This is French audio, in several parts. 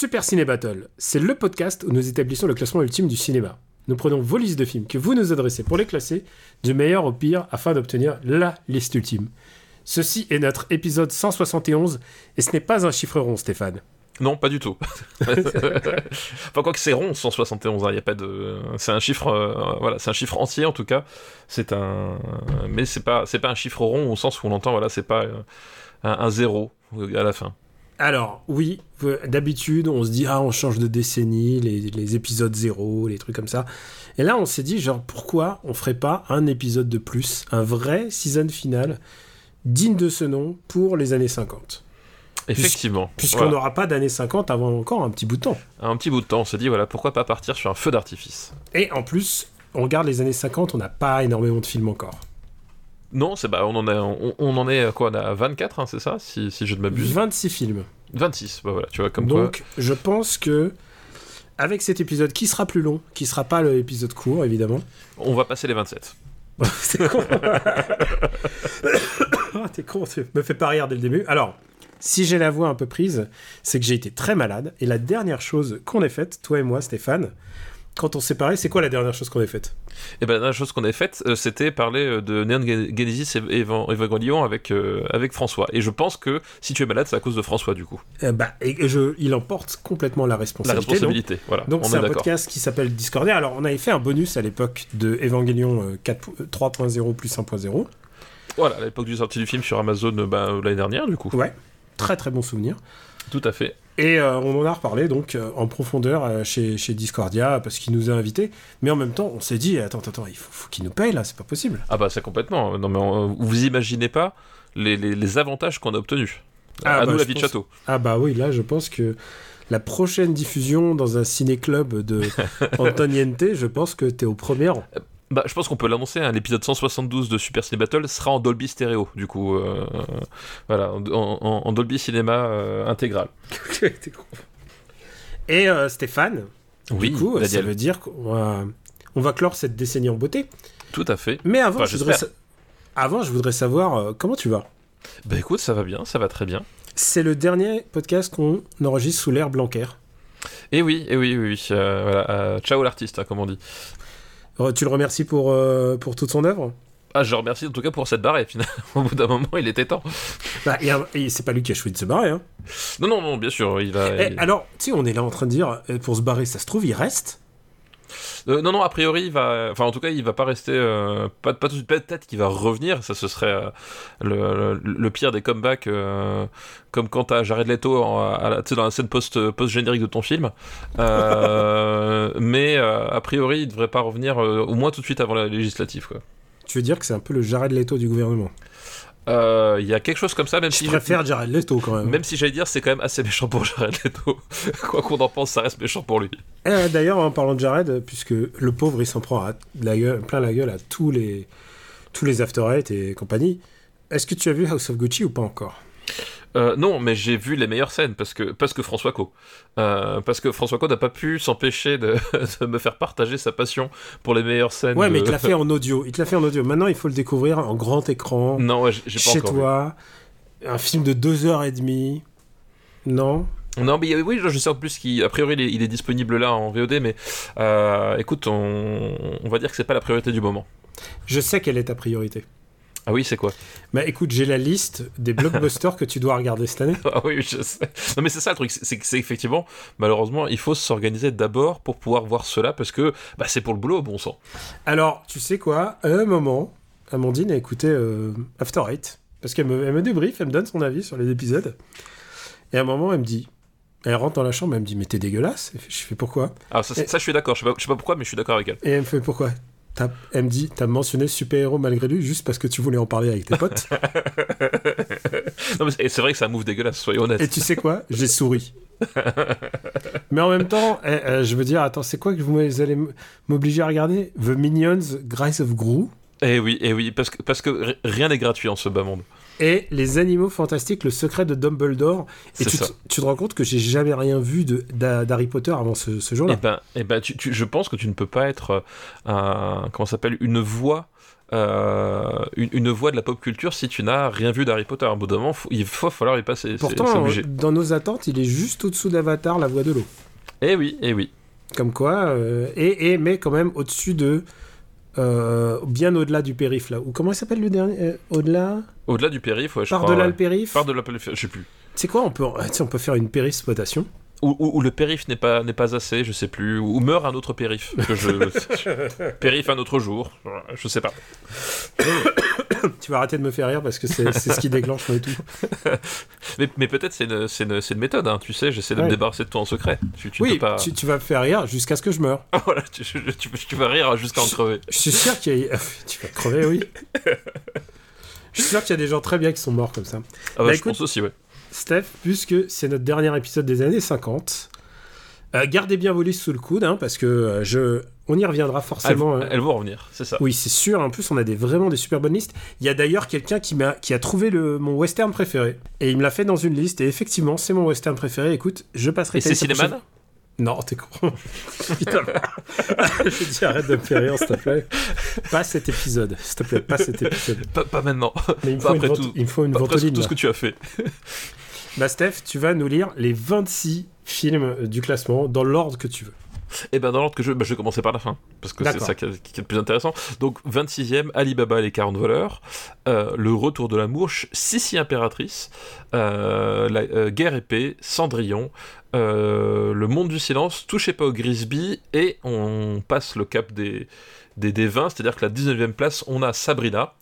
Super Ciné Battle, c'est le podcast où nous établissons le classement ultime du cinéma. Nous prenons vos listes de films que vous nous adressez pour les classer du meilleur au pire afin d'obtenir la liste ultime. Ceci est notre épisode 171 et ce n'est pas un chiffre rond, Stéphane. Non, pas du tout. enfin, quoi que c'est rond, 171, il y a pas de. C'est un chiffre, euh, voilà, c'est un chiffre entier en tout cas. C'est un, mais c'est pas, c'est pas un chiffre rond au sens où on entend, voilà, c'est pas euh, un zéro à la fin. Alors, oui, euh, d'habitude, on se dit, ah, on change de décennie, les, les épisodes zéro, les trucs comme ça. Et là, on s'est dit, genre, pourquoi on ferait pas un épisode de plus, un vrai season final digne de ce nom pour les années 50 Effectivement. Puisqu'on Voilà. n'aura pas d'années 50 avant encore un petit bout de temps. Un petit bout de temps, on s'est dit, voilà, pourquoi pas partir sur un feu d'artifice Et en plus, on regarde les années 50, on n'a pas énormément de films encore. Non, c'est bah, on en, a, on, on en est à quoi On a 24, hein, c'est ça si, si je ne m'abuse 26 films. 26, bah voilà, tu vois, comme quoi. Donc, je pense que avec cet épisode qui sera plus long, qui sera pas l'épisode court évidemment. On va passer les 27. C'est con. Ah, T'es con, tu me fais pas rire dès le début. Alors, si j'ai la voix un peu prise, c'est que j'ai été très malade. Et la dernière chose qu'on ait faite, toi et moi, Stéphane, quand on s'est parlé, c'est quoi la dernière chose qu'on ait faite? Et ben la dernière chose qu'on a faite, euh, c'était parler euh, de Neon Ge- Genesis et Evan- Evangelion avec, euh, avec François. Et je pense que si tu es malade, c'est à cause de François, du coup. Eh bah, et je, Il en porte complètement la La responsabilité. donc. responsabilité, voilà, Donc on c'est est un podcast qui s'appelle Discordia. Alors on avait fait un bonus à l'époque de Evangelion euh, 4 euh, 3.0 plus 1.0. Voilà, à l'époque du sortie du film sur Amazon bah, l'année dernière, du coup. Ouais, très très bon souvenir. Tout à fait. Et euh, on en a reparlé donc euh, en profondeur euh, chez, chez Discordia parce qu'il nous a invités. Mais en même temps, on s'est dit attends, attends, il faut, faut qu'il nous paye là, c'est pas possible. Ah bah c'est complètement. Non mais on- vous imaginez pas les, les- les avantages qu'on a obtenus. Ah à bah, nous la vie de château. Ah bah oui, là je pense que la prochaine diffusion dans un ciné-club de Antoniente, je pense que t'es au premier rang. Bah, je pense qu'on peut l'annoncer, hein, l'épisode 172 de Super Ciné Battle sera en Dolby Stereo, du coup. euh, voilà, en, en- en Dolby Cinéma euh, intégral. Et euh, Stéphane, Oui, du coup, ça veut dire qu'on va, on va clore cette décennie en beauté. Tout à fait. Mais avant, Enfin, je voudrais, j'espère. sa- avant je voudrais savoir comment tu vas? Bah écoute, ça va bien, ça va très bien. C'est le dernier podcast qu'on enregistre sous l'air Blanquer. Et oui, et oui, oui, oui. euh, voilà, euh, ciao l'artiste, hein, comme on dit. Tu le remercies pour, euh, pour toute son œuvre? Ah, je remercie en tout cas pour cette barre, finalement. Au bout d'un moment, il était temps. bah, et, et c'est pas lui qui a choisi de se barrer. Hein. Non, non, non, bien sûr, il va. Eh, il- alors, tu sais, on est là en train de dire, euh, pour se barrer, ça se trouve, il reste. Euh, non, non, a priori, il va. Enfin, en tout cas, il va pas rester. euh, Pas, pas tout de suite. Peut-être qu'il va revenir. Ça, ce serait euh, le, le- le pire des comebacks. euh, Comme quand t'as Jared Leto en- à la- tu sais, dans la scène post- post-générique de ton film. Euh, mais euh, a priori, il devrait pas revenir euh, au moins tout de suite avant la législative. Quoi. Tu veux dire que c'est un peu le Jared Leto du gouvernement? Euh, Il y a quelque chose comme ça, même Je si. préfère Jared Leto quand même. Même si j'allais dire, c'est quand même assez méchant pour Jared Leto. Quoi qu'on en pense, ça reste méchant pour lui. Euh, D'ailleurs, en parlant de Jared, puisque le pauvre, il s'en prend à la gueule, plein la gueule à tous les, tous les After Eight et compagnie. Est-ce que tu as vu House of Gucci ou pas encore? Euh, non, mais j'ai vu les meilleures scènes parce que, parce que François Co. Euh, parce que François Co n'a pas pu s'empêcher de, de me faire partager sa passion pour les meilleures scènes. Ouais, de- mais il te l'a fait en audio. Il te l'a fait en audio. Maintenant, il faut le découvrir en grand écran, Non, ouais, j'ai pas chez encore toi. Un film de deux heures et demie. Non? Non, mais oui, je sais en plus qu'a priori il est, il est disponible là en VOD, mais euh, écoute, on, on va dire que c'est pas la priorité du moment. Je sais quelle est ta priorité. Ah oui, c'est quoi? Bah écoute, j'ai la liste des blockbusters que tu dois regarder cette année. Ah oui, je sais. Non, mais c'est ça le truc, c'est que c'est effectivement, malheureusement, il faut s'organiser d'abord pour pouvoir voir cela parce que bah, c'est pour le boulot, bon sang. Alors, tu sais quoi? À un moment, Amandine a écouté euh, After Eight. Parce qu'elle me, elle me débrief, elle me donne son avis sur les épisodes. Et à un moment, elle me dit... Elle rentre dans la chambre, elle me dit, mais t'es dégueulasse. Je fais, pourquoi? Alors ça, Et- ça, je suis d'accord, je sais pas, je sais pas pourquoi, mais je suis d'accord avec elle. Et elle me fait, pourquoi? T'as- Elle me dit, t'as mentionné super-héros malgré lui juste parce que tu voulais en parler avec tes potes. non, mais c'est- et c'est vrai que un move dégueulasse, soyons honnêtes. Et tu sais quoi? J'ai souri. Mais en même temps, eh, eh, je veux dire, attends, c'est quoi que vous allez m'obliger à regarder? The Minions, Grace of Gru? Eh oui, eh oui, parce que, parce que ri- rien n'est gratuit en ce bas monde. Et Les Animaux Fantastiques, Le Secret de Dumbledore. Et tu, tu te rends compte que j'ai jamais rien vu d'Harry Potter avant ce, ce Eh jour-là. ben, eh ben tu, tu- je pense que tu ne peux pas être euh, un, comment s'appelle, une voix, euh, une, une voix de la pop culture si tu n'as rien vu d'Harry Potter. À un bout d'un moment, faut- il va falloir y passer. Pourtant, obligé. dans nos attentes, il est juste au-dessous d'Avatar, La Voix de l'eau. Eh oui, eh oui. Comme quoi, euh, et, et mais quand même au-dessus de, euh, bien au-delà du périph là. Ou comment il s'appelle le dernier euh, Au-delà, Au-delà du périph, ouais, je par crois. delà ouais. le périph. Par delà le périph, je sais plus. C'est quoi On peut, sais, on peut faire une périph-spotation. Ou, ou- ou le périph n'est pas, n'est pas assez, je sais plus. Ou meurt un autre périph. Que je... périph un autre jour. Je sais pas. Tu vas arrêter de me faire rire parce que c'est c'est ce qui déclenche et tout. Mais, mais peut-être c'est une, méthode, hein, tu sais, j'essaie de Ouais. me débarrasser de toi en secret. Tu, oui, peux pas... tu, tu vas me faire rire jusqu'à ce que je meure. Ah, voilà, tu, tu- tu- tu vas rire jusqu'à en crever. Je suis sûr qu'il y a... Tu vas crever, oui. Je suis sûr qu'il y a des gens très bien qui sont morts comme ça. Ah bah, Bah, je écoute- pense aussi, ouais. Steph, puisque c'est notre dernier épisode des années 50, euh, gardez bien vos listes sous le coude, hein, parce que euh, je... on y reviendra Ah, elles, forcément. vont- elles vont revenir, c'est ça. Oui, c'est sûr. En plus, on a des, vraiment des super bonnes listes. Il y a d'ailleurs quelqu'un qui, m'a, qui a trouvé le, mon western préféré. Et il me l'a fait dans une liste. Et effectivement, c'est mon western préféré. Écoute, je passerai Et c'est Cinéman Non, t'es con. Putain. je dis arrête de me faire rire, s'il te plaît. Pas cet épisode. S'il te plaît, pas cet épisode. pas, pas maintenant. Mais il me faut, une, après tout. il me faut une ventoline. tout là. ce que tu as fait. Bah, Steph, tu vas nous lire les 26 films du classement dans l'ordre que tu veux. Et ben dans l'ordre que je, bah, je vais commencer par la fin, parce que c'est ça qui est, qui est le plus intéressant. Donc 26e, Alibaba et les 40 voleurs, euh, Le retour de la mouche, Sissi impératrice, euh, la, euh, Guerre épée, Cendrillon, Le monde du silence, Touchez pas au Grisby, et on passe le cap des, des, des 20, c'est-à-dire que la 19e place, on a Sabrina,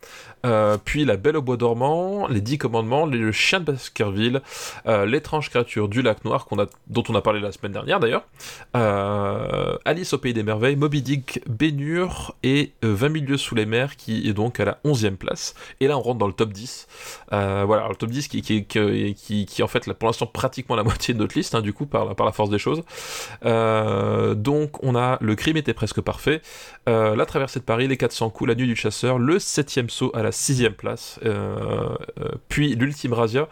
euh, puis La Belle au bois dormant, Les Dix commandements, Le chien de Baskerville, euh, L'étrange créature du lac noir, dont on a parlé la semaine dernière d'ailleurs, euh, Alice au pays des merveilles, Moby Dick, Bénur et euh, 20 000 lieues sous les mers qui est donc à la 11e place. Et là on rentre dans le top 10. Euh, voilà, le top 10 qui, qui, qui, qui, en fait pour l'instant pratiquement la moitié de notre liste, hein, du coup par, par la force des choses. Donc on a Le crime était presque parfait, La traversée de Paris, Les 400 coups, La nuit du chasseur, Le 7e saut à la 6e place, euh, euh, puis L'ultime razzia,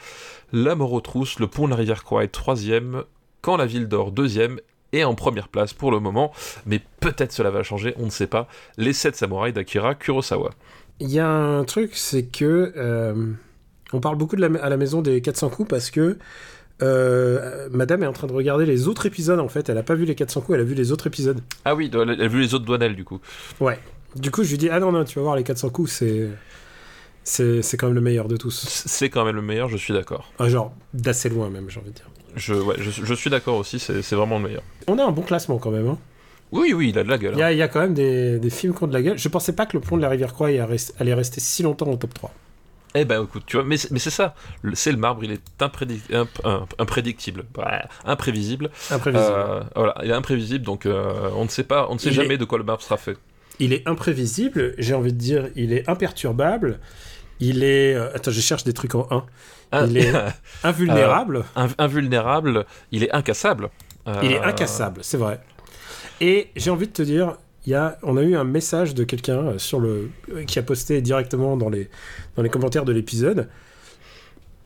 La mort aux trousses, Le pont de la rivière Kwai 3e, Quand la ville dort 2e et en première place pour le moment, mais peut-être cela va changer, on ne sait pas, Les 7 samouraïs d'Akira Kurosawa. Il y a un truc, c'est que euh, on parle beaucoup de la, à la maison des 400 coups parce que euh, Madame est en train de regarder les autres épisodes en fait. Elle a pas vu les 400 coups, elle a vu les autres épisodes. Ah oui, elle a vu les autres douanelles du coup. Ouais. Du coup, je lui dis ah non non, tu vas voir les 400 coups, c'est c'est c'est quand même le meilleur de tous. C'est quand même le meilleur, je suis d'accord. Ah, genre d'assez loin même, j'ai envie de dire. Je, ouais, je, je suis d'accord aussi, c'est c'est vraiment le meilleur. On a un bon classement quand même. Hein. Oui, oui, il a de la gueule. Il y hein. a, il y a quand même des, des films qui ont de la gueule. Je pensais pas que le pont de la rivière Croix allait rester, si longtemps au top 3. Eh ben écoute, tu vois, mais, c'est- mais c'est ça, Le- c'est le marbre, il est imprédic- imp- imp- imprédictible, imprévisible. Imprévisible. Euh, voilà, il est imprévisible, donc euh, on ne sait pas, on ne sait Il jamais est- de quoi le marbre sera fait. Il est imprévisible, j'ai envie de dire, il est imperturbable. Il est. euh, attends, je cherche des trucs en 1. Un- Il est- Invulnérable. inv- invulnérable, il est incassable. Il est Euh, incassable, c'est vrai. Et j'ai envie de te dire, y a, on a eu un message de quelqu'un euh, sur le euh, qui a posté directement dans les dans les commentaires de l'épisode.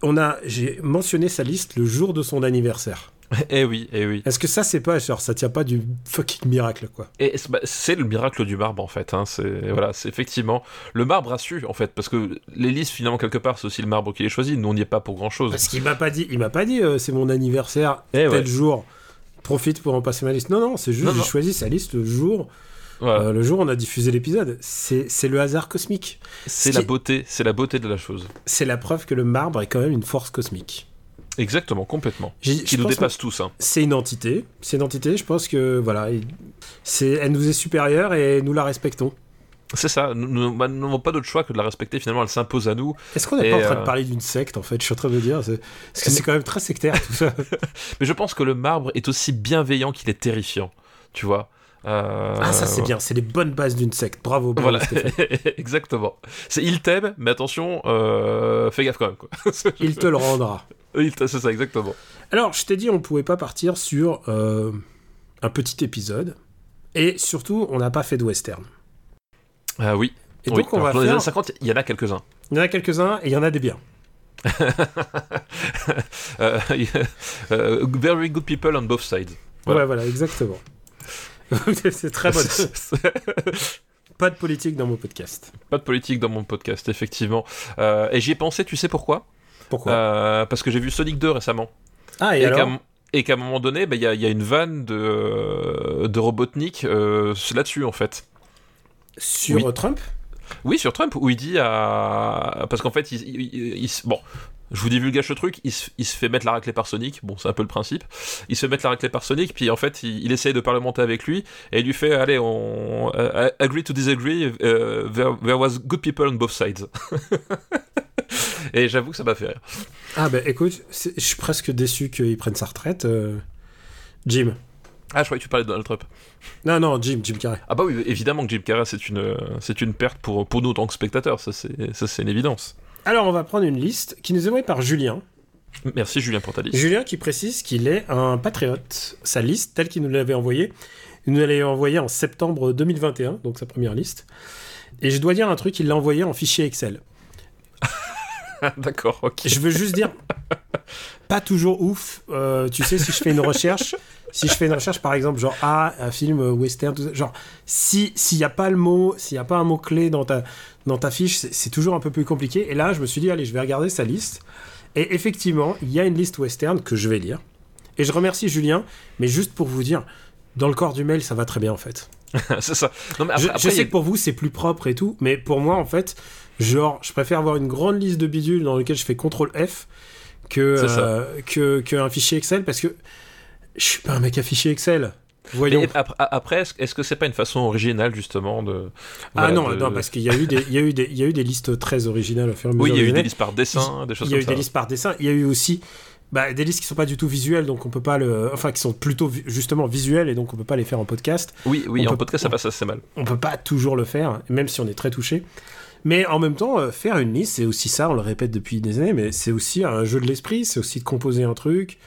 On a, j'ai mentionné sa liste le jour de son anniversaire. Eh oui, eh oui. Est-ce que ça c'est pas genre ça tient pas du fucking miracle quoi? Et c'est bah, c'est le miracle du marbre en fait. Hein. C'est voilà, c'est effectivement le marbre a su en fait parce que listes finalement quelque part c'est aussi le marbre qui les choisit. Nous on n'y est pas pour grand chose. Parce qu'il m'a pas dit, il m'a pas dit euh, c'est mon anniversaire Eh tel ouais. jour. Profite pour en passer ma liste. Non non, c'est juste j'ai choisi sa liste le jour Voilà. euh, le jour où on a diffusé l'épisode. C'est c'est le hasard cosmique. c'est ce la qui- beauté, c'est la beauté de la chose. C'est la preuve que le marbre est quand même une force cosmique. Exactement, complètement. Qui nous dépasse tous. Hein. c'est une entité. C'est une entité, je pense que voilà, elle nous est supérieure et nous la respectons. C'est ça. Nous bah, nous n'avons pas d'autre choix que de la respecter. Finalement, elle s'impose à nous. Est-ce qu'on n'est pas en train euh, de parler d'une secte en fait Je suis en train de me dire, c'est- parce que c'est quand même très sectaire tout ça. Mais je pense que le marbre est aussi bienveillant qu'il est terrifiant. Tu vois. Euh, Ah, ça c'est bien, c'est les bonnes bases d'une secte. Bravo, bravo Voilà, exactement. C'est il t'aime, mais attention, euh, fais gaffe quand même. Quoi. Il te le rendra. C'est ça, exactement. Alors, je t'ai dit, on pouvait pas partir sur euh, un petit épisode. Et surtout, on n'a pas fait de western. Ah oui. Et Oui. donc, on Alors, va dans les années 50, il y en a quelques-uns. Il y en a quelques-uns et il y en a des biens. Very good people on both sides. Voilà. Ouais, voilà, exactement. c'est très bon. Pas de politique dans mon podcast. Pas de politique dans mon podcast, effectivement. Euh, et j'y ai pensé, tu sais pourquoi? Pourquoi? Euh, Parce que j'ai vu Sonic 2 récemment. Ah, et, Et, alors? et qu'à un moment donné, bah, il y, a, il y a une vanne de, de Robotnik euh, là-dessus, en fait. Sur oui. euh, Trump? Oui, sur Trump, où il dit à. Parce qu'en fait, il, bon, je vous divulgage le truc, il se, il se fait mettre la raclée par Sonic, bon, c'est un peu le principe. Il se fait mettre la raclée par Sonic, puis en fait, il, il essaye de parlementer avec lui, et il lui fait Allez, on. euh, agree to disagree, euh, there, there was good people on both sides. et j'avoue que ça m'a fait rire. Ah, bah écoute, je suis presque déçu qu'il prenne sa retraite. euh, Jim. Ah, je croyais que tu parlais de Donald Trump. Non, non, Jim, Jim Carrey. Ah, bah oui, évidemment que Jim Carrey, c'est une, c'est une perte pour, pour nous en tant que spectateurs, ça, c'est une évidence. Alors, on va prendre une liste qui nous est envoyée par Julien. Merci Julien pour ta liste. Julien qui précise qu'il est un patriote. Sa liste, telle qu'il nous l'avait envoyée, il nous l'avait envoyée en septembre 2021, donc sa première liste. Et je dois dire un truc, il l'a envoyé en fichier Excel. D'accord, ok. Je veux juste dire, pas toujours ouf. Euh, tu sais, si je fais une recherche, si je fais une recherche, par exemple, genre ah un film western, tout ça, genre si s'il y a pas le mot, s'il y a pas un mot clé dans ta dans ta fiche, c'est toujours un peu plus compliqué. Et là, je me suis dit allez, je vais regarder sa liste. Et effectivement, il y a une liste western que je vais lire. Et je remercie Julien, mais juste pour vous dire, dans le corps du mail, ça va très bien en fait. c'est ça. Non, mais après, je après, sais a- que pour vous c'est plus propre et tout, mais pour moi en fait, genre, je préfère avoir une grande liste de bidules dans lequel je fais CTRL F que, euh, que, que un fichier Excel parce que je suis pas un mec à fichier Excel. Voyons. Mais ap- après, est-ce que c'est pas une façon originale justement de ah non, de- non, parce qu'il y a eu des, il y a eu des, il y a eu des listes très originales à mesure. oui, il y a eu des listes par dessin, des choses Il y a comme eu ça. des listes par dessin. Il y a eu aussi bah, des listes qui sont pas du tout visuelles, donc on peut pas le, enfin qui sont plutôt justement visuelles et donc on peut pas les faire en podcast. Oui, oui, On en peut- podcast ça passe assez mal. on peut pas toujours le faire, même si on est très touché. Mais en même temps, euh, faire une liste, c'est aussi ça, on le répète depuis des années, mais c'est aussi un jeu de l'esprit, c'est aussi de composer un truc,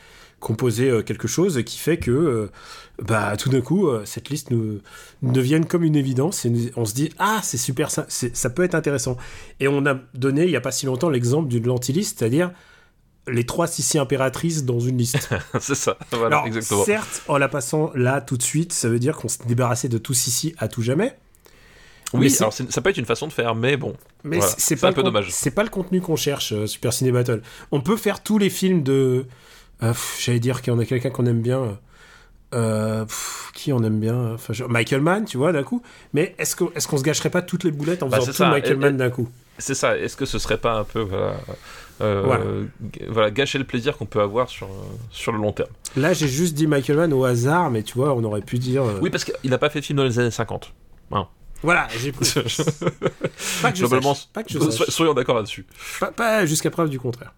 composer euh, quelque chose qui fait que, euh, bah, tout d'un coup, euh, cette liste nous, devienne comme une évidence et nous- on se dit, ah, c'est super, ça, c'est- ça peut être intéressant. Et on a donné, il y a pas si longtemps, l'exemple d'une lentilliste, c'est-à-dire les trois Sissi impératrices dans une liste. c'est ça, voilà, Alors, exactement. certes, en la passant là tout de suite, ça veut dire qu'on s'est débarrassé de tout Sissi à tout jamais. mais Oui, alors ça peut être une façon de faire, mais bon. Mais Voilà, c'est- pas un le peu dommage. C'est pas le contenu qu'on cherche, euh, Super Ciné Battle. On peut faire tous les films de. Pff, J'allais dire qu'il y en a quelqu'un qu'on aime bien. euh, pff, qui on aime bien? Enfin, Michael Mann, tu vois, d'un coup. Mais est-ce qu'on est qu'on se gâcherait pas toutes les boulettes en Bah, faisant tout ça, Michael et- Mann d'un coup? C'est ça, est-ce que ce serait pas un peu voilà, euh, Voilà. gâcher le plaisir qu'on peut avoir sur, sur le long terme? Là, j'ai juste dit Michael Mann au hasard, mais tu vois, on aurait pu dire. euh, Oui, parce qu'il n'a pas fait de film dans les années 50. Voilà, j'ai pris. pas que je Globalement, sache. Pas que je so- sache. soyons d'accord là-dessus. Pas, pas jusqu'à preuve du contraire.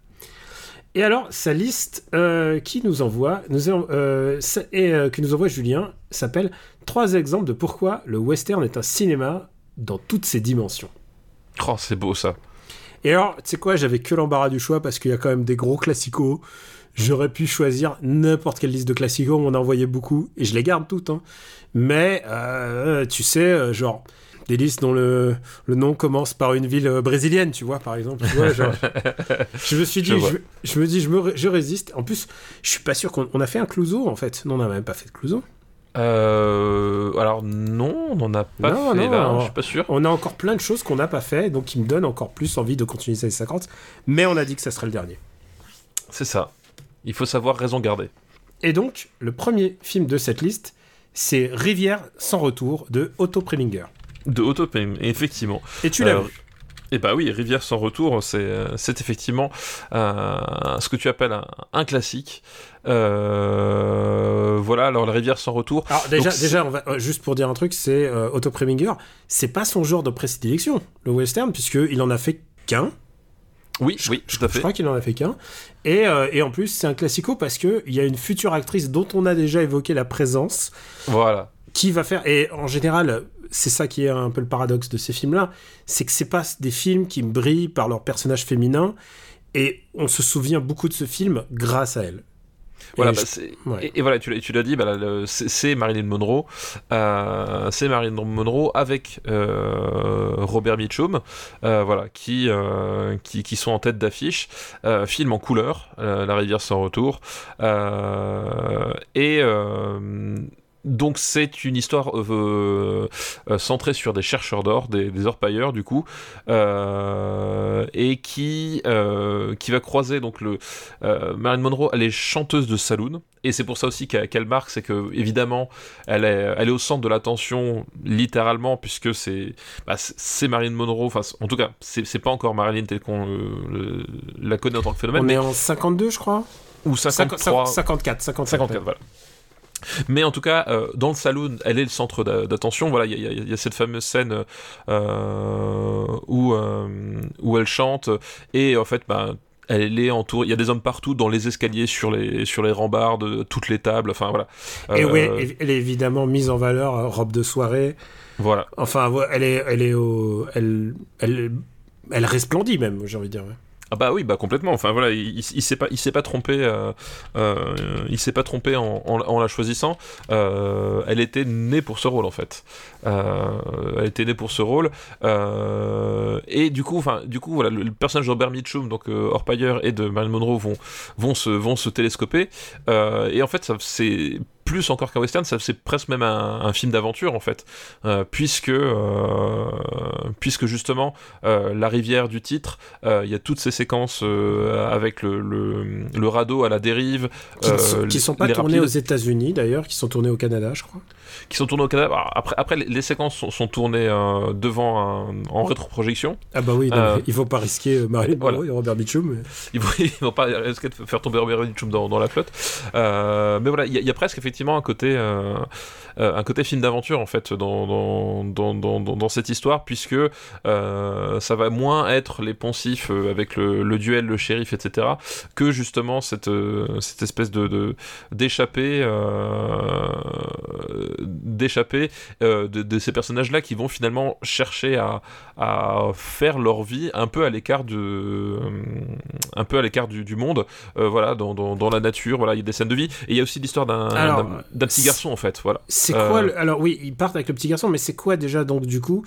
Et alors, sa liste euh, qui nous envoie, nous euh, et euh, que nous envoie Julien, s'appelle Trois exemples de pourquoi le western est un cinéma dans toutes ses dimensions. Oh, c'est beau ça. Et alors, tu sais quoi, j'avais que l'embarras du choix parce qu'il y a quand même des gros classicos. J'aurais pu choisir n'importe quelle liste de classicos, on en a envoyé beaucoup, et je les garde toutes. hein. Mais, tu sais, genre, des listes dont le, le nom commence par une ville euh, brésilienne, tu vois, par exemple. Tu vois, genre, je me suis dit, Je vois. je, je me dis, je, me, ré- je résiste. En plus, je suis pas sûr qu'on on a fait un Clouseau, en fait. Non, on n'a même pas fait de Clouseau. Euh, alors non, on n'en a pas Non, fait non, là, non. je suis pas sûr. On a encore plein de choses qu'on n'a pas fait, donc qui me donnent encore plus envie de continuer ces 50. Mais on a dit que ça serait le dernier. C'est ça. Il faut savoir raison garder. Et donc, le premier film de cette liste, c'est Rivière sans retour de Otto Preminger. De Autopim, effectivement. Et tu l'as Euh, vu Et bah oui, Rivière sans retour, c'est euh, effectivement euh, ce que tu appelles un, un classique. Euh, voilà, alors la Rivière sans retour. Alors déjà, donc, déjà on va, juste pour dire un truc, c'est euh, Otto Preminger, c'est pas son genre de prédilection, le western, puisqu'il en a fait qu'un. Oui, oui, Je, tout à je crois qu'il en a fait qu'un. Et, euh, et en plus, c'est un classico parce qu'il y a une future actrice dont on a déjà évoqué la présence, Voilà. Qui va faire Et en général, c'est ça qui est un peu le paradoxe de ces films-là, c'est que c'est pas des films qui brillent par leur personnage féminin, et on se souvient beaucoup de ce film grâce à elle. Voilà, Et bah, je- c'est- ouais. et, et voilà, tu l'as, dit, bah, là, c'est, Marilyn Monroe, euh, c'est Marilyn Monroe avec euh, Robert Mitchum, euh, voilà, qui, qui qui sont en tête d'affiche, film en couleur, La rivière sans retour, et donc c'est une histoire euh, euh, centrée sur des chercheurs d'or, des, des orpailleurs du coup, euh, et qui qui va croiser donc le Marilyn Monroe, elle est chanteuse de saloon, et c'est pour ça aussi qu'elle marque, c'est que évidemment, elle est, elle est au centre de l'attention littéralement, puisque c'est bah, c'est- Marilyn Monroe. Enfin, en tout cas, c'est pas encore Marilyn telle qu'on la connaît en tant que phénomène, On mais est en 52, je crois ou 53, 54, 54. 54, voilà. Mais en tout cas, euh, dans le saloon, elle est le centre d'a- d'attention. Voilà, il y, a- y y cette fameuse scène euh, où, euh, où elle chante et en fait, bah, elle est entourée. Il y a des hommes partout, dans les escaliers, sur les sur les rambardes, toutes les tables. Enfin voilà. Et oui, elle est évidemment mise en valeur, robe de soirée. Voilà. Enfin, elle est, elle est au, elle, elle, elle resplendit même, j'ai envie de dire. ouais. Ah bah oui, bah complètement. Enfin voilà, il, il, il s'est pas, il s'est trompé, euh, euh, il s'est pas trompé en, la choisissant. Euh, elle était née pour ce rôle en fait. Elle était née pour ce rôle. Et du coup, du coup, voilà, le, personnage de Robert Mitchum, donc Orpailleur et de Marilyn Monroe vont, se, vont se télescoper. Et en fait, c'est plus encore qu'un western, ça c'est presque même un, un film d'aventure en fait, Euh, puisque euh, puisque justement euh, la rivière du titre, il y a toutes ces séquences avec le, le, le radeau à la dérive, Qui, ne sont, qui sont pas rapides, aux États-Unis d'ailleurs, qui sont tournés au Canada, je crois. qui sont tournés au Canada. Après, après les, séquences sont, sont tournées devant un- en rétroprojection. Ah bah oui, non, il faut pas risquer Marilyn voilà. Et Robert Mitchum. mais- Ils vont, ils vont pas risquer de faire tomber Robert Mitchum dans, dans la flotte. Mais voilà, il y, y a presque effectivement un côté, euh, euh, un côté film d'aventure en fait dans, dans, dans, dans, cette histoire, puisque euh, ça va moins être les poncifs avec le, duel, le shérif, etc., que justement cette, cette espèce de d'échappée euh, de, ces personnages-là qui vont finalement chercher à, à faire leur vie un peu à l'écart de un peu à l'écart du, monde voilà dans, dans, dans la nature voilà il y a des scènes de vie et il y a aussi l'histoire d'un d'un- d'un petit garçon en fait voilà. C'est Euh, quoi le- Alors oui, ils partent avec le petit garçon, mais c'est quoi déjà donc du coup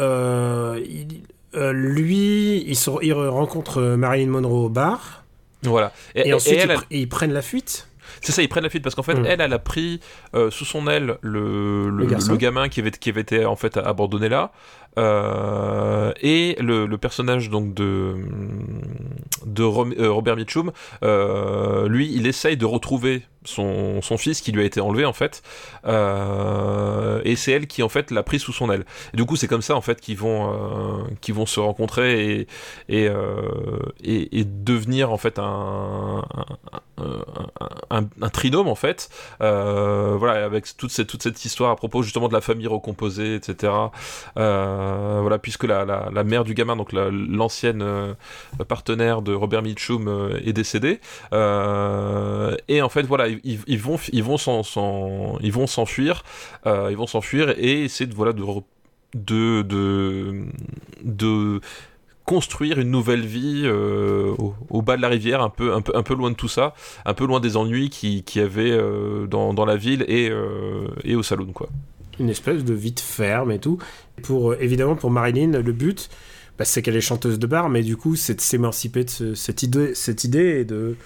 euh, il- euh, Lui, il, se- il rencontre euh, Marilyn Monroe au bar, voilà. Et, et, et ensuite elle, ils, elle- pr- ils prennent la fuite. C'est ça ils prennent la fuite parce qu'en fait Mm. elle elle a pris euh, sous son aile le, le, Le garçon. le gamin qui avait, qui avait été en fait abandonné là Euh, et le, le personnage donc de de euh, Robert Mitchum euh, lui il essaye de retrouver son, son fils qui lui a été enlevé en fait Euh, et c'est elle qui en fait l'a pris sous son aile et du coup c'est comme ça en fait qu'ils vont qu'ils vont se rencontrer et et, et, et devenir en fait un un, un, un- trinôme en fait. Euh, voilà avec toute cette toute cette histoire à propos justement de la famille recomposée etc euh, voilà puisque la, la, mère du gamin donc la- l'ancienne euh, partenaire de Robert Mitchum est décédée. Et en fait voilà ils, vont ils vont ils vont s'enfuir. Ils vont s'enfuir et essayer de voilà de de, de construire une nouvelle vie euh, au, au bas de la rivière, un peu, un, peu, un peu loin de tout ça, un peu loin des ennuis qui, qui avait euh, dans, dans la ville et, euh, et au saloon quoi. Une espèce de vie de ferme et tout. Pour, évidemment, pour Marilyn, le but, bah, c'est qu'elle est chanteuse de bar, mais du coup, c'est de s'émanciper de ce- cette, idée, cette idée et de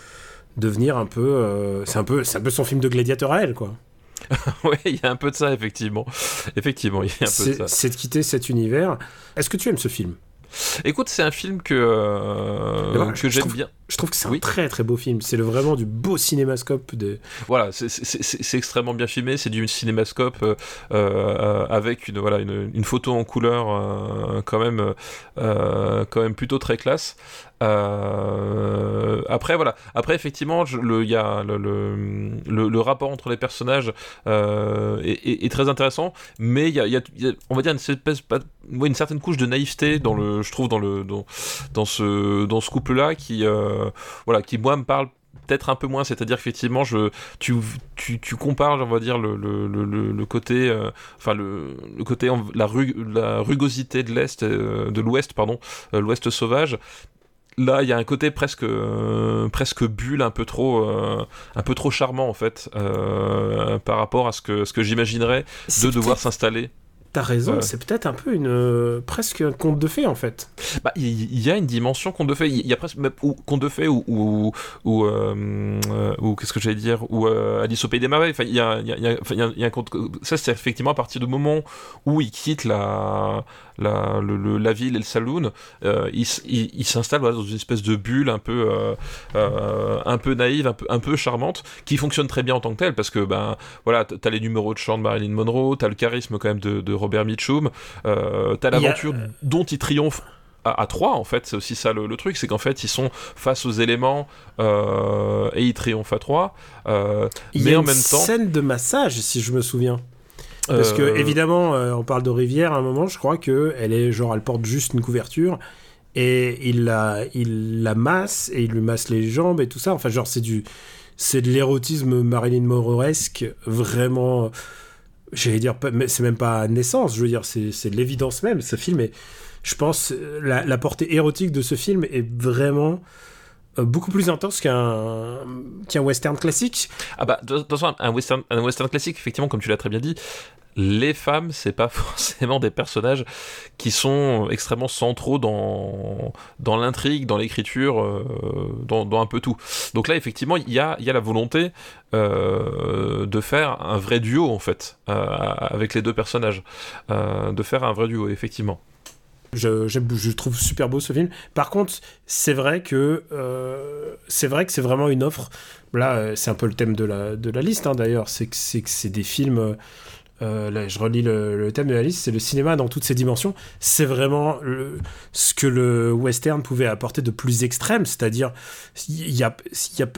devenir un peu, c'est un peu. Un peu son film de gladiateur à elle, quoi. ouais, il y a un peu de ça effectivement, effectivement, il y a un peu de ça. c'est de quitter cet univers. Est-ce que tu aimes ce film? Écoute, c'est un film que euh, que j'aime trouve- bien. Je trouve que c'est un très très beau film. C'est vraiment du beau cinémascope. De... Voilà, c'est- extrêmement bien filmé, c'est du cinémascope euh, euh, avec une voilà une, une photo en couleur euh, quand même quand même plutôt très classe. Euh, après voilà, après effectivement je- le il y a le, le, rapport entre les personnages euh, est, est- est très intéressant, mais il y a, y y on va dire une espèce certaine couche de naïveté dans le je trouve dans le dans, dans ce dans ce couple là qui euh, voilà qui moi me parle peut-être un peu moins. C'est-à-dire qu'effectivement, je, tu, tu, tu, compares, on va dire, le, le, le, le côté, euh, enfin, le, le côté, la, ru, la rugosité de l'Est, euh, de l'Ouest, pardon, euh, l'Ouest sauvage, là il y a un côté presque euh, presque bulle un peu trop euh, un peu trop charmant en fait euh, par rapport à ce que ce que j'imaginerais de devoir s'installer T'as raison, c'est peut-être un peu une presque un conte de fées en fait. Bah, il y, a une dimension conte de fées. Il y a presque ou conte de fées ou ou ou, ou qu'est-ce que j'allais dire ou Alice au pays des merveilles. Enfin, il y a, il y a, il y a, y a un conte. Ça, c'est effectivement à partir du moment où il quitte la la, le, la ville et le saloon, euh, il, il, s'installe voilà, dans une espèce de bulle un peu, euh, euh, un peu naïve, un peu, un peu charmante, qui fonctionne très bien en tant que telle, parce que ben voilà, t'as les numéros de chant de Marilyn Monroe, t'as le charisme quand même de, de Robert Mitchum, t'as l'aventure dont il triomphe à, à, trois en fait c'est aussi ça le, le truc c'est qu'en fait ils sont face aux éléments euh, et ils triomphent à trois euh, mais en même temps scène de massage si je me souviens parce que, évidemment, euh, on parle de rivière à un moment, je crois que elle est genre, elle porte juste une couverture et il la, il la masse et il lui masse les jambes et tout ça. Enfin, genre, c'est du, c'est de l'érotisme Marilyn Monroe-esque, vraiment. J'allais dire, c'est même pas naissance, je veux dire, c'est de l'évidence même. Ce film est, je pense, la, la, portée érotique de ce film est vraiment beaucoup plus intense qu'un qu'un western classique. Ah bah, de toute façon, un western, un western classique, effectivement, comme tu l'as très bien dit, les femmes, c'est pas forcément des personnages qui sont extrêmement centraux dans, dans l'intrigue, dans l'écriture, euh, dans, un peu tout. Donc là, effectivement, il y a, y a la volonté euh, de faire un vrai duo, en fait, euh, avec les deux personnages. De faire un vrai duo, effectivement. Je, je, trouve super beau ce film. Par contre, c'est vrai que c'est vrai que c'est vraiment une offre. Là, c'est un peu le thème de la, de la liste hein, d'ailleurs. C'est que c'est des films. Euh, là, je relis le, le, thème de la liste. C'est le cinéma dans toutes ses dimensions. C'est vraiment le, ce que le western pouvait apporter de plus extrême. C'est-à-dire, il y a, y a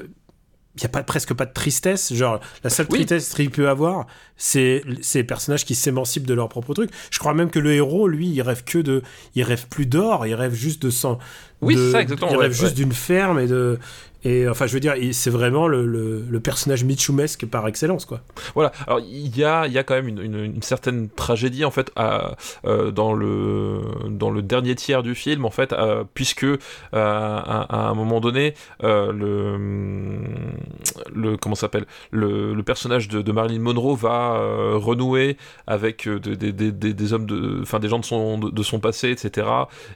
il n'y a pas, presque pas de tristesse. Genre, la seule oui. tristesse qu'il peut avoir, c'est ces personnages qui s'émancipent de leur propre truc. Je crois même que le héros, lui, il rêve que de. Il rêve plus d'or, il rêve juste de sang. Oui, c'est ça, exactement. Il ouais, rêve juste ouais. d'une ferme et de. Et enfin, je veux dire, c'est vraiment le, le, personnage Mitchumesque par excellence, quoi. Voilà. Alors, il y a, y a quand même une, une, certaine tragédie, en fait, à, euh, dans, le, dans le dernier tiers du film, en fait, euh, puisque euh, à, un moment donné, euh, le, le. Comment s'appelle le, le, personnage de, de, Marilyn Monroe va euh, renouer avec des, des, des, hommes de. Enfin, des gens de son, de, son passé, etc.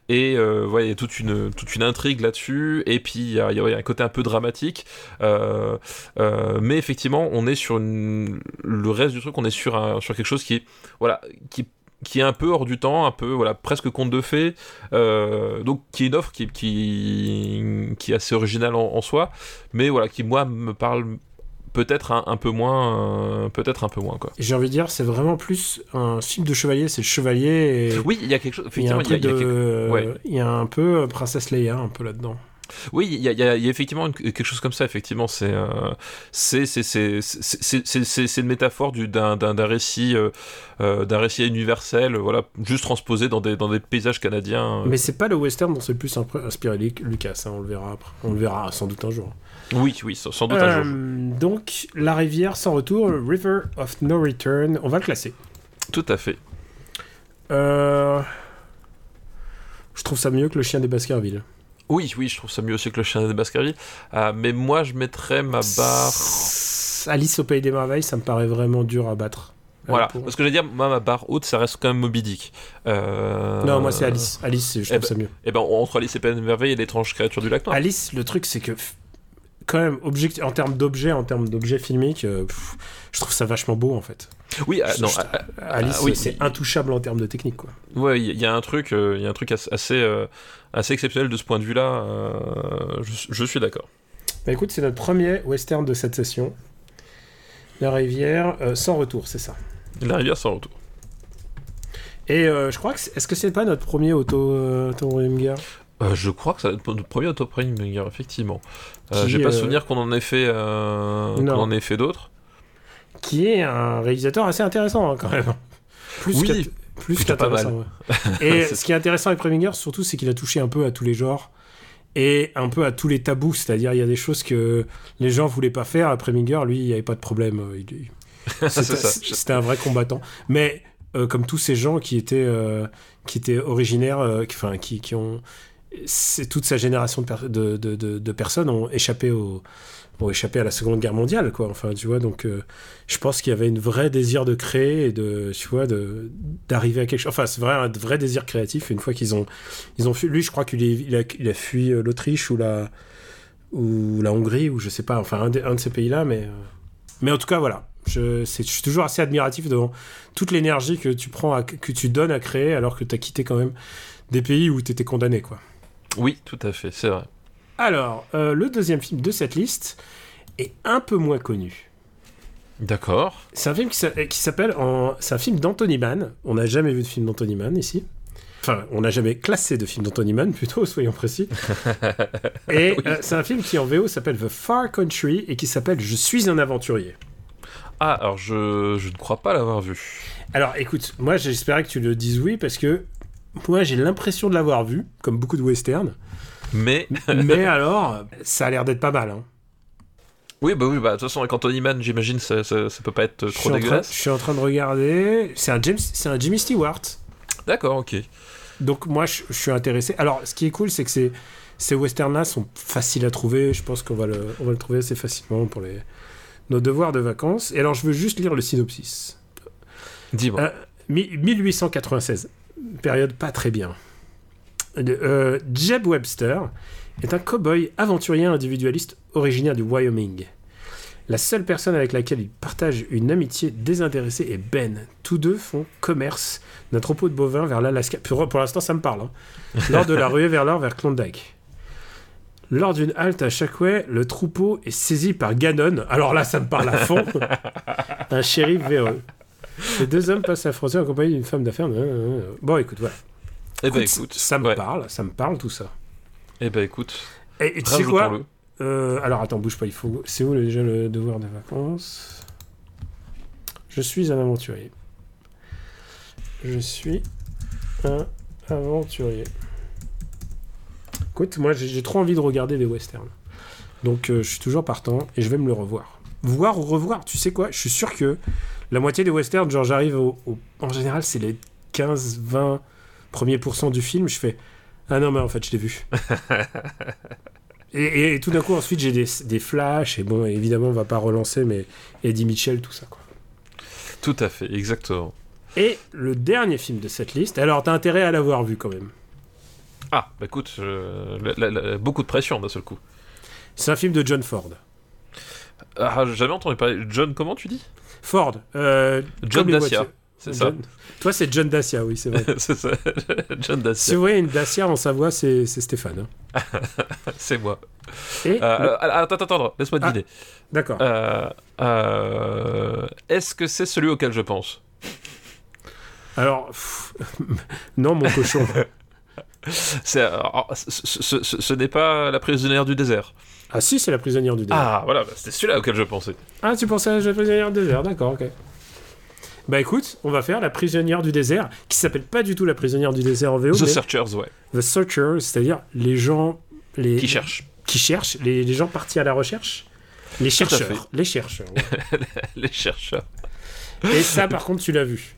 Et, voilà, il y a toute une, toute une intrigue là-dessus. Et puis, il y a, il y a un côté un peu dramatique. Euh, euh, mais effectivement, on est sur une... le reste du truc, on est sur, un, sur quelque chose qui voilà, qui qui est un peu hors du temps, un peu voilà presque conte de fées, euh, donc qui est une offre qui, qui, qui est assez originale en, en, soi, mais voilà qui moi me parle peut-être un, un, peu moins, euh, peut-être un peu moins quoi. J'ai envie de dire, c'est vraiment plus un film de chevalier, c'est chevalier. Et... Oui, il y a quelque chose. Il y a, il y a, de... ouais. il y a un peu princesse Leia un peu là-dedans. Oui, il y, y, y, a effectivement une, quelque chose comme ça. Effectivement, c'est euh, c'est c'est une métaphore d'un récit euh, euh, d'un récit universel, voilà, juste transposé dans des dans des paysages canadiens. Mais c'est pas le western dont c'est plus inspiré Lucas. Hein, on le verra après. On le verra sans doute un jour. Oui, oui, sans, sans doute un jour. Donc, la rivière sans retour, River of No Return, on va le classer. Tout à fait. Je trouve ça mieux que le chien des Baskerville. Oui, oui, je trouve ça mieux aussi que le chien des Baskerville. Euh, mais moi, je mettrais ma barre. Alice au Pays des Merveilles, ça me paraît vraiment dur à battre. Voilà, pour... parce que je veux dire, moi, ma barre haute, ça reste quand même Moby Dick. Euh... Non, moi, c'est Alice. Alice, je trouve ben, ça mieux. Et ben, entre Alice et Pays des Merveilles et l'étrange créature du lac Noir. Alice, le truc, c'est que quand même, objectif, en termes d'objets, en termes d'objets filmiques, euh, pff, je trouve ça vachement beau en fait. Oui, euh, non, euh, Alice, oui, c'est intouchable en termes de technique quoi. Ouais, il y, a un truc, il euh, y a un truc assez, euh, assez exceptionnel de ce point de vue-là. Je, je, suis d'accord. Bah écoute, c'est notre premier western de cette session. La rivière sans retour, c'est ça. La rivière sans retour. Et je crois que est-ce que c'est pas notre premier auto, auto euh, je crois que ça va être notre premier auto Preminger, effectivement. Euh, J'ai pas euh... souvenir qu'on en ait fait, euh, qu'on en ait fait d'autres. Qui est un réalisateur assez intéressant hein, quand même. Plus oui, plus qu'intéressant. Ouais. Et ce qui est intéressant avec Preminger, surtout, c'est qu'il a touché un peu à tous les genres. et un peu à tous les tabous. C'est-à-dire, il y a des choses que les gens voulaient pas faire. Après Minger, lui, il n'y avait pas de problème. Euh, il- C'était un vrai combattant. Mais euh, comme tous ces gens qui étaient, euh, qui étaient originaires, euh, qui, enfin, qui, qui ont. Toute sa génération de, per- de, de, de- de personnes ont échappé au ont échappé à la Seconde Guerre mondiale, quoi. Enfin, tu vois, donc euh, je pense qu'il y avait une vrai désir de créer et de, tu vois, d'arriver à quelque chose. Enfin, c'est vrai, un vrai désir créatif. Une fois qu'ils ont, ils ont fui. Lui, je crois qu'il a, fui euh, l'Autriche ou la ou la Hongrie ou je sais pas. Enfin, un de, ces pays-là, mais euh, mais en tout cas, voilà. Je, je suis toujours assez admiratif devant toute l'énergie que tu prends, que tu donnes à créer, alors que tu as quitté quand même des pays où tu étais condamné, quoi. Oui, tout à fait, c'est vrai. Alors, euh, le deuxième film de cette liste est un peu moins connu. D'accord. C'est un film qui s'a- qui s'appelle. en- C'est un film d'Anthony Mann. On n'a jamais vu de film d'Anthony Mann ici. Enfin, on n'a jamais classé de film d'Anthony Mann, plutôt, soyons précis. Et euh, c'est un film qui en VO s'appelle The Far Country et qui s'appelle Je suis un aventurier. Ah, alors je, je ne crois pas l'avoir vu. Alors écoute, moi j'espérais que tu le dises oui parce que moi j'ai l'impression de l'avoir vu, comme beaucoup de westerns. Mais Mais alors, ça a l'air d'être pas mal. hein. oui, bah oui, bah de toute façon avec Anthony Mann, j'imagine ça, ça, ça peut pas être trop dégueulasse. je suis en train de regarder. C'est un, James, c'est un Jimmy Stewart. D'accord, ok. Donc moi je, je suis intéressé. Alors ce qui est cool c'est que ces, ces westerns-là sont faciles à trouver. Je pense qu'on va le, on va le trouver assez facilement pour les, nos devoirs de vacances. Et alors je veux juste lire le synopsis. Dis-moi. Euh, mi- 1896, période pas très bien. Euh, Jeb Webster est un cow-boy aventurier individualiste originaire du Wyoming. La seule personne avec laquelle il partage une amitié désintéressée est Ben. Tous deux font commerce d'un troupeau de bovins vers l'Alaska. Pour, pour l'instant, ça me parle. hein. Lors de la ruée vers l'or vers Klondike. Lors d'une halte à Chakouay, le troupeau est saisi par Gannon. Alors là, ça me parle à fond. un shérif véreux. Les deux hommes passent la frontière en compagnie d'une femme d'affaires. Bon, écoute, voilà. Eh ben Écoute, écoute, ça me ouais. parle, ça me parle tout ça. Eh ben écoute, Et, et tu sais quoi. Euh, Alors attends, bouge pas, il faut. C'est où déjà le devoir de vacances? Je suis un aventurier. Je suis un aventurier. Écoute, moi j'ai trop envie de regarder des westerns. Donc euh, je suis toujours partant et je vais me le revoir. Voir ou revoir, tu sais quoi Je suis sûr que la moitié des westerns, genre j'arrive au, au- En général, c'est les 15-20 premiers pourcents du film, je fais Ah non, mais en fait, je l'ai vu. Et, et- et tout d'un coup, ensuite, j'ai des, des flashs. Et bon, évidemment, on va pas relancer, mais Eddie Mitchell, tout ça, quoi. Tout à fait, exactement. Et le dernier film de cette liste, alors t'as intérêt à l'avoir vu quand même. Ah, bah écoute, la- la- la- beaucoup de pression d'un seul coup. C'est un film de John Ford. Ah, j'ai jamais entendu parler. John, comment tu dis? Ford. euh, John Dacia. C'est ça John- Toi, c'est John Dacia, oui, c'est vrai. C'est ça, John si Dacia, vous voyez une Dacia en Savoie, c'est c'est Stéphane. hein. c'est moi. Et Euh, le- attends, attends, attends, laisse-moi Ah. deviner. D'accord. Euh, euh, Est-ce que c'est celui auquel je pense? Alors, pff, non, mon cochon. C'est, alors, ce, ce- ce- ce n'est pas la prisonnière du désert. ah si, c'est la prisonnière du désert. Ah, voilà, bah, c'était celui-là auquel je pensais. Ah, tu pensais à la prisonnière du désert, d'accord, ok. Bah écoute, on va faire la prisonnière du désert, qui s'appelle pas du tout la prisonnière du désert en VO, The mais Searchers, ouais. The Searchers, c'est-à-dire les gens... Les, Qui cherche Qui cherchent, les, les gens partis à la recherche. Les chercheurs. Les chercheurs. ouais. les chercheurs. Et ça, par contre, tu l'as vu.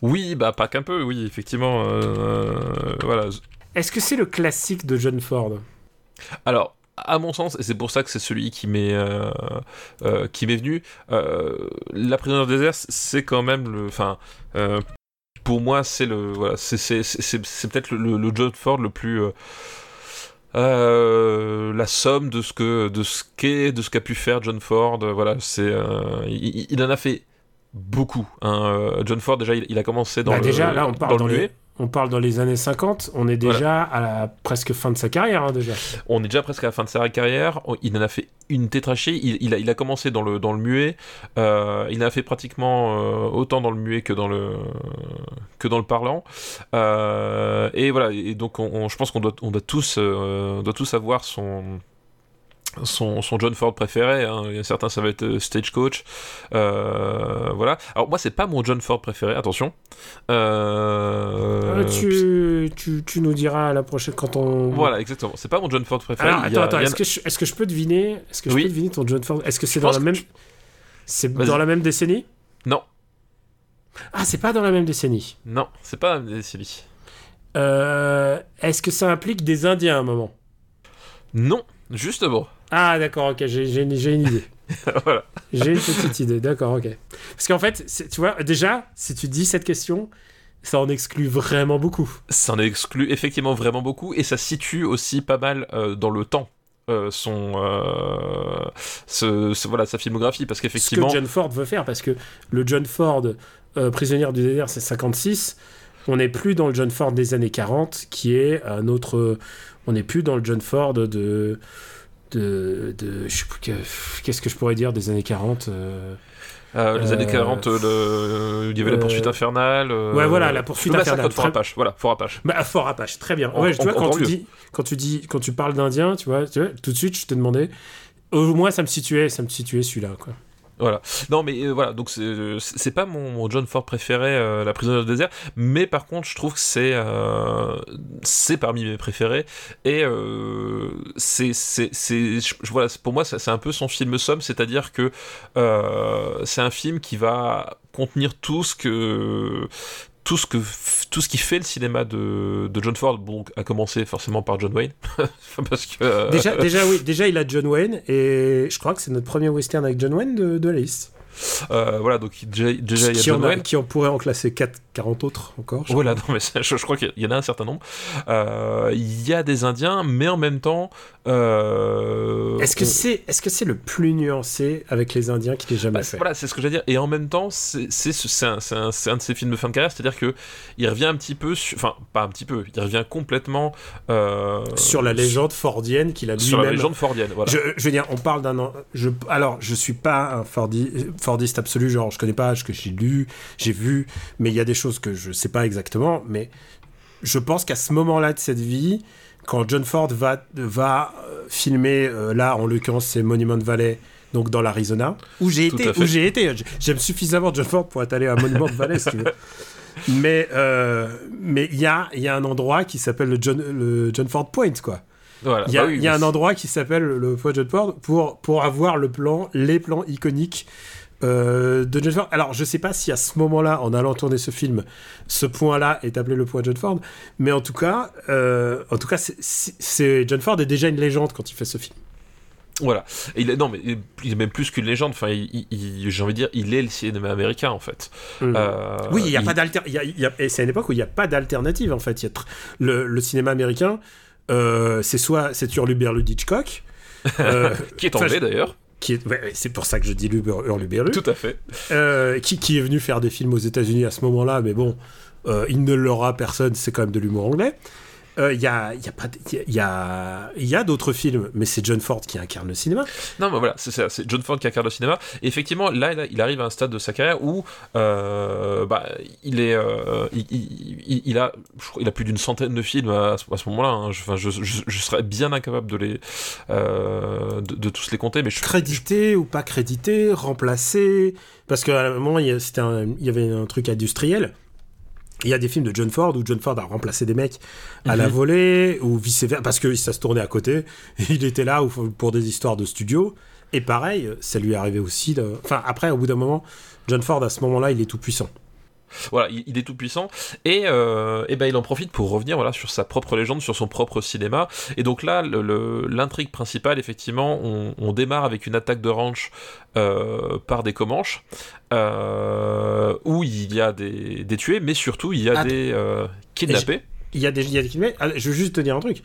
Oui, bah pas qu'un peu, oui, effectivement. euh, voilà. Est-ce que c'est le classique de John Ford? Alors, à mon sens, et c'est pour ça que c'est celui qui m'est euh, euh, qui m'est venu, euh, la prisonnière du désert, c'est quand même le, enfin, pour moi, c'est le, voilà, c'est peut-être le, John Ford le plus euh, la somme de ce que de ce qu'est de ce qu'a pu faire John Ford voilà c'est euh, il, il en a fait beaucoup hein. John Ford déjà il, il a commencé dans Bah, le, Déjà, là, on parle dans dans, les... on parle dans les années 50. On est déjà à la presque fin de sa carrière, hein, déjà. On est déjà presque à la fin de sa carrière. On- Il en a fait une tétrachée. Il, il a, il a commencé dans le, dans le muet. Euh, il en a fait pratiquement euh, autant dans le muet que dans le, que dans le parlant. Euh, et voilà. Et donc, on, on- je pense qu'on doit, on doit tous, on doit tous avoir son, son, son John Ford préféré. Hein. Il y a certains, ça va être euh, Stagecoach. Euh, voilà. Alors, moi, c'est pas mon John Ford préféré, attention. Euh, tu, tu, tu nous diras à la prochaine quand on. Voilà, exactement. C'est pas mon John Ford préféré. Alors, attends, attends, est-ce que, je, est-ce que je peux deviner Est-ce que je Oui. peux deviner ton John Ford? Est-ce que c'est dans la que même. tu- C'est dans la même décennie? Non, Ah, c'est pas dans la même décennie. non, c'est pas Silly. Euh, est-ce que ça implique des Indiens à un moment? Non, justement. Ah, d'accord, ok, j'ai, une idée. voilà. J'ai une petite idée, d'accord, ok. Parce qu'en fait, tu vois, déjà, si tu dis cette question, ça en exclut vraiment beaucoup. Ça en exclut effectivement vraiment beaucoup et ça situe aussi pas mal euh, dans le temps. euh, son, euh, ce- ce- voilà sa filmographie parce Ce que qu'effectivement John Ford veut faire, parce que le John Ford prisonnière du désert, c'est 56. On n'est plus dans le John Ford des années 40, qui est un autre. On n'est plus dans le John Ford de. De, de je sais plus que- qu'est-ce que je pourrais dire des années 40 euh, euh, les années euh, 40 le- il y avait la euh, poursuite infernale euh, ouais, voilà, la poursuite le infernale. de Fort Apache voilà Fort Apache Bah, Fort Apache, très bien. En- Ouais, tu vois, en- quand tu, dis, quand tu dis, quand tu parles d'Indien, tu vois, tu vois, tout de suite, je te demandais. Au moins, ça me situait, ça me situait celui-là, quoi. Voilà. Non, mais euh, voilà, donc c'est c'est pas mon, mon John Ford préféré, euh, La prisonnière du désert, mais par contre, je trouve que c'est euh, c'est parmi mes préférés. Et euh, c'est c'est voilà, pour moi c'est un peu son film somme, c'est-à-dire que euh, c'est un film qui va contenir tout ce que tout ce que tout ce qui fait le cinéma de, de John Ford, bon, à commencer forcément par John Wayne, parce que euh, Déjà, déjà, oui, déjà, il a John Wayne, et je crois que c'est notre premier western avec John Wayne de, de la liste. euh, voilà, donc déjà, déjà il y a John en a- Wayne. qui en pourrait en classer 4, 40 autres encore. je Voilà, non, mais ça, je, je crois qu'il y en a un certain nombre. Euh, Il y a des Indiens, mais en même temps. euh, Est-ce que on- c'est est -ce c'est le plus nuancé avec les Indiens qu'il ait jamais bah, fait voilà, c'est ce que j'allais dire. Et en même temps, c'est c'est ce- c'est un, un- un de ses films de fin de carrière, c'est-à-dire que il revient un petit peu, enfin pas un petit peu, il revient complètement euh, Sur la légende fordienne qu'il a sur la lui-même. légende fordienne. Voilà. Je, je veux dire, on parle d'un. an- Je, alors, je suis pas un Fordi- Fordiste absolu, genre, je connais pas ce que j'ai lu, j'ai vu, mais il y a des choses que je sais pas exactement. Mais je pense qu'à ce moment-là de cette vie, quand John Ford va, va euh, filmer, euh, là, en l'occurrence, c'est Monument Valley, donc dans l'Arizona, où j'ai été. Où j'ai été. J'aime suffisamment John Ford pour être allé à Monument Valley, si tu veux. Mais euh, mais il y a, il y a un endroit qui s'appelle le John, le John Ford Point, quoi. Voilà. Il y a, Bah oui, il y a mais un endroit qui s'appelle le point John Ford pour, pour avoir le plan, les plans iconiques euh, de John Ford. Alors, je sais pas si à ce moment-là, en allant tourner ce film, ce point-là est appelé le point John Ford, mais en tout cas, euh, en tout cas, c'est- John Ford est déjà une légende quand il fait ce film. Voilà. Et il est, non, mais il est même plus qu'une légende. Enfin, j'ai envie de dire, il est le cinéma américain en fait. Euh, oui, il y a il- pas d'alter. il y a- il y a- et C'est à une époque où il n'y a pas d'alternative en fait. Il y a le, le cinéma américain, c'est soit c'est Hurluberlu d'Hitchcock. euh, qui est anglais d'ailleurs. Qui est, ouais, ouais, c'est pour ça que je dis Hurluber- Hurluberlu. Tout à fait. Euh, qui, qui est venu faire des films aux États-Unis à ce moment-là, mais bon, euh, il ne l'aura personne, c'est quand même de l'humour anglais. Euh, Il y a, il y a, pas y a- y a, y a d'autres films, mais c'est John Ford qui incarne le cinéma. Non, mais voilà, c'est ça, c'est John Ford qui incarne le cinéma. Et effectivement, là, il arrive à un stade de sa carrière où euh, bah, il est, euh, il, il- il- il a, il a plus d'une centaine de films à, ce- moment-là. hein. Je, enfin, je, je- je serais bien incapable de les, euh, de, de tous les compter, mais je Crédité ou pas crédité, remplacé, parce qu'à un moment, il y avait un truc industriel. Il y a des films de John Ford où John Ford a remplacé des mecs à la Mhm. volée, ou vice-versa, parce que ça se tournait à côté. Il était là ou- pour des histoires de studio. Et pareil, ça lui est arrivé aussi. de- Enfin, après, au bout d'un moment, John Ford, à ce moment-là, il est tout puissant. Voilà, il, il est tout puissant et, euh, et ben il en profite pour revenir voilà sur sa propre légende, sur son propre cinéma. Et donc là, l'intrigue principale, effectivement, on, on démarre avec une attaque de ranch euh, par des Comanches euh, où il y a des, des tués, mais surtout il y a Attends. des euh, kidnappés. Il y a des, il y a des kidnappés. Ah, Je veux juste te dire un truc.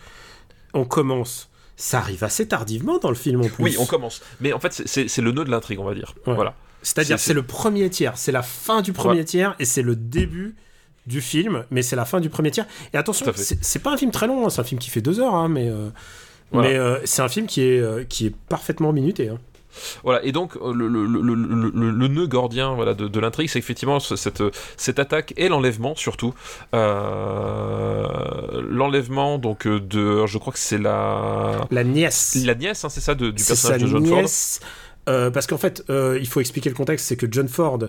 On commence. Ça arrive assez tardivement dans le film en plus. Oui, on commence. Mais en fait, c'est- le nœud de l'intrigue, on va dire. Ouais. Voilà. C'est-à-dire, c'est- le premier tiers, c'est la fin du premier tiers et c'est le début du film, mais c'est la fin du premier tiers. Et attention, c'est pas un film très long, hein, c'est un film qui fait deux heures, hein, mais, euh, Voilà. mais euh, c'est un film qui est, euh, qui est parfaitement minuté. hein. Voilà, et donc le, le, le, le, nœud gordien voilà, de, de l'intrigue, c'est effectivement cette, cette attaque et l'enlèvement surtout. Euh, l'enlèvement donc de, je crois que c'est la... La nièce. La nièce, hein, c'est ça, de, du personnage de John nièce, euh, parce qu'en fait, euh, il faut expliquer le contexte, c'est que John Ford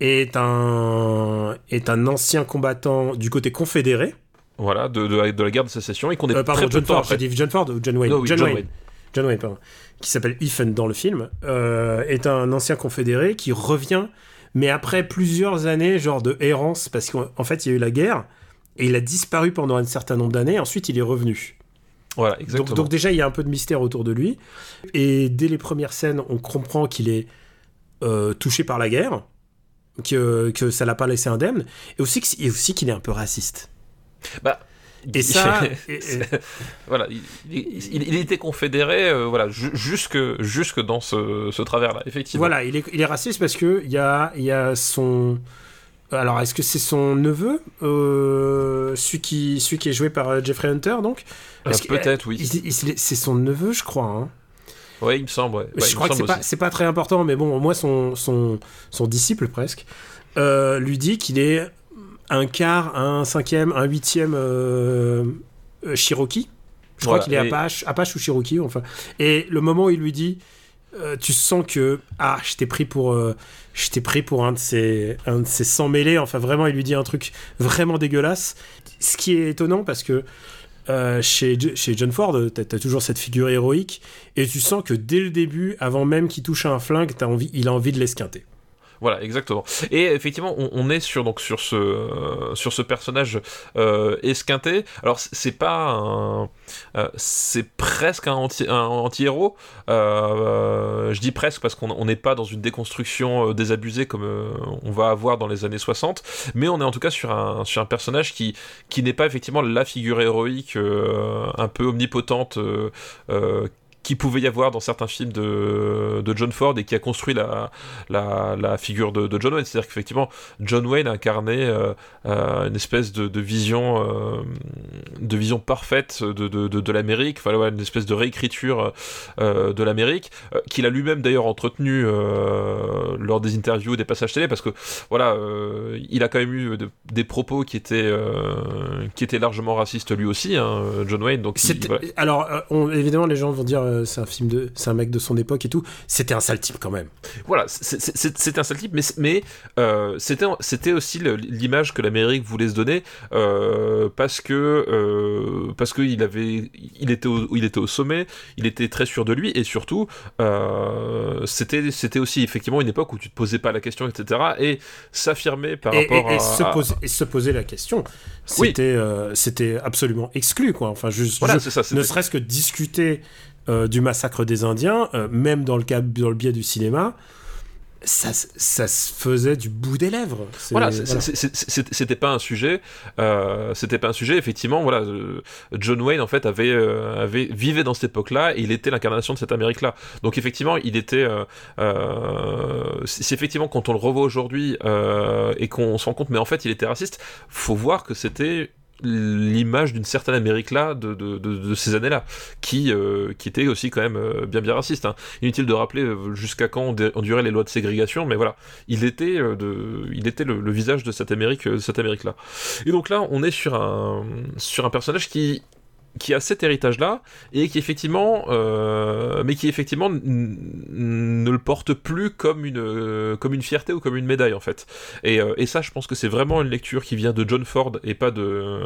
est un, est un ancien combattant du côté confédéré. Voilà, de, de, la- de la guerre de sécession, et qu'on est Euh, pardon, très peu John de temps Ford, après. dit John Ford ou John Wayne? Non, oui, John, John Wayne. Wayne. John Wayne, pardon. Qui s'appelle Ethan dans le film, euh, est un ancien confédéré qui revient, mais après plusieurs années, genre de errance, parce qu'en en fait, il y a eu la guerre, et il a disparu pendant un certain nombre d'années, ensuite il est revenu. Voilà, Donc, exactement. donc déjà, il y a un peu de mystère autour de lui. Et dès les premières scènes, on comprend qu'il est euh, touché par la guerre, que, que ça l'a pas laissé indemne, et aussi que- et aussi qu'il est un peu raciste. Bah, Et ça, et- et- c'est- voilà, il, il- il était confédéré, euh, voilà, ju- jusque, jusque dans ce, ce travers-là, effectivement. voilà, il est, il est raciste parce que il y a, y a son... Alors, est-ce que c'est son neveu, euh, celui, qui, celui qui est joué par Jeffrey Hunter, donc? Peut-être, oui. C'est son neveu, je crois. hein. Ouais, il me semble. Ouais. Ouais, il je crois que c'est pas, très important, mais bon, au moins son, son, son disciple presque euh, lui dit qu'il est un quart, un cinquième, un huitième euh, euh, Cherokee. Je crois qu'il est et- Apache, Apache ou Cherokee, enfin. Et le moment où il lui dit, euh, tu sens que ah, je t'ai pris pour, euh, je t'ai pris pour un de ces, un de ces sans mêlés. Enfin, vraiment, il lui dit un truc vraiment dégueulasse. Ce qui est étonnant parce que euh, chez, John Ford, t'as as toujours cette figure héroïque et tu sens que dès le début, avant même qu'il touche à un flingue, envie, il a envie de l'esquinter. Voilà, exactement. Et effectivement, on, est euh, sur ce personnage euh, esquinté. Alors c'est pas euh, c'est presque un anti un anti-héros. Je dis presque parce qu'on on n'est pas dans une déconstruction désabusée comme on va avoir dans les années 60, mais on est en tout cas sur un personnage qui n'est pas effectivement la figure héroïque un peu omnipotente. Euh, euh, qui pouvait y avoir dans certains films de, de John Ford et qui a construit la, la, la figure de, de John Wayne. C'est-à-dire qu'effectivement, John Wayne incarnait euh, euh, une espèce de, de vision, euh, de vision parfaite de, l'Amérique, enfin, ouais, une espèce de réécriture euh, de l'Amérique, qu'il a lui-même d'ailleurs entretenu lors des interviews, des passages télé, parce que voilà, il a quand même eu de- des propos qui étaient, qui étaient largement racistes lui aussi, hein, John Wayne. Donc il- voilà. Alors, on- évidemment, les gens vont dire euh, c'est un film de, c'est un mec de son époque et tout. C'était un sale type quand même. Voilà, c'est un sale type, mais, mais euh, c'était c'était aussi l'image que l'Amérique voulait se donner euh, parce que euh, parce que il avait il était au, il était au sommet, il était très sûr de lui et surtout c'était c'était aussi effectivement une époque où tu te posais pas la question etc et s'affirmer par Et, rapport et- et à, se à- poser, et se poser la question, c'était c'était absolument exclu, quoi. Enfin, juste, voilà ça ne c'était- serait-ce que discuter du massacre des Indiens, euh, même dans le cas, dans le biais du cinéma, ça, ça se faisait du bout des lèvres. Voilà, c'était pas un sujet. euh, c'était pas un sujet. Effectivement, voilà, euh, John Wayne en fait avait euh, avait vivait dans cette époque-là et il était l'incarnation de cette Amérique-là. Donc effectivement, il était. euh, euh, c'est effectivement quand on le revoit aujourd'hui euh, et qu'on se rend compte, mais en fait, il était raciste. Faut voir que c'était l'image d'une certaine Amérique là de, de, de, ces années là qui euh, qui était aussi quand même euh, bien bien raciste hein. inutile de rappeler euh, jusqu'à quand on, durait les lois de ségrégation mais voilà il était de il était le, le visage de cette Amérique cette Amérique là et donc là on est sur un sur un personnage qui qui a cet héritage là et qui effectivement euh, mais qui effectivement ne le porte plus comme une euh, comme une fierté ou comme une médaille en fait. Et, euh, et ça je pense que c'est vraiment une lecture qui vient de John Ford et pas de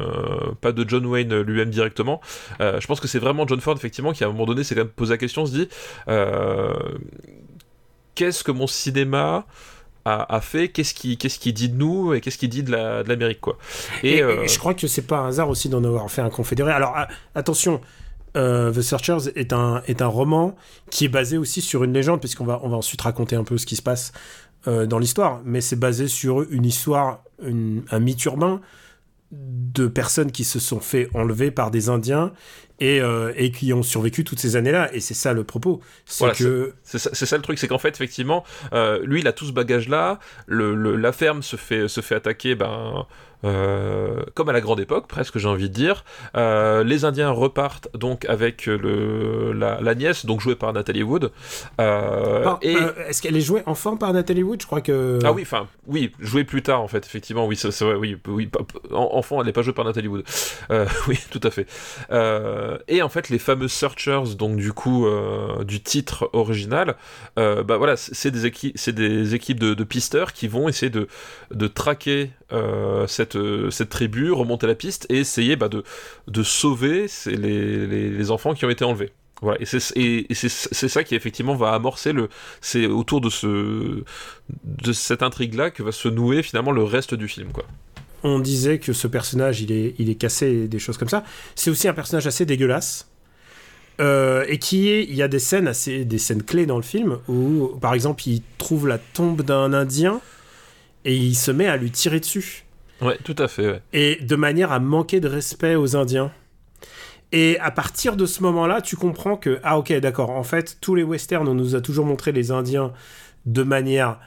pas de John Wayne lui-même directement. Je pense que c'est vraiment John Ford effectivement qui à un moment donné s'est quand même posé la question se dit qu'est-ce que mon cinéma a, a fait qu'est-ce qui qu'est-ce qui dit de nous et qu'est-ce qui dit de la- de l'Amérique quoi Et, et, euh, et je crois que c'est pas un hasard aussi d'en avoir fait un confédéré. Alors a- attention, euh, The Searchers est un, est un roman qui est basé aussi sur une légende, puisqu'on va, on va ensuite raconter un peu ce qui se passe euh, dans l'histoire, mais c'est basé sur une histoire, une- un mythe urbain de personnes qui se sont fait enlever par des Indiens et, euh, et qui ont survécu toutes ces années-là. Et c'est ça le propos. C'est Voilà, que. C'est ça, le truc, c'est qu'en fait, effectivement, euh, lui, il a tout ce bagage-là. Le, le- la ferme se fait, se fait attaquer, ben, euh, comme à la grande époque, presque, j'ai envie de dire. Euh, les Indiens repartent donc avec le, la, la nièce, donc jouée par Nathalie Wood. Euh, et euh, Est-ce qu'elle est jouée enfant par Nathalie Wood? Je crois que. ah oui, enfin, oui, jouée plus tard en fait, effectivement, oui, c'est vrai, oui, oui, enfant, elle n'est pas jouée par Nathalie Wood. Euh, oui, tout à fait. Euh, et en fait, les fameux searchers, donc du coup, euh, du titre original, euh, bah voilà, c'est des équipes, c'est des équipes de, de pisteurs qui vont essayer de, de traquer euh, cette, euh, cette tribu, remonter la piste et essayer bah, de, de sauver les, les, les enfants qui ont été enlevés. Voilà, et c'est ça qui effectivement va amorcer le. C'est autour de ce de cette intrigue là que va se nouer finalement le reste du film quoi. on disait que ce personnage, il est, il est cassé et des choses comme ça. C'est aussi un personnage assez dégueulasse. Euh, et qui est, il y a des scènes assez, des scènes clés dans le film où, par exemple, il trouve la tombe d'un Indien et il se met à lui tirer dessus Ouais, tout à fait. Ouais. et de manière à manquer de respect aux Indiens. Et à partir de ce moment-là, tu comprends que ah ok d'accord, en fait tous les westerns on nous a toujours montré les Indiens de manière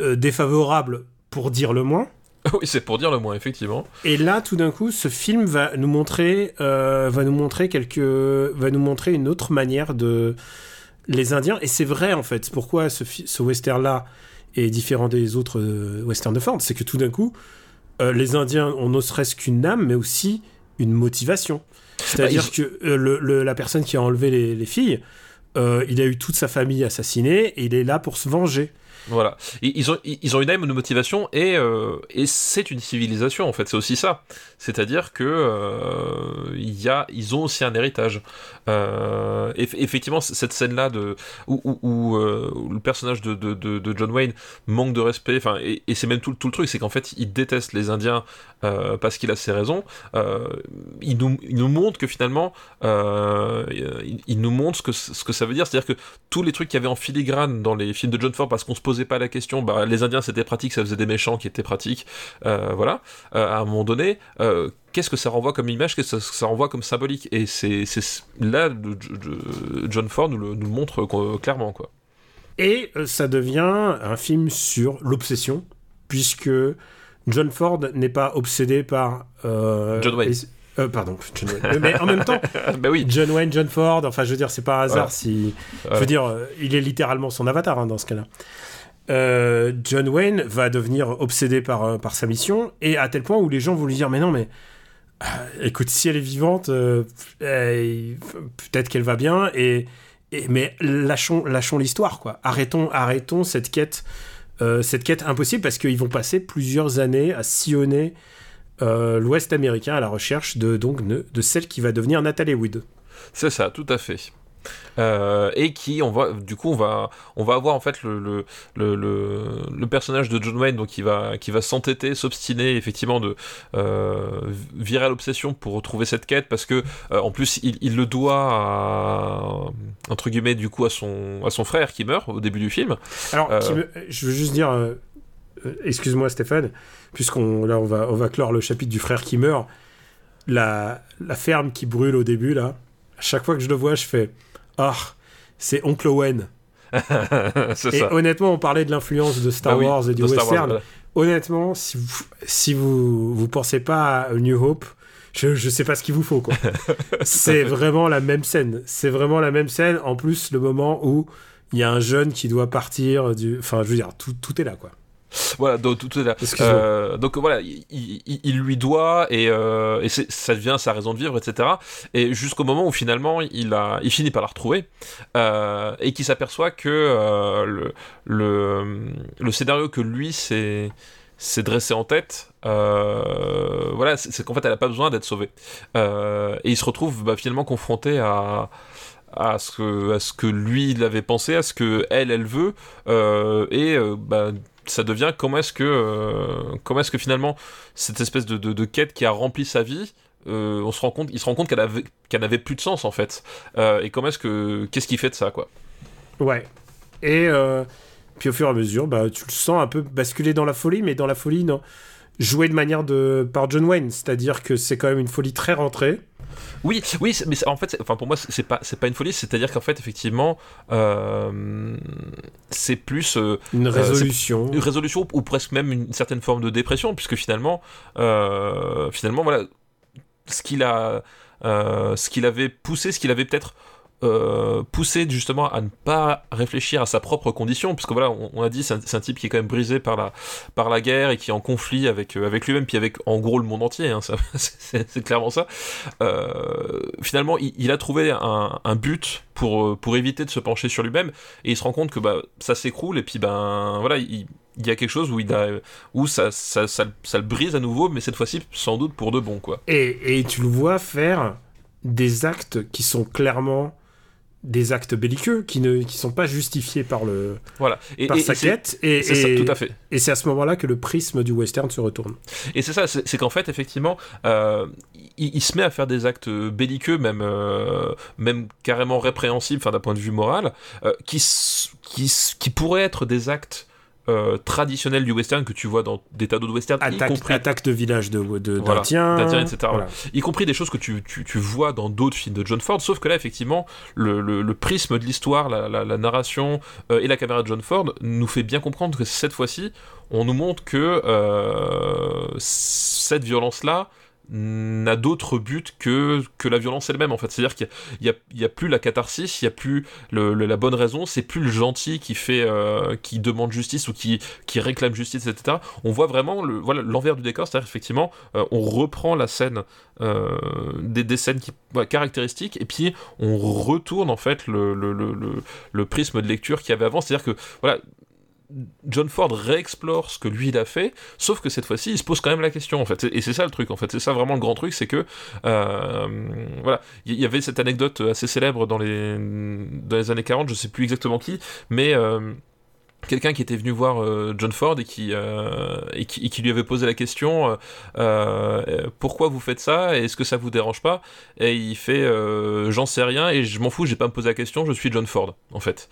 euh, défavorable pour dire le moins. oui, c'est pour dire le moins effectivement. Et là, tout d'un coup, ce film va nous montrer, euh, va nous montrer quelques, va nous montrer une autre manière de les Indiens. Et c'est vrai en fait. Pourquoi ce, ce western-là est différent des autres euh, westerns de Ford, c'est que tout d'un coup, euh, les Indiens ont ne serait-ce qu'une âme, mais aussi une motivation. C'est-à-dire Bah, que euh, le- le- la personne qui a enlevé les, les filles, euh, il a eu toute sa famille assassinée et il est là pour se venger. Voilà. Ils ont, ils ont une âme de motivation et, euh, et c'est une civilisation en fait, c'est aussi ça. C'est-à-dire que euh, il y a, ils ont aussi un héritage. Euh, eff- effectivement, cette scène-là de où, euh, le personnage de, John Wayne manque de respect, enfin, et, c'est même tout, tout le truc, c'est qu'en fait, il déteste les Indiens euh, parce qu'il a ses raisons. Il, nous, il nous montre que finalement, il, nous montre ce que, ce que ça veut dire, c'est-à-dire que tous les trucs qu'il y avait en filigrane dans les films de John Ford parce qu'on se posait pas la question, bah, les Indiens c'était pratique, ça faisait des méchants qui étaient pratiques, voilà. À un moment donné, qu'est-ce que ça renvoie comme image, qu'est-ce que ça, ça renvoie comme symbolique Et c'est là, John Ford nous le, nous le montre euh, clairement, quoi. Et euh, ça devient un film sur l'obsession, puisque John Ford n'est pas obsédé par... euh, John Wayne. euh, pardon, John Wayne. Mais en même temps, bah oui, John Wayne, John Ford, enfin je veux dire, c'est pas un hasard Voilà. si... Je veux dire, il est littéralement son avatar hein, dans ce cas-là. Euh, John Wayne va devenir obsédé par, par sa mission, et à tel point où les gens vont lui dire, mais non, mais... euh, écoute, si elle est vivante, euh, peut-être qu'elle va bien, et, mais lâchons, lâchons l'histoire, quoi. Arrêtons, arrêtons cette quête, euh, cette quête impossible, parce qu'ils vont passer plusieurs années à sillonner euh, l'Ouest américain à la recherche de, donc, de celle qui va devenir Natalie Wood. C'est ça, tout à fait. Euh, et qui, on va, du coup, on va, on va avoir en fait le, le, le, personnage de John Wayne, donc qui va, qui va s'entêter, s'obstiner, effectivement, de euh, virer à l'obsession pour retrouver cette quête, parce que euh, en plus, il, il le doit à, entre guillemets, du coup, à son, à son frère qui meurt au début du film. Alors, me- je veux juste dire, excuse-moi Stéphane, puisqu'on là on va on va clore le chapitre du frère qui meurt. La, la ferme qui brûle au début là. À chaque fois que je le vois, je fais ah c'est Oncle Owen. c'est Et ça. honnêtement, on parlait de l'influence de Star Bah oui, Wars et du Wars, western. voilà. Honnêtement, si vous si vous vous pensez pas à New Hope, je je sais pas ce qu'il vous faut quoi. c'est vraiment la même scène. C'est vraiment la même scène. En plus, le moment où il y a un jeune qui doit partir du. Enfin, je veux dire, tout, tout est là quoi. Voilà, donc tout. Euh, donc voilà, il, il- il lui doit et, euh, et ça devient sa raison de vivre, etc. Et jusqu'au moment où finalement il a, il finit par la retrouver euh, et qui s'aperçoit que le, le, le scénario que lui s'est s'est dressé en tête, voilà, c'est qu'en fait elle a pas besoin d'être sauvée. Et il se retrouve bah, finalement confronté à à ce que à ce que lui il avait pensé, à ce que elle elle veut, euh, et euh, bah, ça devient comment est-ce que euh, comment est-ce que finalement cette espèce de, de, quête qui a rempli sa vie euh, on se rend compte il se rend compte qu'elle avait qu'elle n'avait plus de sens en fait Euh, et comment est-ce que qu'est-ce qui fait de ça quoi? Ouais. Et puis au fur et à mesure, bah, tu le sens un peu basculer dans la folie, mais dans la folie, non? Joué de manière de par John Wayne, c'est-à-dire que c'est quand même une folie très rentrée. Oui, oui, mais en fait, enfin pour moi, c'est pas, c'est pas une folie. C'est-à-dire qu'en fait, effectivement, euh, c'est plus euh, une résolution, une résolution ou presque même une certaine forme de dépression, puisque finalement, euh, finalement, voilà, ce qu'il a, ce qu'il avait poussé, ce qu'il avait peut-être euh, poussé justement à ne pas réfléchir à sa propre condition, puisque voilà, on, a dit c'est un, type qui est quand même brisé par la par la guerre et qui est en conflit avec euh, avec lui-même, puis avec en gros le monde entier. Hein, c'est clairement ça. Euh, finalement, il, a trouvé un, but pour pour éviter de se pencher sur lui-même, et il se rend compte que bah ça s'écroule, et puis ben voilà, il, y a quelque chose où, il a, où ça, ça, ça, ça, le brise à nouveau, mais cette fois-ci sans doute pour de bon. Quoi. Et, et tu le vois faire des actes qui sont clairement des actes belliqueux qui ne qui sont pas justifiés par le voilà. Et, par sa quête et c'est ça tout à fait. et c'est à ce moment-là que le prisme du western se retourne. Et c'est ça c'est qu'en fait effectivement euh, il, se met à faire des actes belliqueux même euh, même carrément répréhensibles enfin d'un point de vue moral euh, qui qui qui pourraient être des actes euh, traditionnel du western que tu vois dans des tas d'autres westerns, attaque, y compris attaque de village de, de etc. Y compris des choses que tu, tu, tu vois dans d'autres films de John Ford, sauf que là effectivement le, le, prisme de l'histoire, la, la, narration euh, et la caméra de John Ford nous fait bien comprendre que cette fois-ci on nous montre que euh, cette violence là n'a d'autre but que, que la violence elle-même en fait. C'est-à-dire qu'il n'y a, a, plus la catharsis, il n'y a plus la bonne raison, c'est plus le gentil qui fait euh, qui demande justice ou qui, réclame justice, etc. On voit vraiment voilà, l'envers du décor, c'est-à-dire effectivement euh, on reprend la scène euh, des, scènes qui, caractéristiques et puis on retourne en fait le prisme de lecture qu'il y avait avant. C'est-à-dire que voilà John Ford réexplore ce que lui il a fait, sauf que cette fois-ci il se pose quand même la question en fait. Et c'est ça le truc en fait, c'est ça vraiment le grand truc, c'est que euh, voilà, il y, avait cette anecdote assez célèbre dans les dans les années 40, je sais plus exactement qui, mais euh, quelqu'un qui était venu voir euh, John Ford et qui, euh, et qui, et qui lui avait posé la question euh, pourquoi vous faites ça et est-ce que ça vous dérange pas et il fait j'en sais rien et je m'en fous j'ai pas me poser la question je suis John Ford en fait.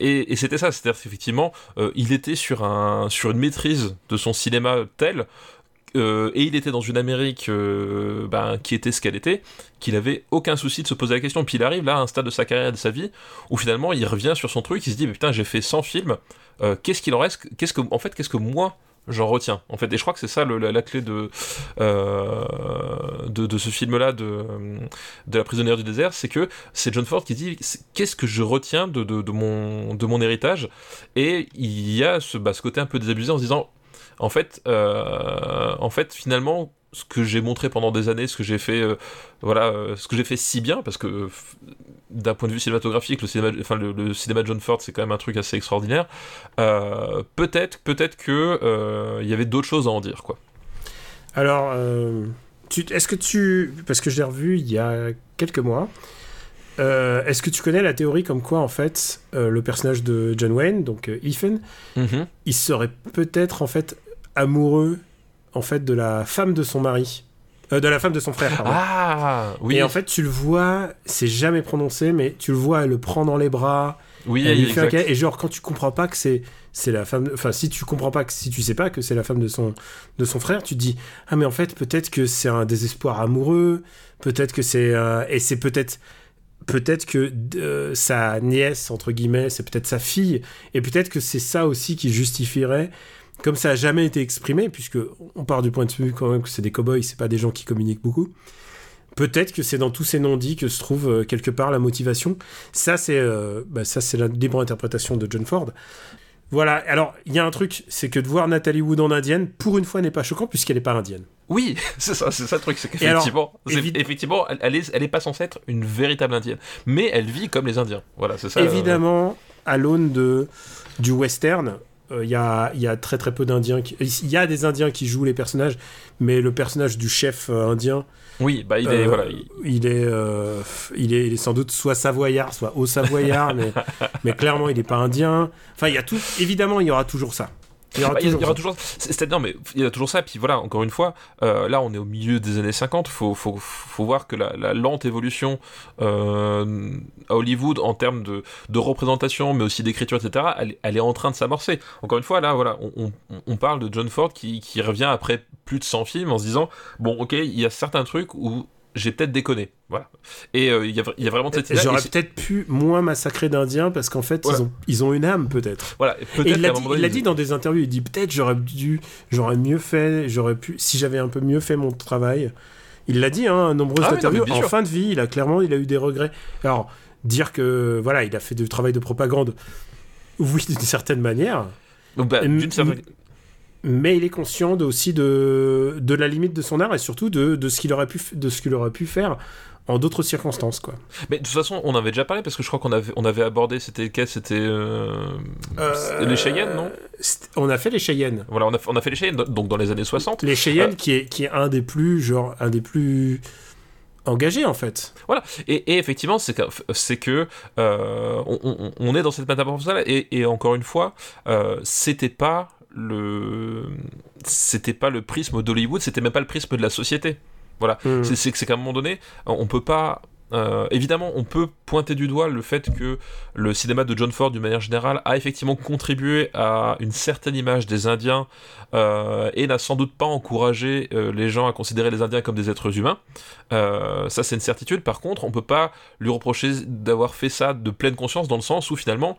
Et, c'était ça c'est-à-dire qu'effectivement il était sur un sur une maîtrise de son cinéma tel euh, et il était dans une Amérique euh, ben, qui était ce qu'elle était, qu'il avait aucun souci de se poser la question. Puis il arrive là à un stade de sa carrière de sa vie où finalement il revient sur son truc, il se dit mais putain j'ai fait 100 films, euh, qu'est-ce qu'il en reste Qu'est-ce que en fait qu'est-ce que moi j'en retiens en fait et je crois que c'est ça la, clé de, de, ce film là de, de la prisonnière du désert c'est que c'est John Ford qui dit qu'est-ce que je retiens de, de, de, mon, de mon héritage? Et il y a ce, bah, ce côté un peu désabusé en se disant en fait, euh, en fait, finalement, ce que j'ai montré pendant des années, ce que j'ai fait, euh, voilà, euh, ce que j'ai fait si bien, parce que d'un point de vue cinématographique, le cinéma, enfin le, cinéma de John Ford, c'est quand même un truc assez extraordinaire. peut-être, peut-être que il y avait d'autres choses à en dire, quoi. Alors, est-ce que tu, parce que je l'ai revu il y a quelques mois. Est-ce que tu connais la théorie comme quoi, en fait, le personnage de John Wayne, donc Ethan, mm-hmm. il serait peut-être, en fait, amoureux en fait de la femme de son mari. Euh, de la femme de son frère, pardon. Ah, oui. Et en fait, tu le vois, c'est jamais prononcé, mais tu le vois, elle le prend dans les bras. Oui, elle fait un Et genre, quand tu comprends pas que c'est c'est la femme enfin si tu comprends pas que si tu sais pas que c'est la femme de son de son frère tu te dis ah mais en fait peut-être que c'est un désespoir amoureux peut-être que c'est euh, et c'est peut-être peut-être que euh, sa nièce entre guillemets c'est peut-être sa fille et peut-être que c'est ça aussi qui justifierait comme ça a jamais été exprimé, puisque on part du point de vue quand même que c'est des cow-boys, c'est pas des gens qui communiquent beaucoup. Peut-être que c'est dans tous ces non-dits que se trouve euh, quelque part la motivation. Ça, c'est euh, bah, ça, c'est la libre interprétation de John Ford. Voilà. Alors, il y a un truc, c'est que de voir Nathalie Wood en indienne, pour une fois, n'est pas choquant puisqu'elle n'est pas indienne. Oui, c'est ça, c'est ça le truc, c'est qu'effectivement, effectivement, elle, est, elle est pas censée être une véritable indienne, mais elle vit comme les Indiens. Voilà, c'est ça. Euh, Évidemment, à l'aune de du western, il euh, y, a, y, a, très très peu d'Indiens. Il y a des Indiens qui jouent les personnages, mais le personnage du chef euh, indien. Oui, bah il est. Euh, voilà, il... est, il, est, il est sans doute soit savoyard, soit haut savoyard, mais, mais clairement il n'est pas indien. Enfin, il y a tout. Évidemment, il y aura toujours ça. Il y aura Bah, il y, toujours aura ça. toujours. c'est- C'est-à-dire, mais il y a toujours ça. Puis voilà, encore une fois, euh, là, on est au milieu des années 50. Faut, faut, faut voir que la, la lente évolution euh, à Hollywood en termes de, de représentation, mais aussi d'écriture, etc., elle, elle est en train de s'amorcer. Encore une fois, là, voilà, on, on- on parle de John Ford qui, qui revient après plus de 100 films en se disant bon, ok, il y a certains trucs où j'ai peut-être déconné. Voilà. Et euh, il y, a, il y a vraiment cette idée. J'aurais peut-être pu moins massacrer d'Indiens parce qu'en fait, Voilà. ils, ont, ils ont une âme, peut-être. Voilà. Et Peut-être il l'a dit, il dans des interviews, il dit peut-être j'aurais dû, j'aurais mieux fait, j'aurais pu, si j'avais un peu mieux fait mon travail. Il l'a dit, hein, à nombreuses Ah non, interviews. bien en sûr. fin de vie, il a clairement, il a eu des regrets. Alors, dire que, voilà, il a fait du travail de propagande, oui, d'une certaine manière, Donc, bah, d'une certaine- mais il est conscient de, aussi de, de la limite de son art et surtout de, de ce qu'il aurait pu, f- de ce qu'il aurait pu faire en d'autres circonstances, quoi. Mais de toute façon, on en avait déjà parlé parce que je crois qu'on avait, on avait abordé, c'était quel C'était euh, Euh, les Cheyennes, non? On a fait les Cheyennes. Voilà, on a, on a fait les Cheyennes, donc dans les années 60. Les Cheyennes, Euh, qui, est, qui est un des plus, genre, un des plus engagés, en fait. Voilà, et, et effectivement, c'est que, c'est que euh, on, on- on est dans cette métamorphose-là, et, et encore une fois, euh, c'était pas le c'était pas le prisme d'Hollywood, c'était même pas le prisme de la société. Voilà, Mm. que c'est qu'à un moment donné, on peut pas. Euh, évidemment, on peut pointer du doigt le fait que le cinéma de John Ford, d'une manière générale, a effectivement contribué à une certaine image des Indiens euh, et n'a sans doute pas encouragé euh, les gens à considérer les Indiens comme des êtres humains. Ça, c'est une certitude. Par contre, on peut pas lui reprocher d'avoir fait ça de pleine conscience, dans le sens où finalement,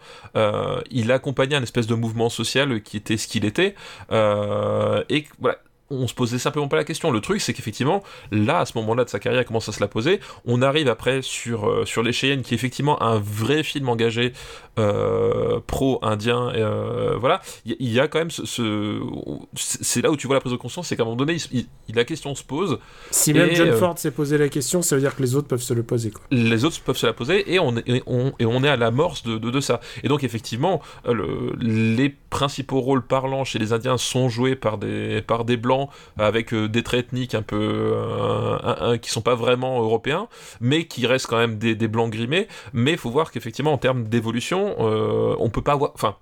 il accompagnait un espèce de mouvement social qui était ce qu'il était, et voilà. On se posait simplement pas la question. Le truc, c'est qu'effectivement, là, à ce moment-là de sa carrière, il commence à se la poser. On arrive après sur, euh, sur Les Cheyennes, qui est effectivement un vrai film engagé euh, pro-indien. euh, voilà. Il y, a quand même ce. ce- c'est là où tu vois la prise de conscience, c'est qu'à un moment donné, il- il- la question se pose. Si même John Ford s'est posé la question, ça veut dire que les autres peuvent se le poser, quoi. les autres peuvent se la poser et on est, et on, et on est à l'amorce de, de, de ça. Et donc effectivement, le- les principaux rôles parlants chez les Indiens sont joués par des, par des blancs avec euh, des traits ethniques un peu euh, qui sont pas vraiment européens, mais qui restent quand même des, blancs grimés. Mais faut voir qu'effectivement en termes d'évolution, euh, on peut pas avoir, enfin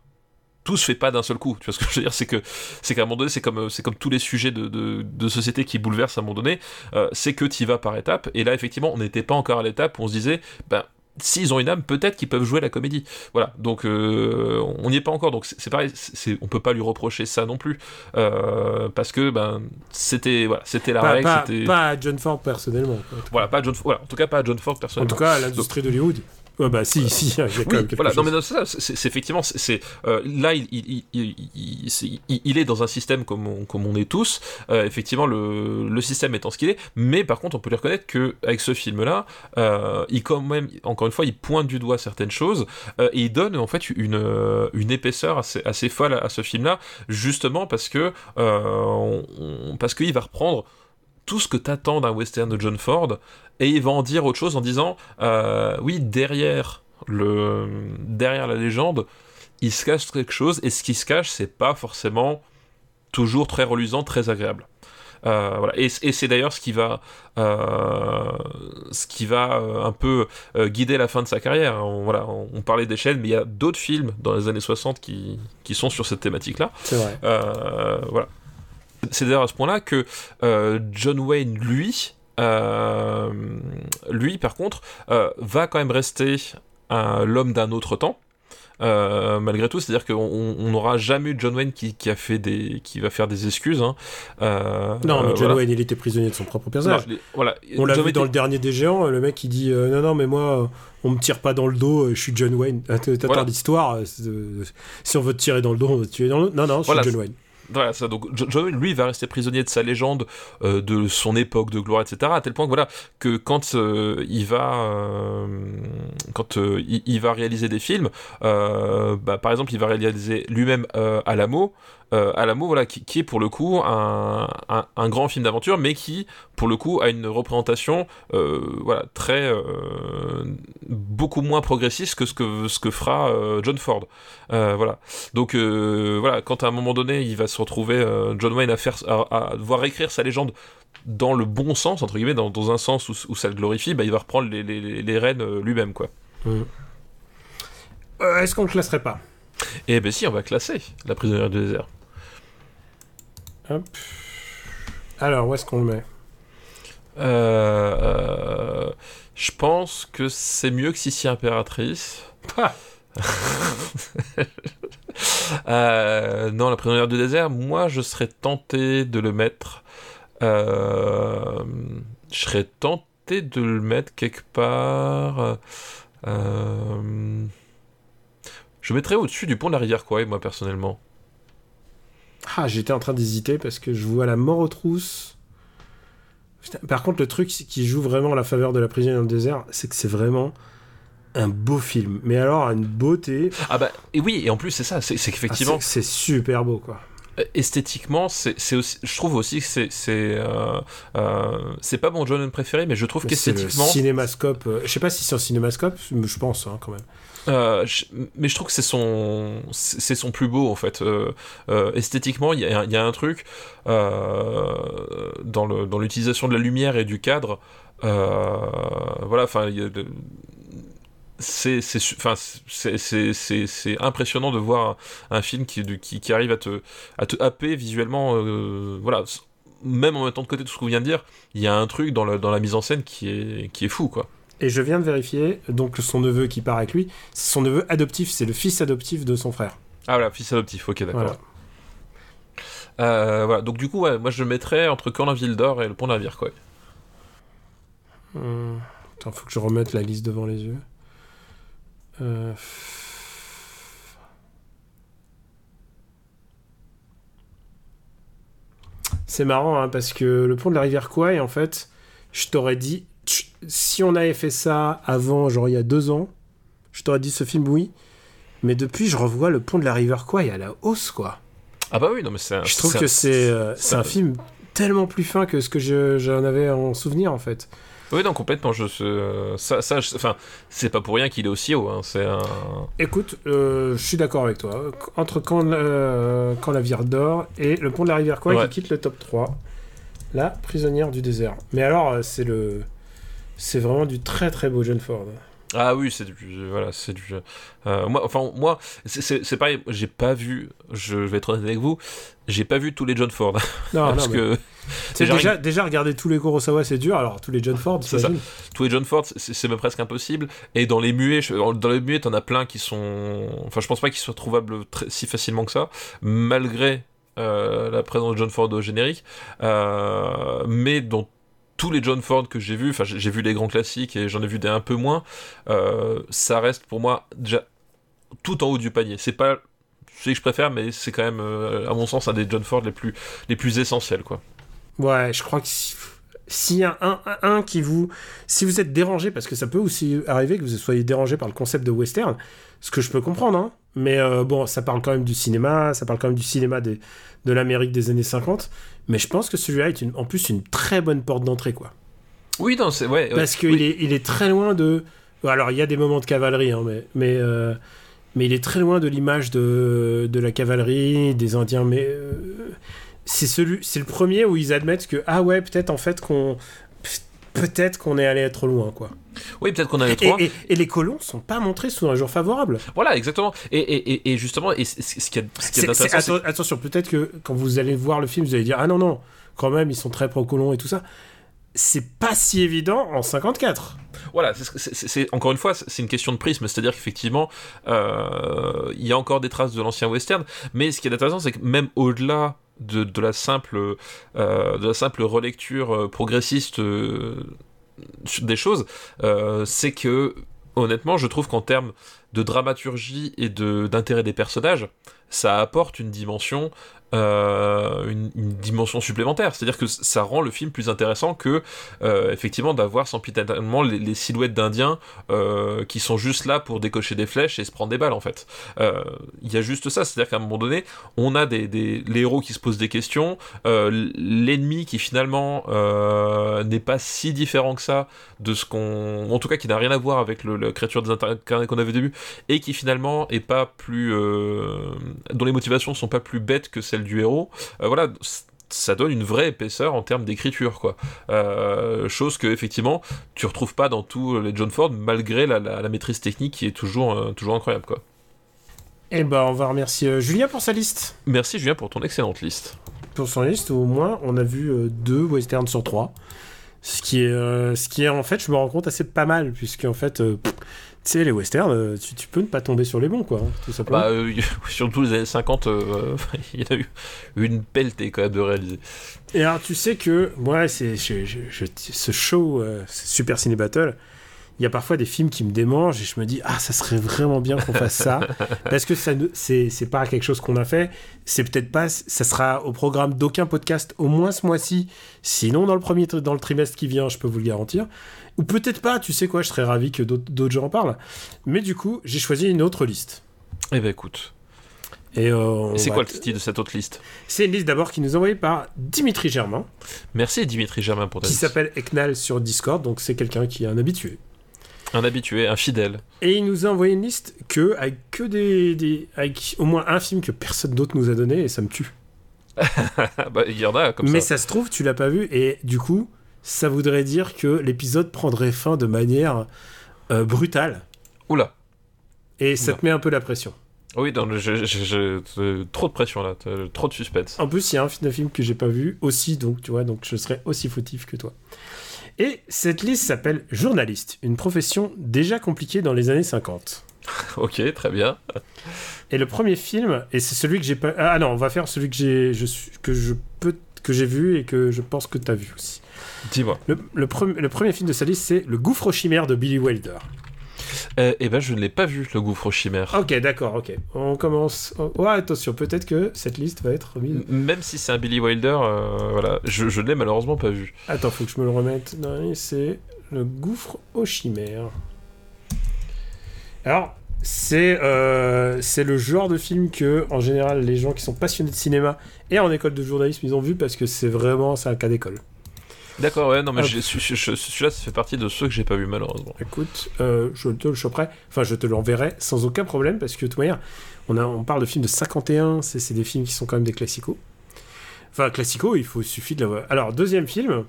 tout se fait pas d'un seul coup. Tu vois ce que je veux dire? C'est que c'est qu'à un moment donné, c'est comme c'est comme tous les sujets de, société qui bouleversent à un moment donné. euh, c'est que tu y vas par étapes. Et là, effectivement, on n'était pas encore à l'étape où on se disait, ben s'ils ont une âme, peut-être qu'ils peuvent jouer la comédie. Voilà. Donc euh, on n'y est pas encore. Donc c'est pareil. c'est- on peut pas lui reprocher ça non plus Euh, parce que ben c'était voilà, c'était la Pas, règle. pas, à John Ford personnellement. voilà, pas John. Voilà, en tout cas pas John Ford En personnellement. tout cas, à l'industrie d'Hollywood. Ouais, bah si, si, il y a quand Oui, même quelque voilà, chose. non mais non, c'est ça, c'est c'est effectivement, c'est- euh, là il, il, il, il, il- est dans un système comme on, comme on est tous, euh, effectivement le, le système étant ce qu'il est, mais par contre on peut lui reconnaître que avec ce film-là, euh, il quand même, encore une fois, il pointe du doigt certaines choses euh, et il donne en fait une, une épaisseur assez, assez folle à, à ce film-là, justement parce que on- on- parce qu'il va reprendre tout ce que t'attends d'un western de John Ford et il va en dire autre chose en disant euh, oui derrière le derrière la légende il se cache quelque chose et ce qui se cache c'est pas forcément toujours très reluisant très agréable Euh, voilà. et, et c'est d'ailleurs ce qui va euh, ce qui va euh, un peu guider la fin de sa carrière on, voilà on, on parlait des chaînes mais il y a d'autres films dans les années 60 qui, qui sont sur cette thématique là C'est vrai. voilà. C'est d'ailleurs à ce point-là que John Wayne, lui, lui par contre, euh, va quand même rester un- l'homme d'un autre temps. euh, malgré tout, c'est-à-dire qu'on on- on n'aura jamais eu John Wayne qui, qui a fait des, qui va faire des excuses. hein. Euh, Non, mais euh, John voilà. Wayne, il était prisonnier de son propre personnage. Non, les- voilà. On l'a vu dans était- le dernier des géants, le mec il dit euh, non non mais moi euh, on me tire pas dans le dos, euh, je suis John Wayne. Ah, T'as Voilà. euh, de- si on veut te tirer dans le dos, on va te tuer dans le dos. Non non, je suis John Wayne. Donc, Jo- John lui, va rester prisonnier de sa légende, euh, de son époque de gloire, etc. À tel point que voilà, que quand euh, il va, euh, il, va réaliser des films, bah, par exemple, il va réaliser lui-même Alamo. Euh, Alamo, voilà, qui, qui est pour le coup un, un, un grand film d'aventure, mais qui, pour le coup, a une représentation, euh, voilà, très euh, beaucoup moins progressiste que ce que ce que fera euh, John Ford. Voilà. Donc voilà, quand à un moment donné, il va se retrouver John Wayne à faire, à, à devoir écrire sa légende dans le bon sens entre guillemets, dans, dans un sens où, où ça le glorifie, bah, il va reprendre les, les, rênes lui-même quoi. Euh, Est-ce qu'on le classerait pas? Et ben si, on va classer la prisonnière du désert. Hop. Alors, où est-ce qu'on le met? Euh, euh, je pense que c'est mieux que Sissi Impératrice. Ah. Euh, non, la prisonnière du désert, moi je serais tenté de le mettre. euh, je serais tenté de le mettre quelque part. euh, je mettrais au-dessus du pont de la rivière Kwai, moi personnellement. Ah, j'étais en train d'hésiter parce que je vois la mort aux trousses. Putain, Par contre, le truc qui joue vraiment la faveur de la prison dans le désert, c'est que c'est vraiment un beau film. Mais alors, une beauté. Ah bah, et oui, et en plus c'est ça, c'est Ah, qu'effectivement, c'est super beau, quoi. Euh, esthétiquement, c'est aussi, je trouve aussi que c'est c'est euh, euh, c'est pas mon John préféré, mais je trouve qu'esthétiquement, cinémascope. euh, je sais pas si c'est un cinémascope, mais je pense hein, quand même. Euh, mais je trouve que c'est son c'est son plus beau en fait. Euh, euh, esthétiquement, il y a, un truc dans le dans l'utilisation de la lumière et du cadre. voilà, enfin, c'est impressionnant de voir un, film qui, qui qui arrive à te à te happer visuellement voilà même en mettant de côté tout ce qu'on vient de dire il y a un truc dans, le, dans la mise en scène qui est qui est fou quoi Et je viens de vérifier, donc son neveu qui part avec lui, c'est son neveu adoptif, c'est le fils adoptif de son frère. ah voilà fils adoptif ok d'accord Voilà. Euh, voilà donc du coup ouais, moi je le mettrais entre Cornaville d'Or et le pont de la Rivière quoi Hum, Attends, faut que je remette la liste devant les yeux. Euh, C'est marrant hein, parce que le pont de la rivière Kouai, en fait, je t'aurais dit, si on avait fait ça avant, genre il y a deux ans, je t'aurais dit ce film oui. Mais depuis, je revois le pont de la rivière Kouai à la hausse, quoi. ah bah oui non mais c'est Je trouve que c'est euh, un film tellement plus fin que ce que je- j'en avais en souvenir, en fait. oui non complètement je ça ça je- enfin c'est pas pour rien qu'il est aussi haut hein, c'est un Écoute, euh, je suis d'accord avec toi. Entre quand, euh, quand la vire d'or et le pont de la rivière quoi Ouais. qui quitte le top 3, la prisonnière du désert. Mais alors, euh, c'est le. C'est vraiment du très très beau John Ford. Ah oui, c'est du voilà, c'est du euh, moi enfin moi c'est- pareil, j'ai pas vu je, vais être honnête avec vous, j'ai pas vu tous les John Ford Non, parce non, que c'est déjà, déjà, regarder tous les Kurosawa c'est dur, alors tous les John Ford, C'est ça. tous les John Ford c'est c'est même presque impossible et dans les muets je- dans les muets t'en as plein qui sont enfin je pense pas qu'ils soient trouvables très- si facilement que ça malgré euh, la présence de John Ford au générique euh, mais dans tous les John Ford que j'ai vus, enfin j'ai vu les grands classiques et j'en ai vu des un peu moins, euh, ça reste pour moi déjà tout en haut du panier. C'est pas celui que je préfère, mais c'est quand même, euh, à mon sens, un des John Ford les plus, les plus essentiels, quoi. Ouais, je crois que si- s'il y a un, un, qui vous... Si vous êtes dérangé, parce que ça peut aussi arriver que vous soyez dérangé par le concept de western, ce que je peux comprendre, hein, mais euh, bon, ça parle quand même du cinéma, ça parle quand même du cinéma de l'Amérique des années 50, mais je pense que celui-là est une- en plus une très bonne porte d'entrée, quoi. Oui, non, c'est ouais. Parce qu'il est, il est très loin de... Alors, il y a des moments de cavalerie, hein, mais... mais euh, mais il est très loin de l'image de, de la cavalerie, des Indiens. Mais euh, c'est celui, c'est le premier où ils admettent que ah ouais, peut-être en fait qu'on, peut-être qu'on est allé trop loin, quoi. Oui, peut-être qu'on a les Et, trois. et- et les colons sont pas montrés sous un jour favorable. Voilà, exactement. Et, et, justement, et ce qui est, intéressant, attention, peut-être que quand vous allez voir le film, vous allez dire ah non non, quand même ils sont très pro colons et tout ça. C'est pas si évident en 54. Voilà, c'est- encore une fois, c'est une question de prisme, c'est-à-dire qu'effectivement, euh, il y a encore des traces de l'ancien western, mais ce qui est intéressant, c'est que même au-delà de, de la simple, euh, de la simple relecture euh, progressiste euh, des choses, euh, c'est que honnêtement, je trouve qu'en termes de dramaturgie et d'intérêt des personnages, ça apporte une dimension, euh, une, dimension supplémentaire. C'est-à-dire que ça rend le film plus intéressant que euh, effectivement d'avoir sempiternellement les, les silhouettes d'Indiens euh, qui sont juste là pour décocher des flèches et se prendre des balles en fait. Euh, Il y a juste ça, c'est-à-dire qu'à un moment donné, on a des, des héros qui se posent des questions, l'ennemi qui finalement n'est pas si différent que ça de ce qu'on, en tout cas qui n'a rien à voir avec le, la créature désincarnée qu'on avait au début et qui finalement est pas plus, dont les motivations sont pas plus bêtes que celles du héros. Euh, voilà. Ça donne une vraie épaisseur en termes d'écriture, quoi. Euh, chose que effectivement tu retrouves pas dans tous les John Ford, malgré la, la- la maîtrise technique qui est toujours, euh, toujours incroyable, quoi. Et ben on va remercier euh, Julien pour sa liste. Merci Julien pour ton excellente liste. pour son liste, au moins, on a vu deux westerns sur trois. Ce qui est, ce qui est en fait, je me rends compte assez pas mal, puisque en fait, pff, tu sais, les westerns, euh, tu, tu peux ne pas tomber sur les bons, quoi, hein, tout simplement. Bah, euh, surtout les années 50, euh, il y en a eu une pelletée quand même de réaliser. Et alors, tu sais que, moi, c'est, je- je- je- ce show, euh, Super Ciné Battle, il y a parfois des films qui me démangent et je me dis, ah, ça serait vraiment bien qu'on fasse ça. parce que ça c'est, c'est pas quelque chose qu'on a fait. C'est peut-être pas, ça sera au programme d'aucun podcast, au moins ce mois-ci. Sinon, dans le premier, dans le trimestre qui vient, je peux vous le garantir. Ou peut-être pas, tu sais quoi, je serais ravi que d'autres, gens en parlent. Mais du coup, j'ai choisi une autre liste. Eh ben écoute. Et, euh, Et c'est va quoi le titre de cette autre liste? C'est une liste d'abord qui nous est envoyée par Dimitri Germain. Merci Dimitri Germain pour ta qui s'appelle Eknal sur Discord, donc c'est quelqu'un qui est un habitué. Un habitué, un fidèle. Et il nous a envoyé une liste que avec que des, des- avec au moins un film que personne d'autre nous a donné et ça me tue. bah, il y en a comme Mais ça. ça se trouve tu l'as pas vu et du coup ça voudrait dire que l'épisode prendrait fin de manière euh, brutale Oula. et ça te met un peu la pression. Oui, non, je- je- je- je- trop de pression là, trop de suspense. En plus il y a un film, un film que j'ai pas vu aussi donc tu vois donc je serais aussi fautif que toi. Et cette liste s'appelle journaliste, une profession déjà compliquée dans les années 50. ok, très bien. Et le premier film, et c'est celui que j'ai pas. Ah non, on va faire celui que j'ai, que je peux, que j'ai vu et que je pense que t'as vu aussi. Dis-moi. Le, le, pre- le premier film de sa liste, c'est Le Gouffre aux chimères de Billy Wilder. Euh, eh ben, je ne l'ai pas vu, le gouffre aux chimères. Ok, d'accord, ok. On commence. Oh, ouais, attention, peut-être que cette liste va être remise. Même si c'est un Billy Wilder, euh, voilà, je, je ne l'ai malheureusement pas vu. Attends, faut que je me le remette. C'est Le Gouffre aux chimères. Alors, c'est euh, c'est le genre de film que, en général, les gens qui sont passionnés de cinéma et en école de journalisme, ils ont vu parce que c'est vraiment c'est un cas d'école. D'accord, ouais, non, mais ce- celui-là, ça fait partie de ceux que j'ai pas vu malheureusement. Écoute, euh, je te le choperai, enfin je te l'enverrai sans aucun problème parce que de toute manière, on, a, on parle de films de 51, c'est c'est des films qui sont quand même des classicos. Enfin, classicos, il faut suffit de l'avoir. Alors, deuxième film.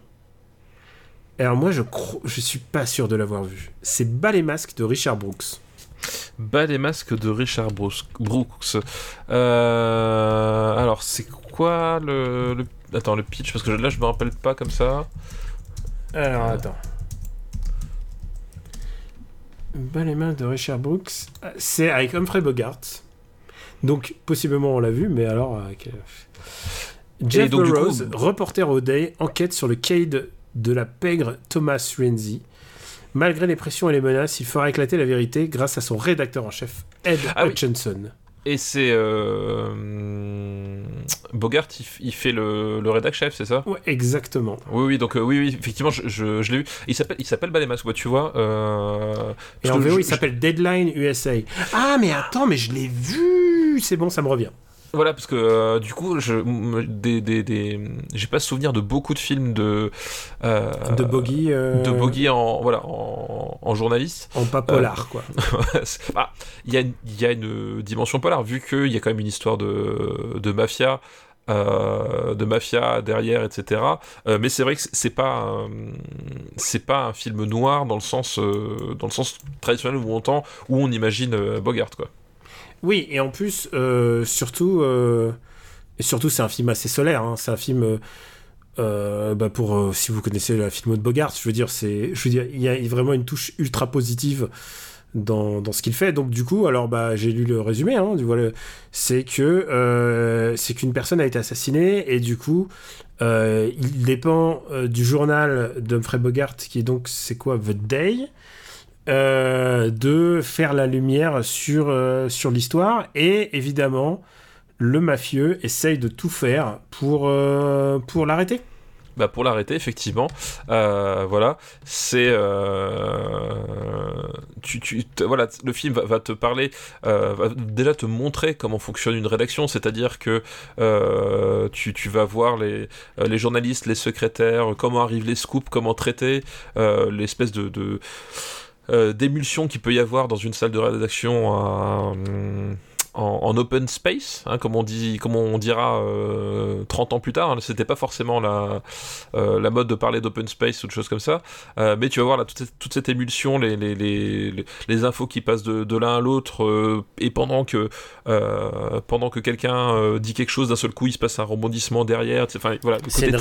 Alors moi, je cro- je suis pas sûr de l'avoir vu. C'est Bas les masques de Richard Brooks. Bas les masques de Richard Brooks. Brooks. Euh, alors, c'est quoi le, le- Attends, le pitch, parce que là, je me rappelle pas comme ça. Alors, attends. Bas les mains de Richard Brooks. euh, C'est avec Humphrey Bogart. Donc, possiblement, on l'a vu, mais alors. euh, Jeff donc, du coup- Burroughs, reporter au Day, enquête sur le Cade de la pègre Thomas Renzi. Malgré les pressions et les menaces, il fera éclater la vérité grâce à son rédacteur en chef, Ed Ah oui. Et c'est. euh, Bogart, il, fait le, le rédac chef, c'est ça? Ouais, exactement. Oui, oui, donc euh, oui, oui, effectivement, je, je, je l'ai vu. Il s'appelle, il s'appelle ouais, tu vois. euh, Et en VO, je- il s'appelle Deadline USA. Ah, mais attends, mais je l'ai vu C'est bon, ça me revient. Voilà, parce que euh, du coup, je, des, des, des, j'ai pas souvenir de beaucoup de films de. euh, De Bogey. euh, De Bogey en, voilà, en, en journaliste. En pas polar, quoi. C'est- ah, Il y, a une- il y a une dimension polar, vu qu'il y a quand même une histoire de, de mafia. euh, de mafia derrière, etc. Euh, mais c'est vrai que c'est- pas un, c'est pas un film noir dans le sens euh, dans le sens traditionnel où on entend où on imagine euh, Bogart quoi. Oui, et en plus, euh, surtout, euh, et surtout, c'est un film assez solaire. hein. C'est un film, euh, bah pour euh, si vous connaissez la film de Bogart, je veux dire, c'est, je veux dire, il y a vraiment une touche ultra positive dans, dans ce qu'il fait. Donc du coup, alors bah j'ai lu le résumé. Hein, du voilà, c'est que euh, c'est qu'une personne a été assassinée et du coup, euh, il dépend du journal d'Humphrey Bogart, qui est donc c'est quoi The Day de faire la lumière sur, sur l'histoire. Et évidemment, le mafieux essaye de tout faire pour, euh, l'arrêter. Bah pour l'arrêter, effectivement, euh, voilà, c'est euh, tu, tu voilà, le film va, te parler, va déjà te montrer comment fonctionne une rédaction, c'est-à-dire que tu, vas voir les, journalistes, les secrétaires, comment arrivent les scoops, comment traiter l'espèce de, d'émulsion qu'il peut y avoir dans une salle de rédaction à, en, open space, hein, comme on dit, comme on dira 30 ans plus tard. Hein. C'était pas forcément la, la mode de parler d'open space ou de choses comme ça. mais tu vas voir là toute cette, toute cette émulsion, les, les, les, les, infos qui passent de, de l'un à l'autre, et pendant que pendant que quelqu'un dit quelque chose, d'un seul coup il se passe un rebondissement derrière. Enfin voilà, c'est une,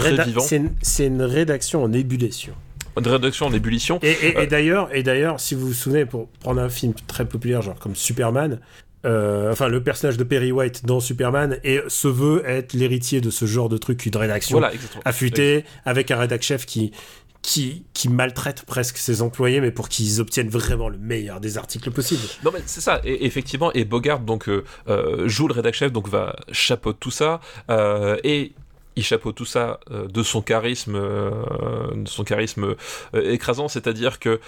une rédaction en ébullition de rédaction en ébullition. Et, et, d'ailleurs, et d'ailleurs, si vous vous souvenez, pour prendre un film très populaire, genre comme Superman, euh, enfin le personnage de Perry White dans Superman et se veut être l'héritier de ce genre de truc, une rédaction voilà, affûtée, avec un rédac chef qui qui, qui maltraite presque ses employés, mais pour qu'ils obtiennent vraiment le meilleur des articles possibles. Non, mais c'est ça, et, effectivement, et Bogart donc, euh, euh, joue le rédac chef, donc va chapeauter tout ça, et il chapeaute tout ça euh, de son charisme, euh, de son charisme euh, écrasant, c'est-à-dire que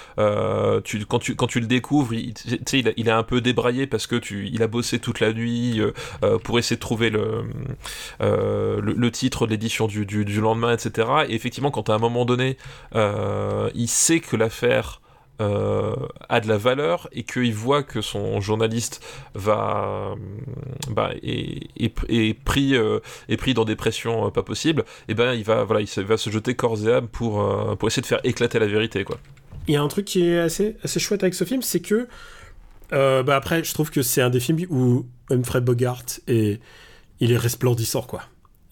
tu, quand, tu, quand tu le découvres, il, il, il, est un peu débraillé parce que tu, il a bossé toute la nuit pour essayer de trouver le, le, titre de l'édition du, du, du, lendemain, etc. Et effectivement, quand à un moment donné, il sait que l'affaire euh, a de la valeur et qu'il voit que son journaliste va bah, est, pris euh, est pris dans des pressions euh, pas possibles, et eh ben il va voilà il va se jeter corps et âme pour pour essayer de faire éclater la vérité quoi. Il y a un truc qui est assez assez chouette avec ce film, c'est que bah après je trouve que c'est un des films où Humphrey Bogart est il est resplendissant quoi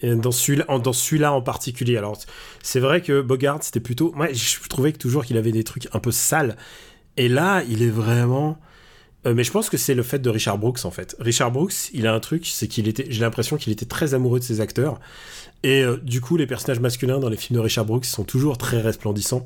dans celui-là en particulier. Alors, c'est vrai que Bogart, c'était plutôt. Moi, je trouvais toujours qu'il avait des trucs un peu sales. Et là, il est vraiment. Euh, mais je pense que c'est le fait de Richard Brooks en fait. Richard Brooks, il a un truc, c'est qu'il était, j'ai l'impression qu'il était très amoureux de ses acteurs. Et euh, du coup, les personnages masculins dans les films de Richard Brooks sont toujours très resplendissants.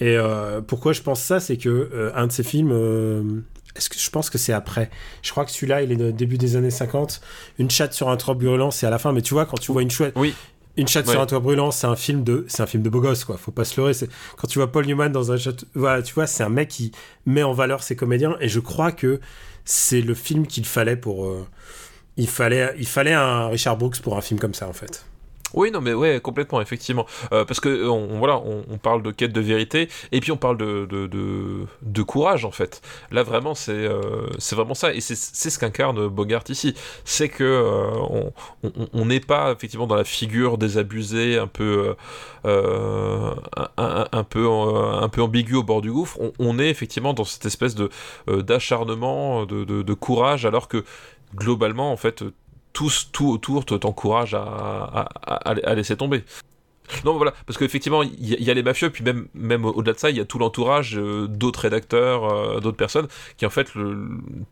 Et euh, pourquoi je pense ça, c'est que un de ses films, est-ce que je pense que c'est après Je crois que celui-là, il est au début des années 50. Une chatte sur un toit brûlant, c'est à la fin. Mais tu vois, quand tu vois une chouette, oui. Une chatte sur un toit brûlant, c'est un film de, c'est un film de beau gosse, quoi. Faut pas se leurrer. Quand tu vois Paul Newman dans un château, voilà, tu vois, c'est un mec qui met en valeur ses comédiens. Et je crois que c'est le film qu'il fallait pour. Euh, il fallait, il fallait un Richard Brooks pour un film comme ça, en fait. Oui, non, mais ouais, complètement, effectivement. Euh, parce que on, voilà, on, parle de quête de vérité, et puis on parle de, de, de, courage, en fait. Là, vraiment, c'est euh, vraiment ça, et c'est ce qu'incarne Bogart ici. C'est que euh, on n'est pas effectivement dans la figure désabusée, un peu un, peu un peu ambigu au bord du gouffre. On, est effectivement dans cette espèce de d'acharnement, de, de courage, alors que globalement, en fait, tous, tout autour t'encourage à, laisser tomber. Non, voilà, parce qu'effectivement, il y, a les mafieux, puis même, même au-delà de ça, il y a tout l'entourage euh, d'autres rédacteurs, euh, d'autres personnes, qui en fait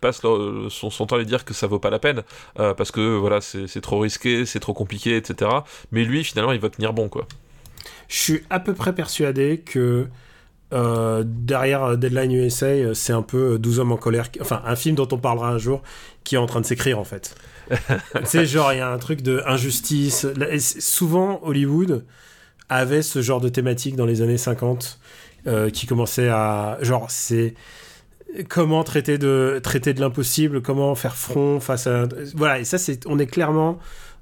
passent son, temps à lui dire que ça vaut pas la peine, euh, parce que voilà, c'est trop risqué, c'est trop compliqué, etc. Mais lui, finalement, il va tenir bon, quoi. Je suis à peu près persuadé que derrière Deadline USA, c'est un peu 12 hommes en colère, enfin, un film dont on parlera un jour, qui est en train de s'écrire, en fait tu sais, genre, il y a un truc de injustice. Souvent, Hollywood avait ce genre de thématique dans les années 50 euh, qui commençait à. Genre, c'est comment traiter de, traiter de l'impossible, comment faire front face à. Voilà, et ça, c'est, on est clairement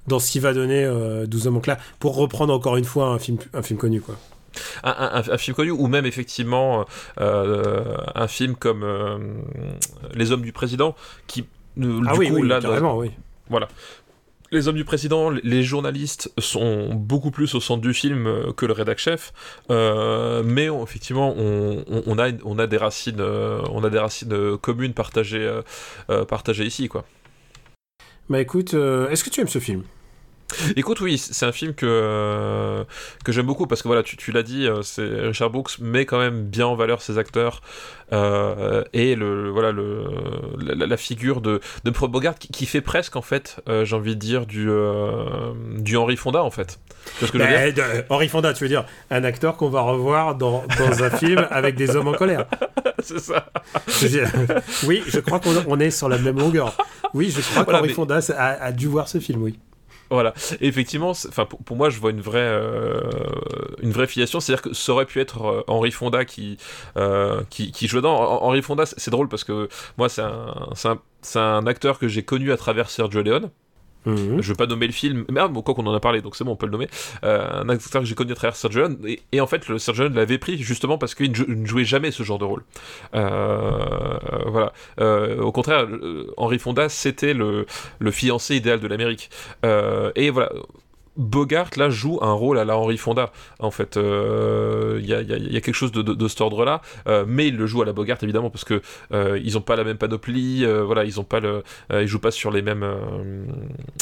dans ce qui va donner 12 euh, hommes en clair, pour reprendre encore une fois un film, un film connu, quoi. Un, un, film connu ou même effectivement euh, un film comme Les Hommes du Président qui du ah oui, coup oui, là oui. Voilà. Les hommes du président, les journalistes sont beaucoup plus au centre du film euh, que le rédac chef, euh, mais effectivement on, a, on a des racines, euh, on a des racines communes partagées, partagées ici quoi. Bah écoute, est-ce que tu aimes ce film? Écoute, oui, c'est un film que, que j'aime beaucoup parce que voilà, tu, tu l'as dit, euh, c'est Richard Brooks met quand même bien en valeur ses acteurs euh, et le voilà le la, figure de de Pro Bogart qui, fait presque en fait, euh, j'ai envie de dire du du Henri Fonda en fait. Que Henri Fonda, tu veux dire un acteur qu'on va revoir dans, dans un film avec des hommes en colère. c'est ça. oui, je crois qu'on est sur la même longueur. Oui, je crois qu'Henri Fonda a dû voir ce film, oui. Voilà. Effectivement, enfin pour, moi, je vois une vraie euh, une vraie filiation, c'est-à-dire que ça aurait pu être euh, Henri Fonda qui euh, qui, qui jouait dans Henri Fonda. C'est drôle parce que moi, c'est un c'est un, un, acteur que j'ai connu à travers Sergio Leone. Mhm. Je veux pas nommer le film, mais bon, quoi qu'on en a parlé, donc c'est bon, on peut le nommer. Euh, un acteur que j'ai connu à travers Sergio et, et en fait, le Sergio l'avait pris justement parce qu'il ne, jou- ne jouait jamais ce genre de rôle. Euh, voilà. Euh, au contraire, euh, Henry Fonda, c'était le, fiancé idéal de l'Amérique. Euh, et voilà. Bogart là joue un rôle à la Henry Fonda en fait. Euh, il y, a, il y a- quelque chose de, de, cet ordre là mais il le joue à la Bogart évidemment parce que euh, ils ont pas la même panoplie euh, voilà ils ont pas le euh, ils jouent pas sur les mêmes euh,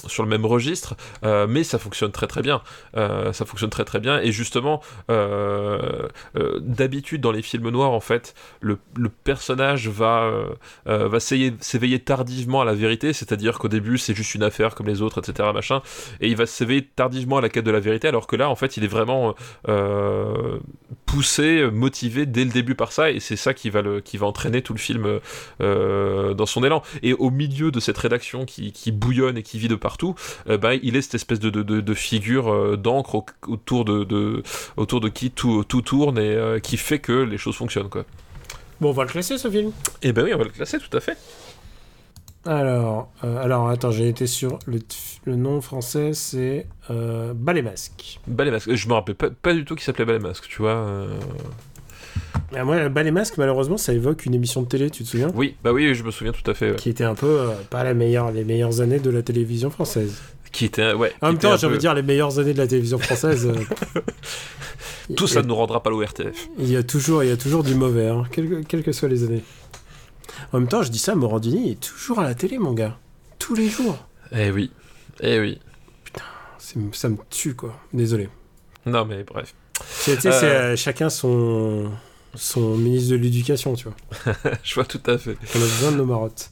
sur le même registre. Euh, mais ça fonctionne très très bien. Euh, ça fonctionne très très bien. Et justement euh, euh, d'habitude dans les films noirs en fait le, personnage va euh, euh, va s'éveiller s'éveiller tardivement à la vérité. C'est-à-dire qu'au début c'est juste une affaire comme les autres etc machin. Et il va s'éveiller tardivement à la quête de la vérité alors que là en fait il est vraiment euh, poussé motivé dès le début par ça et c'est ça qui va le qui va entraîner tout le film euh, dans son élan. Et au milieu de cette rédaction qui, qui bouillonne et qui vit de partout euh, bah, il est cette espèce de, de, de, de figure euh, d'encre au- autour de, de autour de qui tout, tout tourne et euh, qui fait que les choses fonctionnent quoi. Bon, on va le classer ce film. et ben oui on va le classer tout à fait Alors, euh, alors attends, j'ai été sur le, le nom français, c'est euh, Ballet Masque. Ballet Masque je me rappelle pas, pas du tout qu'il s'appelait Ballet Masque tu vois euh. Ah, moi, Ballet Masque, malheureusement, ça évoque une émission de télé, tu te souviens? Oui bah oui je me souviens tout à fait ouais. Qui était un peu euh, pas la meilleure, les meilleures années de la télévision française. qui était ouais En qui même temps, j'ai envie peu- de dire les meilleures années de la télévision française. euh, tout ça ne nous rendra pas l'ORTF Il y a toujours, il y a toujours du mauvais, hein, quelles, que, quelles que soient les années. En même temps, je dis ça, Morandini est toujours à la télé, mon gars. Tous les jours. eh oui eh oui C'est- Ça me tue, quoi. Désolé. non mais bref Tu sais, c'est Euh. euh, chacun son, son ministre de l'éducation, tu vois. je vois tout à fait On a besoin de nos marottes.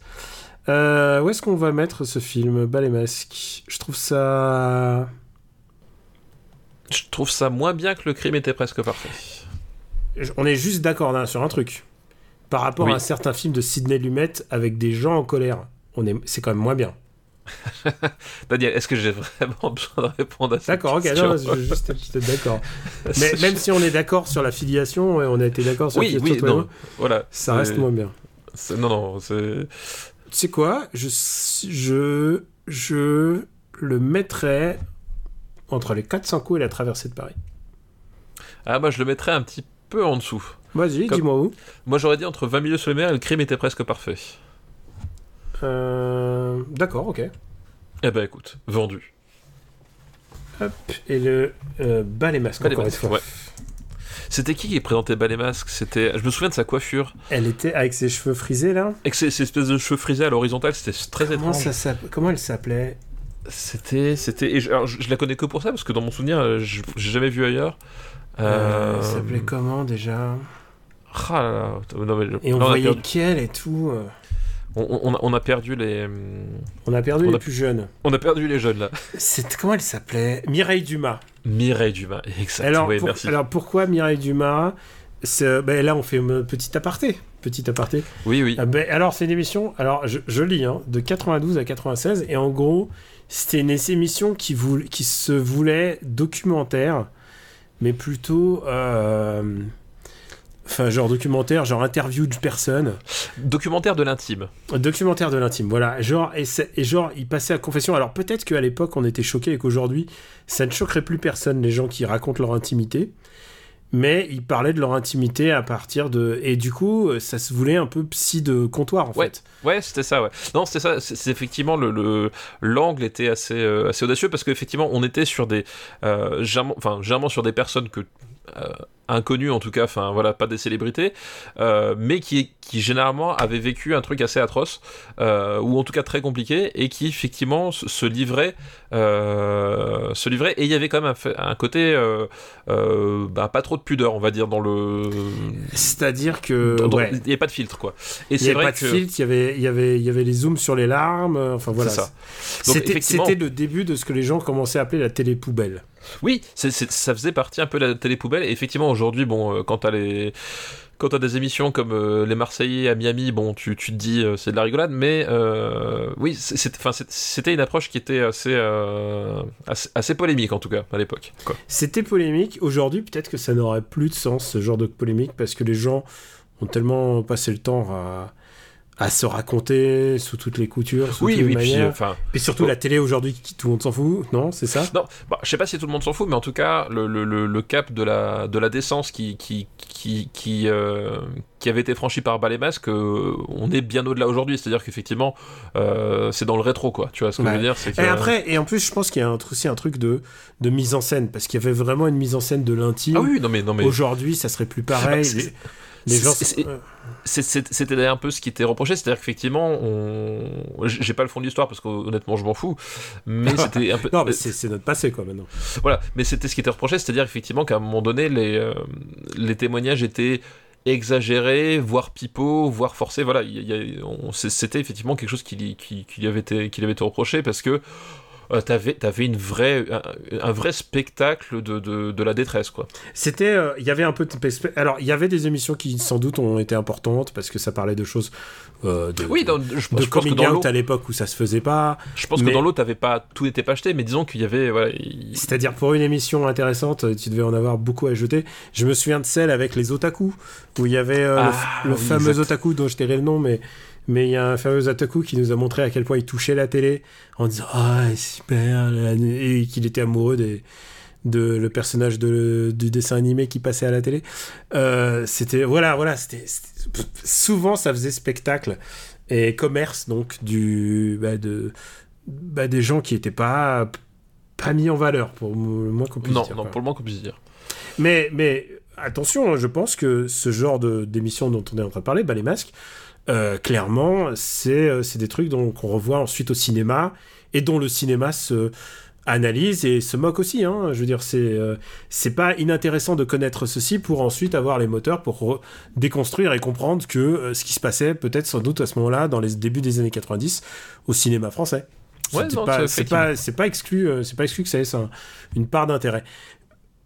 Euh, où est-ce qu'on va mettre ce film, Bas les masques Je trouve ça. je trouve ça moins bien que le crime était presque parfait On est juste d'accord hein, sur un truc. Par rapport Oui. à un certain film de Sidney Lumet avec des gens en colère, on est... c'est quand même moins bien. Daniel, est-ce que j'ai vraiment besoin de répondre à cette D'accord, ok, non, je veux juste être d'accord. Mais même si on est d'accord sur la filiation, on a été d'accord sur Oui, la oui, filiation, non, voilà. ça reste moins bien. Non, non, c'est. Tu sais quoi je, je, je le mettrais entre les 400 coups et la traversée de Paris. Ah, moi, je le mettrais un petit peu en dessous. Vas-y, Comme- dis-moi où. Moi, j'aurais dit entre 20 milieux sur les mers et le crime était presque parfait. Euh, D'accord, ok. Eh ben, écoute, vendu. Hop, et le euh, bas les masques, Bas les encore une masques, fois. ouais. C'était qui qui présentait Bas les masques C'était. Je me souviens de sa coiffure. Elle était avec ses cheveux frisés là? Avec ces espèces de cheveux frisés à l'horizontale, c'était très Comment, étrange. ça Comment elle s'appelait? C'était. c'était et je, alors, je, la connais que pour ça, parce que dans mon souvenir, euh, je j'ai jamais vu ailleurs. Euh, Euh... Elle s'appelait comment déjà? Ah là là. Non, mais, Et on voyait perdu, qu'elle et tout. euh. on, on a, on a perdu les. hum, On a perdu On les a- plus jeunes. On a perdu les jeunes là. C'est comment elle s'appelait? Mireille Dumas. Mireille Dumas, exact. Alors, oui, pour- merci. alors pourquoi Mireille Dumas? Ben, Là, on fait un petit aparté. Petit aparté. Oui, oui. Ah ben, alors, c'est une émission, alors je, je lis, hein, de 92 à 96, et en gros, c'était une émission qui, voul- qui se voulait documentaire, mais plutôt. euh, Enfin, genre documentaire, genre interview de personnes. Documentaire de l'intime. Documentaire de l'intime, voilà. Genre, et, genre, il passait à confession. Alors peut-être qu'à l'époque, on était choqués et qu'aujourd'hui, ça ne choquerait plus personne, les gens qui racontent leur intimité. Mais ils parlaient de leur intimité à partir de. Et du coup, ça se voulait un peu psy de comptoir, en Ouais. fait. Ouais, c'était ça, ouais. Non, c'était ça. C'est effectivement le le- l'angle était assez euh, assez audacieux parce qu'effectivement, on était sur des euh, enfin généralement sur des personnes que euh, inconnues en tout cas, enfin voilà, pas des célébrités, euh, mais qui qui généralement avaient vécu un truc assez atroce euh, ou en tout cas très compliqué et qui effectivement se, livraient euh, se livraient et il y avait quand même un, côté bah, pas trop de pudeur, on va dire dans le C'est-à-dire que. dans- dans- ouais. il n'y avait pas de filtre quoi. Et Il n'y avait pas de filtre, il y avait, il y, avait, il y avait les zooms sur les larmes, enfin voilà. Effectivement- c'était le début de ce que les gens commençaient à appeler la télé poubelle. Oui, ça faisait partie un peu de la télé poubelle. Et effectivement, aujourd'hui, bon, euh, quand t'as les des émissions comme euh, les Marseillais à Miami, bon, tu, te dis euh, c'est de la rigolade, mais euh, oui, c'était une approche qui était assez, assez assez polémique en tout cas à l'époque. C'était polémique. Aujourd'hui, peut-être que ça n'aurait plus de sens, ce genre de polémique, parce que les gens ont tellement passé le temps à, à se raconter sous toutes les coutures, sous Oui, toutes les oui, puis manières. enfin. Et surtout oh. la télé aujourd'hui, tout le monde s'en fout, non C'est ça? Non, bah, je sais pas si tout le monde s'en fout, mais en tout cas, le, le, le, le cap de la, de la décence qui, qui, qui, qui, euh, qui avait été franchi par Bas les Masques, euh, on est bien au-delà aujourd'hui. C'est-à-dire qu'effectivement, euh, c'est dans le rétro, quoi. Tu vois ce que je Ouais. veux dire que... Et après, et en plus, je pense qu'il y a un, aussi un truc de, de mise en scène, parce qu'il y avait vraiment une mise en scène de l'intime. Ah oui, non mais, non, mais Aujourd'hui, ça serait plus pareil. Euh, c'était d'ailleurs un peu ce qui était reproché. C'est-à-dire qu'effectivement, on... j'ai pas le fond de l'histoire parce qu'honnêtement, je m'en fous. Mais c'était un peu. Non, mais c'est c'est notre passé, quoi, maintenant. Voilà, mais c'était ce qui était reproché, c'est-à-dire effectivement qu'à un moment donné, les, euh, les témoignages étaient exagérés, voire pipeaux, voire forcés. Voilà, c'était effectivement quelque chose qui, qui, qui lui avait été, qui lui avait été reproché parce que euh, t'avais avais une vraie, un, un vrai spectacle de, de, de la détresse, quoi. C'était, euh, il y avait un peu alors il y avait des émissions qui sans doute ont été importantes parce que ça parlait de choses euh, de, Oui, dans- je, de je pense que coming dans l'eau, out à l'époque où ça se faisait pas. je pense mais- que dans l'eau, t'avais pas tout n'était pas acheté, mais disons qu'il y avait, voilà, C'est-à-dire pour une émission intéressante, tu devais en avoir beaucoup à jeter. Je me souviens de celle avec les otaku où il y avait euh, le- Ah, le, oui, fameux exact. otaku dont je tairai le nom, mais mais il y a un fameux otaku qui nous a montré à quel point il touchait la télé en disant ah super la- et qu'il était amoureux des de le personnage de, du dessin animé qui passait à la télé. Euh, c'était voilà voilà c'était souvent ça faisait spectacle et commerce donc du bah, de bah, des gens qui étaient pas pas mis en valeur pour le moins qu'on puisse non, dire. non, quoi. pour le moins qu'on puisse dire. Mais, mais attention, je pense que ce genre de- d'émission dont on est en train de parler, bah, les masques, euh, clairement, c'est euh, c'est des trucs dont- qu'on revoit ensuite au cinéma et dont le cinéma se analyse et se moque aussi. Hein. Je veux dire, c'est euh, c'est pas inintéressant de connaître ceci pour ensuite avoir les moteurs pour re- déconstruire et comprendre que euh, ce qui se passait peut-être sans doute à ce moment-là, dans les débuts des années 90, au cinéma français. Ouais, pas- c'est pas, c'est pas exclu, euh, c'est pas exclu que ça ait ça, une part d'intérêt.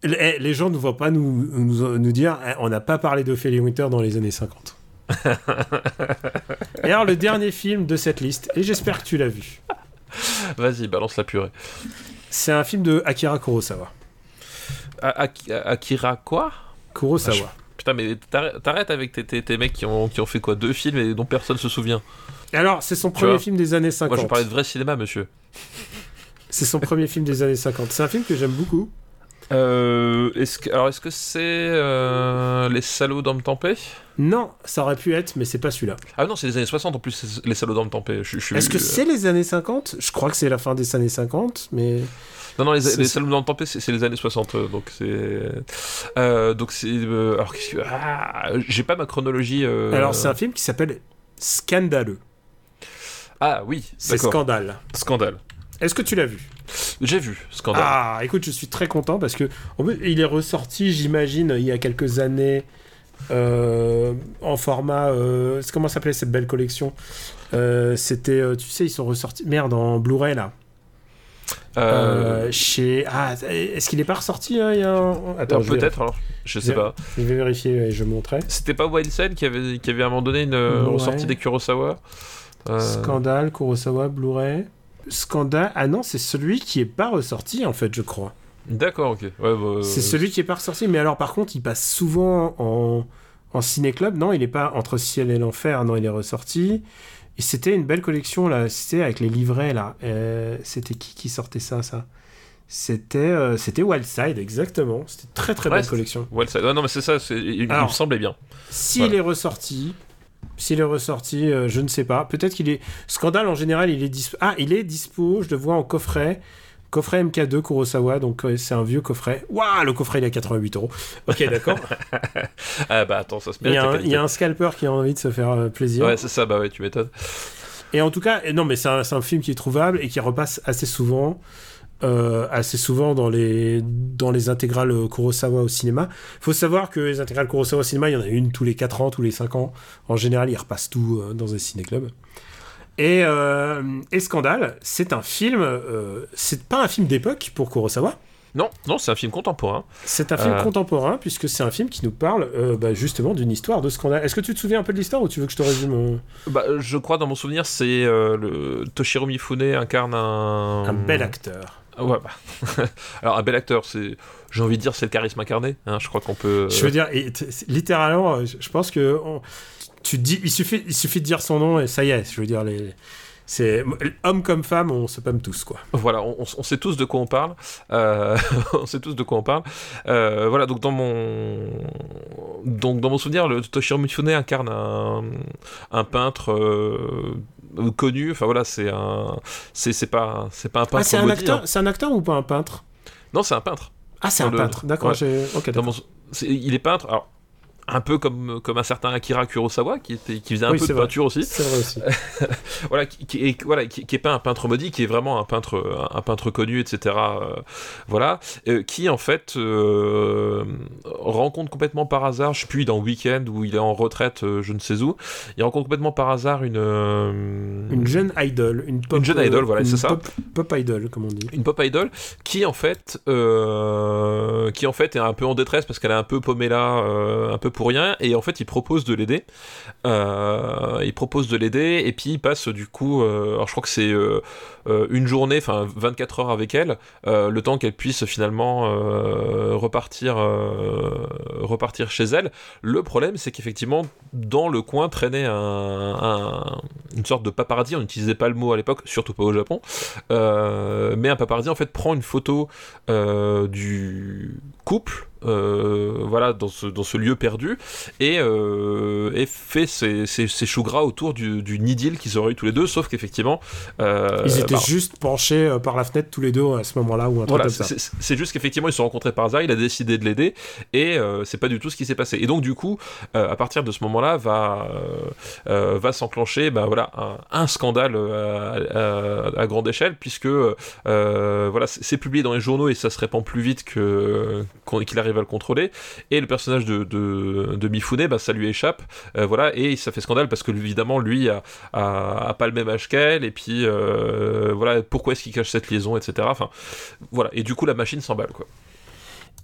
Les, les gens ne vont pas nous, nous, nous dire eh, on n'a pas parlé d'Ophélie Winter dans les années 50. et alors, le dernier film de cette liste, et j'espère que tu l'as vu, Vas-y, balance la purée. c'est un film de Akira Kurosawa. A- Akira quoi? Kurosawa. Putain, mais t'arrêtes avec tes, tes, tes mecs qui ont, qui ont fait quoi? Deux films et dont personne se souvient. Alors, c'est son Tu premier film des années Moi, je 50. parlais de vrai cinéma, monsieur. C'est son premier film des années 50. C'est un film que j'aime beaucoup. Euh, est-ce que, alors, est-ce que c'est euh, Les salauds d'hommes tempés Non, ça aurait pu être, mais c'est pas celui-là. Ah non, c'est les années 60 en plus, Les salauds d'hommes tempés. Je, Est-ce que euh, c'est les années 50 Je crois que c'est la fin des années 50, mais. Non, non, les, c'est- les salauds d'hommes tempés, c'est c'est les années 60. euh, Donc, c'est. donc, c'est. alors, qu'est-ce que. Ah, j'ai pas ma chronologie. Alors, c'est un film qui s'appelle Scandaleux. Ah oui, C'est d'accord. Scandale. Scandale. Est-ce que tu l'as vu? J'ai vu, Scandale. Ah, écoute, je suis très content parce que en plus, il est ressorti, j'imagine, il y a quelques années euh, en format. euh, comment s'appelait cette belle collection? Euh, C'était, euh, tu sais, ils sont ressortis. Merde, en Blu-ray là. Chez. Ah, est-ce qu'il est pas ressorti hein, il y a un... Attends, peut-être, alors. Je sais Je- pas. je vais vérifier et je montrais. C'était pas Wilson qui avait, qui avait à un moment donné une Ouais. ressortie des Kurosawa? Scandale, Kurosawa, Blu-ray. Scandale. Ah non, c'est celui qui est pas ressorti en fait, je crois. D'accord, ok. Ouais, bah, C'est euh, celui qui est pas ressorti, mais alors par contre, il passe souvent en, en ciné-club. Non, il est pas entre ciel et l'enfer. Non, il est ressorti. Et c'était une belle collection là. C'était avec les livrets là. Euh, c'était qui qui sortait ça, ça? C'était euh, c'était Wildside, exactement. C'était très très Ouais, belle c'est- collection. Ouais, non, mais c'est ça, c'est- il, me semblait bien. S'il Voilà. est ressorti, s'il est ressorti, euh, je ne sais pas. Peut-être qu'il est. Scandale en général, il est dispo. Ah, il est dispo. Je le vois en coffret. Coffret MK2 Kurosawa, donc euh, c'est un vieux coffret. Waouh, le coffret il est à 88 euros. Ok, d'accord. Ah bah attends, ça se Il y, mérite. il y a un scalper qui a envie de se faire euh, plaisir. Ouais, c'est ça, bah ouais, tu m'étonnes. Et en tout cas, non, mais c'est un, c'est un film qui est trouvable et qui repasse assez souvent, euh, assez souvent dans les, dans les intégrales Kurosawa au cinéma. Il faut savoir que les intégrales Kurosawa au cinéma, il y en a une tous les 4 ans, tous les 5 ans. En général, ils repassent tout euh, dans un ciné-club. Et, euh, et Scandale, c'est un film, euh, c'est pas un film d'époque pour Kurosawa. Non, non, c'est un film contemporain. C'est un film Euh. contemporain puisque c'est un film qui nous parle euh, bah, justement d'une histoire de scandale. Est-ce que tu te souviens un peu de l'histoire ou tu veux que je te résume euh, Bah, je crois, dans mon souvenir, c'est le Toshiro Mifune incarne un. un bel acteur Ouais, bah. Alors, un bel acteur, c'est. J'ai envie de dire, c'est le charisme incarné. hein, je crois qu'on peut. Je veux dire, littéralement, euh, je pense que on- tu dis, il suffit, il suffit de dire son nom et ça y est. Je veux dire, les, c'est homme comme femme, on se pâme tous quoi. Voilà, on, sait tous de quoi on parle. Euh, on sait tous de quoi on parle. Euh, voilà, donc dans mon donc dans mon souvenir, le Toshiro Mifune incarne un, un peintre. Euh, connu enfin voilà c'est un c'est pas c'est pas un peintre ah, c'est un acteur c'est un acteur ou pas un peintre? Non c'est un peintre. Ah c'est un peintre. D'accord ok il est peintre alors un peu comme, comme un certain Akira Kurosawa qui, était, qui faisait un peu de peinture aussi. C'est vrai aussi. voilà, qui, qui, est, voilà qui, est pas un peintre maudit, qui est vraiment un peintre, un, peintre connu, etc. Euh, voilà, euh, qui en fait euh, rencontre complètement par hasard, je puis dans Weekend où il est en retraite, je ne sais où, il rencontre complètement par hasard une une jeune idol, une pop, une jeune idol, voilà, c'est ça, pop, idol comme on dit, une pop idol qui en fait qui en fait est un peu en détresse parce qu'elle est un peu paumée là, un peu rien et en fait il propose de l'aider. Euh, il propose de l'aider et puis il passe du coup euh, alors je crois que c'est euh, une journée enfin 24 heures avec elle le temps qu'elle puisse finalement repartir repartir chez elle. Le problème c'est qu'effectivement dans le coin traînait un, une sorte de paparazzi on n'utilisait pas le mot à l'époque surtout pas au Japon mais un paparazzi en fait prend une photo du couple euh, voilà, dans ce, dans ce lieu perdu, et, euh, et fait ses, ses, choux gras autour du, du idylle qu'ils auraient eu tous les deux, sauf qu'effectivement. Euh, ils étaient bah, juste penchés par la fenêtre tous les deux à ce moment-là, ou un voilà, C'est juste qu'effectivement, ils se sont rencontrés par hasard, il a décidé de l'aider, et c'est pas du tout ce qui s'est passé. Et donc, du coup, à partir de ce moment-là, va, va s'enclencher bah, voilà, un, scandale à, grande échelle, puisque voilà, c'est publié dans les journaux et ça se répand plus vite qu'il arrive à le contrôler. Et le personnage de, de, Mifune, bah, ça lui échappe, euh, voilà, et ça fait scandale parce que évidemment lui a, a, pas le même âge qu'elle, et puis euh, voilà, pourquoi est-ce qu'il cache cette liaison, etc. Enfin, voilà, et du coup la machine s'emballe quoi.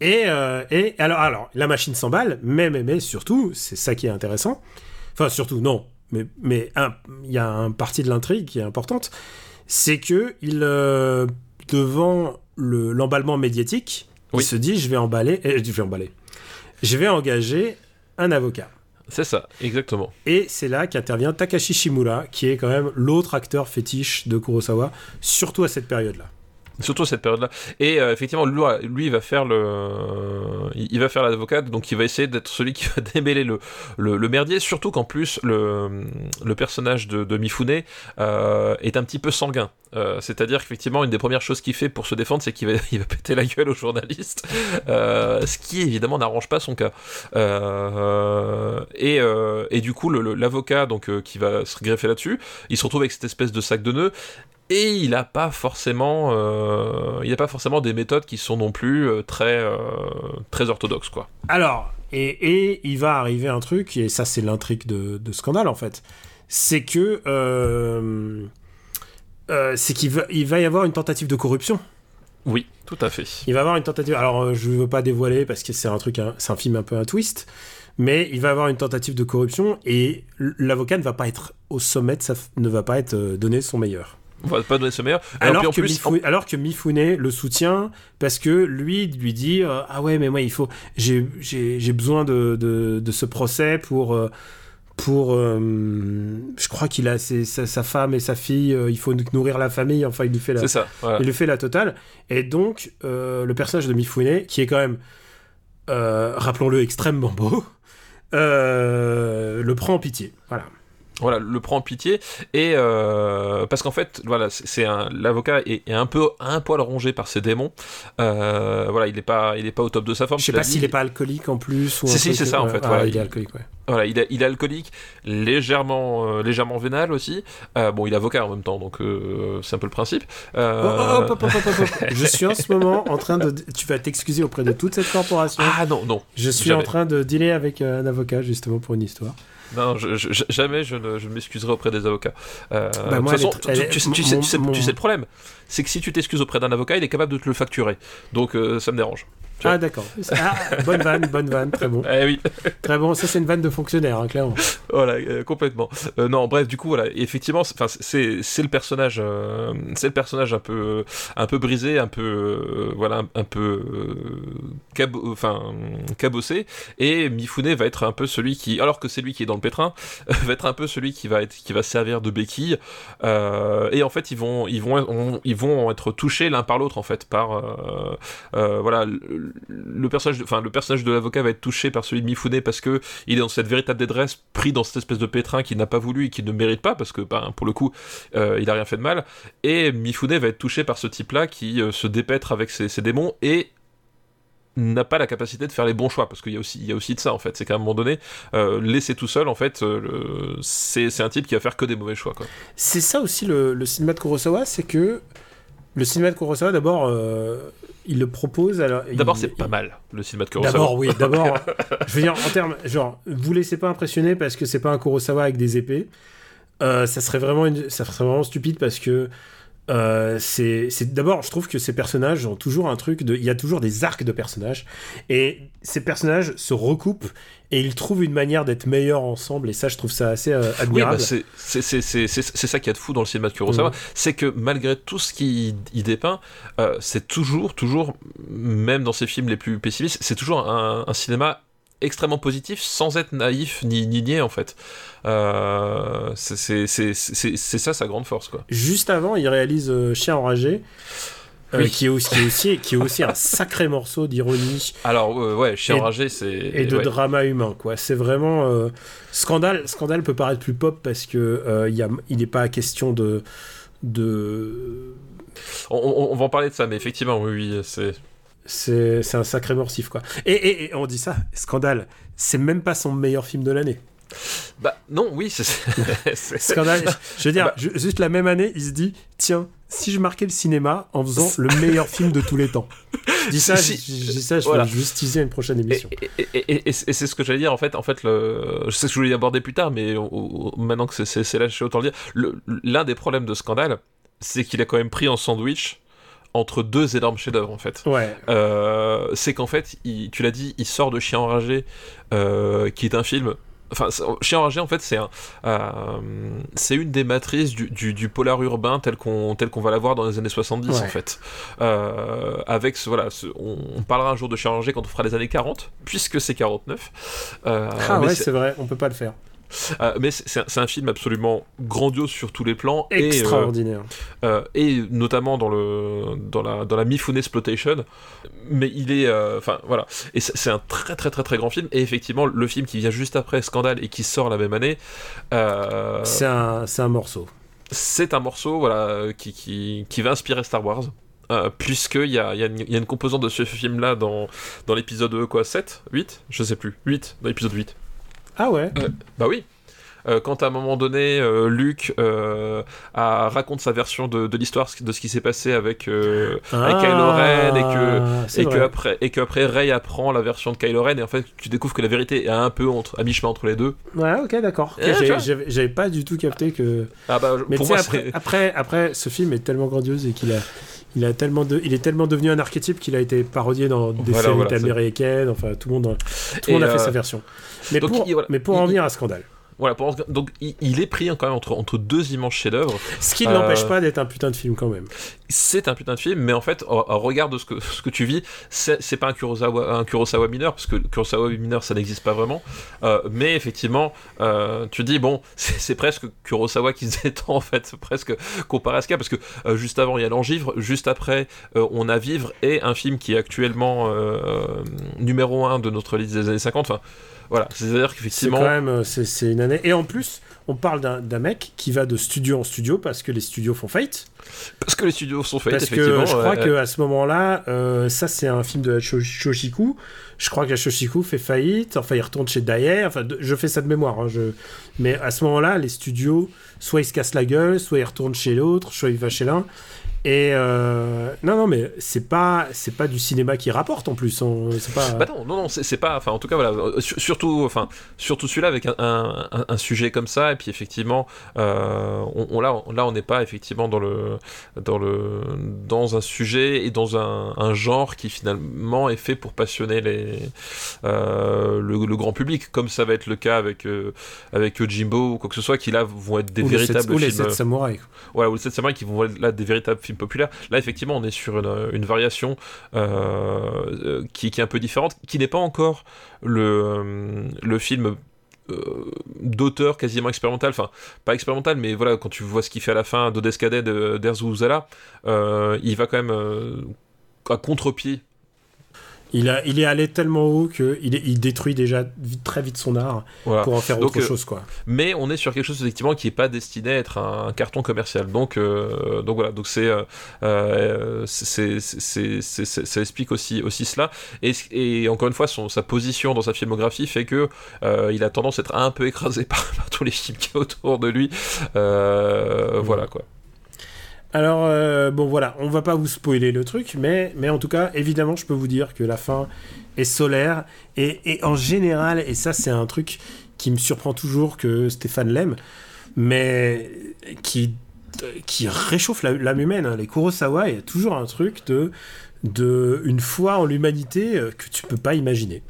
Et, euh, et alors, alors, la machine s'emballe, mais, mais, mais surtout, c'est ça qui est intéressant. Enfin, surtout, non, mais mais il y a un partie de l'intrigue qui est importante, c'est que il devant l'emballement médiatique, il se dit je vais emballer, et je vais emballer, je vais engager un avocat. C'est ça, exactement. Et c'est là qu'intervient Takashi Shimura, qui est quand même l'autre acteur fétiche de Kurosawa, surtout à cette période-là. Surtout cette période-là. Et euh, effectivement, lui, il va faire le, il va faire l'avocat, donc il va essayer d'être celui qui va démêler le, le, merdier. Surtout qu'en plus, le, le personnage de, de Mifune euh, est un petit peu sanguin. Euh, c'est-à-dire qu'effectivement, une des premières choses qu'il fait pour se défendre, c'est qu'il va, il va péter la gueule aux journalistes, ce qui évidemment n'arrange pas son cas. et, et du coup, l'avocat donc qui va se greffer là-dessus, il se retrouve avec cette espèce de sac de nœuds et il n'a pas forcément euh, il a pas forcément des méthodes qui sont non plus euh, très euh, très orthodoxes quoi. Alors et, et, il va arriver un truc et ça c'est l'intrigue de, de, scandale en fait. C'est que c'est qu'il va, il va y avoir une tentative de corruption. Oui tout à fait. Il va y avoir une tentative alors je veux pas dévoiler parce que c'est un truc c'est un film un peu un twist mais il va y avoir une tentative de corruption et l'avocat ne va pas être au sommet de ne va pas être donné son meilleur on va pas donner ce meilleur. Alors, que Mifune, alors, que Mifune, le soutient parce que lui lui dit euh, ah ouais mais moi il faut j'ai besoin de, de, de, ce procès pour euh, pour euh, je crois qu'il a sa, femme et sa fille il faut nourrir la famille. Enfin il lui fait la ça, il lui fait la totale. Et donc le personnage de Mifune qui est quand même rappelons-le extrêmement beau le prend en pitié. Voilà voilà, le prend en pitié et euh, parce qu'en fait, voilà, c'est l'avocat est, un peu un poil rongé par ses démons. Euh, voilà, il est pas, il est pas au top de sa forme. Je sais pas s'il est pas alcoolique en plus. Ou si si, c'est ça en fait. Ah, voilà, il, est alcoolique. Ouais. Voilà, il, est alcoolique, légèrement, euh, légèrement vénal aussi. bon, il est avocat en même temps, donc c'est un peu le principe. Je suis en ce moment en train de. Tu vas t'excuser auprès de toute cette corporation. Ah non, non. Je suis en train de dealer avec un avocat justement pour une histoire. Non, jamais je ne, m'excuserai auprès des avocats. de toute façon, tu, sais, le problème. C'est que si tu t'excuses auprès d'un avocat, il est capable de te le facturer. Donc euh, ça me dérange. Ah, d'accord. Ah, bonne vanne, bonne vanne, très bon. Eh oui, Très bon, ça c'est une vanne de fonctionnaire, hein, clairement. voilà, euh, complètement. Euh, non, bref, du coup, voilà, effectivement, c'est- le personnage, euh, c'est le personnage un peu, un peu brisé, un peu, voilà, un, un peu cabo- enfin, cabossé. Et Mifune va être un peu celui qui, alors que c'est lui qui est dans le pétrin, va être un peu celui qui va être, qui va servir de béquille. Et en fait, ils vont, ils vont, on- ils vont être touchés l'un par l'autre en fait, par, voilà, le, personnage, de- enfin, le personnage de l'avocat va être touché par celui de Mifune parce que il est dans cette véritable détresse, pris dans cette espèce de pétrin qu'il n'a pas voulu et qu'il ne mérite pas parce que, ben, pour le coup, euh, il a rien fait de mal. Et Mifune va être touché par ce type-là qui euh, se dépêtre avec ses, démons et n'a pas la capacité de faire les bons choix parce qu'il y a aussi il y a aussi de ça en fait c'est qu'à un moment donné euh, laissé tout seul en fait euh, c'est un type qui va faire que des mauvais choix quoi C'est ça aussi le, le cinéma de Kurosawa, c'est que le cinéma de Kurosawa, d'abord, il le propose. alors d'abord c'est pas mal le cinéma de Kurosawa D'abord, oui, d'abord. je veux dire, en termes, genre, vous laissez pas impressionner parce que c'est pas un Kurosawa avec des épées. Euh, ça serait vraiment, une- ça serait vraiment stupide parce que euh, c'est, d'abord, je trouve que ces personnages ont toujours un truc de, il y a toujours des arcs de personnages et ces personnages se recoupent et ils trouvent une manière d'être meilleurs ensemble et ça, je trouve ça assez euh, Oui, admirable. bah c'est ça qui est de fou dans le cinéma de Kurosawa, Mhm. c'est que malgré tout ce qu'il il dépeint, euh, c'est toujours, toujours, même dans ses films les plus pessimistes, c'est toujours un, un cinéma extrêmement positif sans être naïf ni, ni niais en fait. Euh, c'est- ça sa grande force quoi. Juste avant, il réalise euh, Chien enragé. euh, qui, est aussi, qui, est aussi, qui est aussi un sacré morceau d'ironie Alors euh, ouais, Chien enragé c'est... et de ouais. drama humain quoi c'est vraiment euh, scandale scandale peut paraître plus pop parce que y a il n'est pas question de de On, on- on va en parler de ça, mais effectivement oui, oui c'est... c'est un sacré morsif quoi et, et- et on dit ça scandale c'est même pas son meilleur film de l'année Bah non, oui, c'est... scandale je veux dire Bah- ju- juste la même année il se dit tiens si je marquais le cinéma en faisant le meilleur film de tous les temps je dis ça Si, je, si. je dis ça je Voilà. vais juste teaser une prochaine émission Et, et- et- et- et c'est ce que j'allais dire en fait. En fait, le... je sais que je voulais y aborder plus tard, mais on- on- maintenant que c'est- là, je sais autant le dire. L'un des problèmes de Scandale, c'est qu'il a quand même pris en sandwich entre deux énormes chefs-d'œuvre en fait. ouais Euh, c'est qu'en fait, il- tu l'as dit, il sort de Chien enragé, euh, qui est un film. Enfin, Chien enragé, en fait, c'est un, euh, c'est une des matrices du, du, du polar urbain tel qu'on tel qu'on va l'avoir dans les années 70 Ouais. en fait. Euh, avec ce, voilà, ce- on, on parlera un jour de Chien enragé quand on fera les années 40, puisque c'est 49. Euh, ah ouais c'est- c'est vrai on peut pas le faire euh, mais c'est un, film absolument grandiose sur tous les plans et, euh, extraordinaire. euh, et notamment dans le dans la dans la Mifune exploitation. Mais il est euh, enfin voilà. Et c'est un très très très très grand film. Et effectivement le film qui vient juste après Scandale et qui sort la même année c'est un morceau. c'est un morceau voilà qui, qui, qui va inspirer Star Wars. Euh, puisqu'il y a, y, une- il y a une composante de ce film là dans, dans l'épisode euh, quoi 7 8 je sais plus. 8 dans l'épisode 8 ah ouais bah oui. Euh, quand à un moment donné, euh, Luke euh, a- raconte sa version de, de l'histoire de ce qui s'est passé avec, euh, avec Kylo Ren et que Ah, et que après et que après Rey apprend la version de Kylo Ren et en fait tu découvres que la vérité est un peu entre à mi chemin entre les deux. Ouais, ok, d'accord. Eh, j'avais- pas du tout capté que. Ah bah Mais pour moi après, après, après, ce film est tellement grandiose et qu'il a, il a tellement de, il est tellement devenu un archétype qu'il a été parodié dans des Voilà, séries voilà, américaines. Enfin, tout le monde, tout le Et, monde a fait euh, sa version. Mais donc, pour, il- voilà, mais pour en venir à Scandale, voilà pour- donc il, est pris hein, quand même entre entre deux immenses chefs-d'œuvre. ce qui ne Euh, l'empêche pas d'être un putain de film quand même. C'est un putain de film, mais en fait, au, au regard de ce que, ce que tu vis, c'est pas un Kurosawa, un Kurosawa mineur, parce que Kurosawa mineur, ça n'existe pas vraiment. Euh, mais effectivement, euh, tu dis, bon, c'est presque Kurosawa qui se détend, en fait, presque comparé à ce cas, parce que euh, juste avant, il y a L'Engivre, juste après, euh, on a Vivre, et un film qui est actuellement euh, numéro 1 de notre liste des années 50. Enfin, voilà, c'est-à-dire C'est qu'effectivement. quand même, euh, c'est c'est une année. Et en plus, on parle d'un mec qui va de studio en studio parce que les studios font faillite. Parce que les studios sont faits, Parce que effectivement. je crois euh, que à ce moment-là, euh, ça c'est un film de Shoshiku. Je crois que la Shoshiku fait faillite. Enfin, il retourne chez Daier. Enfin, je fais ça de mémoire. hein, je... Mais à ce moment-là, les studios, soit ils se cassent la gueule, soit ils retournent chez l'autre, soit il va chez l'un. Et euh, non, non, mais c'est pas, c'est pas du cinéma qui rapporte en plus. on- C'est pas. Bah non, non, non, c'est pas. Enfin, en tout cas, voilà. euh, sur- surtout, enfin, surtout celui-là avec un, un- sujet comme ça Et puis effectivement, euh, on, là, on, là, on n'est pas effectivement dans le, dans le, dans un sujet et dans un, un genre qui finalement est fait pour passionner les, euh, le, grand public, comme ça va être le cas avec, avec Jimbo ou quoi que ce soit, qui là vont être des véritables films. Ou les 7 samouraïs. Ouais, ou les 7 samouraïs qui vont être là des véritables films populaires. Là, effectivement, on est sur une, variation qui, qui est un peu différente, qui n'est pas encore le, le film euh, d'auteur quasiment expérimental, enfin pas expérimental, mais voilà, quand tu vois ce qu'il fait à la fin d'Odescadet d'Erzuzala, euh, il va quand même euh, à contre-pied il, a, il est allé tellement haut qu'il il détruit déjà vite, très vite son art pour en faire autre chose. Quoi. Mais on est sur quelque chose effectivement qui n'est pas destiné à être un, carton commercial. Donc, donc voilà, donc c'est, ça explique aussi, aussi cela. Et, et encore une fois, son, sa position dans sa filmographie fait que il a tendance à être un peu écrasé par, tous les films qui autour de lui. Voilà quoi. Alors, euh, bon voilà, on va pas vous spoiler le truc, mais, mais en tout cas, évidemment, je peux vous dire que la fin est solaire. Et, en général, et ça, c'est un truc qui me surprend toujours que Stéphane l'aime, mais qui, qui réchauffe l'âme humaine. Hein. Les Kurosawa, il y a toujours un truc de, de une foi en l'humanité euh, que tu peux pas imaginer.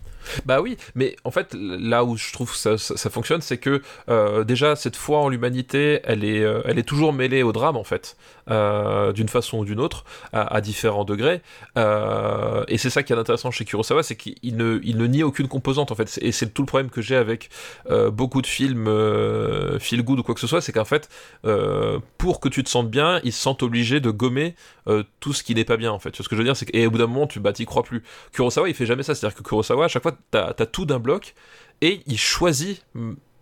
Bah oui, mais en fait, là où je trouve ça, ça, fonctionne, c'est que euh, déjà, cette foi en l'humanité, elle elle est toujours mêlée au drame, en fait, euh, d'une façon ou d'une autre, à, différents degrés. et c'est ça qui est intéressant chez Kurosawa, c'est qu'il ne, nie aucune composante, en fait. Et c'est tout le problème que j'ai avec beaucoup de films feel good ou quoi que ce soit, c'est qu'en fait, pour que tu te sentes bien, ils se sentent obligés de gommer tout ce qui n'est pas bien, en fait. Ce que je veux dire, c'est qu'au bout d'un moment, tu bah, crois plus. Kurosawa, il fait jamais ça. C'est-à-dire que Kurosawa, à chaque fois, t'as as tout d'un bloc et il choisit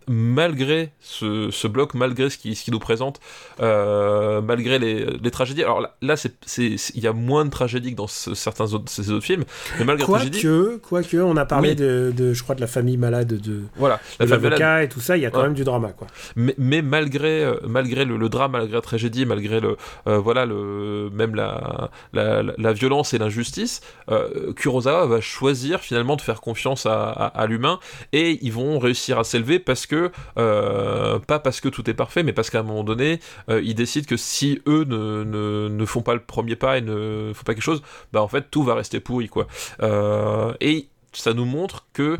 malgré ce, bloc, malgré ce qu'il nous présente, euh, malgré les, tragédies. Alors là, il y a moins de tragédies que dans certains autres, ces autres films, mais malgré quoi que, quoi que, on a parlé de, je crois, de la famille malade de, voilà, l'avocat et tout ça, il y a quand même du drama, quoi. Mais, malgré, euh, malgré le, drame, malgré la tragédie, malgré le, euh, voilà, le, même la, la, violence et l'injustice, Kurosawa va choisir finalement de faire confiance à, à l'humain et ils vont réussir à s'élever parce que euh, pas parce que tout est parfait, mais parce qu'à un moment donné, euh, ils décident que si eux ne, ne, font pas le premier pas et ne font pas quelque chose, bah en fait tout va rester pourri quoi. Euh, et ça nous montre que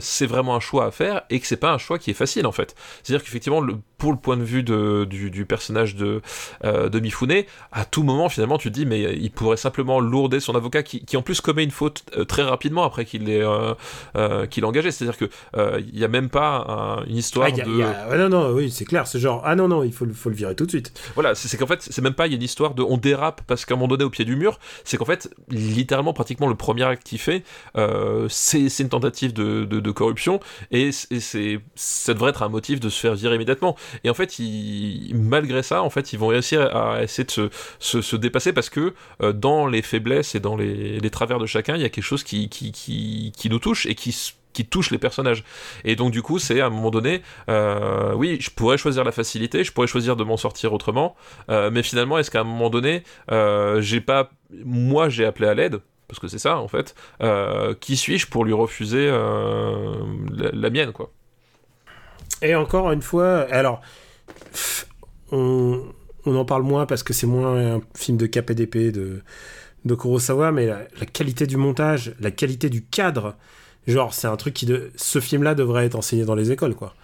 c'est vraiment un choix à faire et que c'est pas un choix qui est facile en fait. C'est-à-dire qu'effectivement, le, pour le point de vue de, du, personnage de, euh, de Mifune, à tout moment finalement tu te dis mais il pourrait simplement lourder son avocat qui, qui en plus commet une faute euh, très rapidement après qu'il l'ait euh, qu'il engagé. C'est-à-dire que il n'y a même pas une histoire ah, de. non non oui c'est clair c'est genre ah non non il faut, faut le virer tout de suite. Voilà c'est qu'en fait c'est même pas il y a une histoire de on dérape parce qu'à un moment donné au pied du mur c'est qu'en fait littéralement pratiquement le premier acte qu'il fait c'est une tentative de, corruption et, c'est ça devrait être un motif de se faire virer immédiatement. Et en fait, malgré ça, en fait, ils vont réussir à essayer de se, dépasser parce que euh, dans les faiblesses et dans les, travers de chacun, il y a quelque chose qui, nous touche et qui qui touche les personnages. Et donc du coup, c'est à un moment donné, euh, oui, je pourrais choisir la facilité, je pourrais choisir de m'en sortir autrement, euh, mais finalement, est-ce qu'à un moment donné, j'ai pas, moi, j'ai appelé à l'aide parce que c'est ça en fait. qui suis-je pour lui refuser la, mienne, quoi et encore une fois, alors, on, en parle moins parce que c'est moins un film de KPDP de, de Kurosawa, mais la, qualité du montage, la qualité du cadre, genre, c'est un truc qui. De, ce film-là devrait être enseigné dans les écoles, quoi.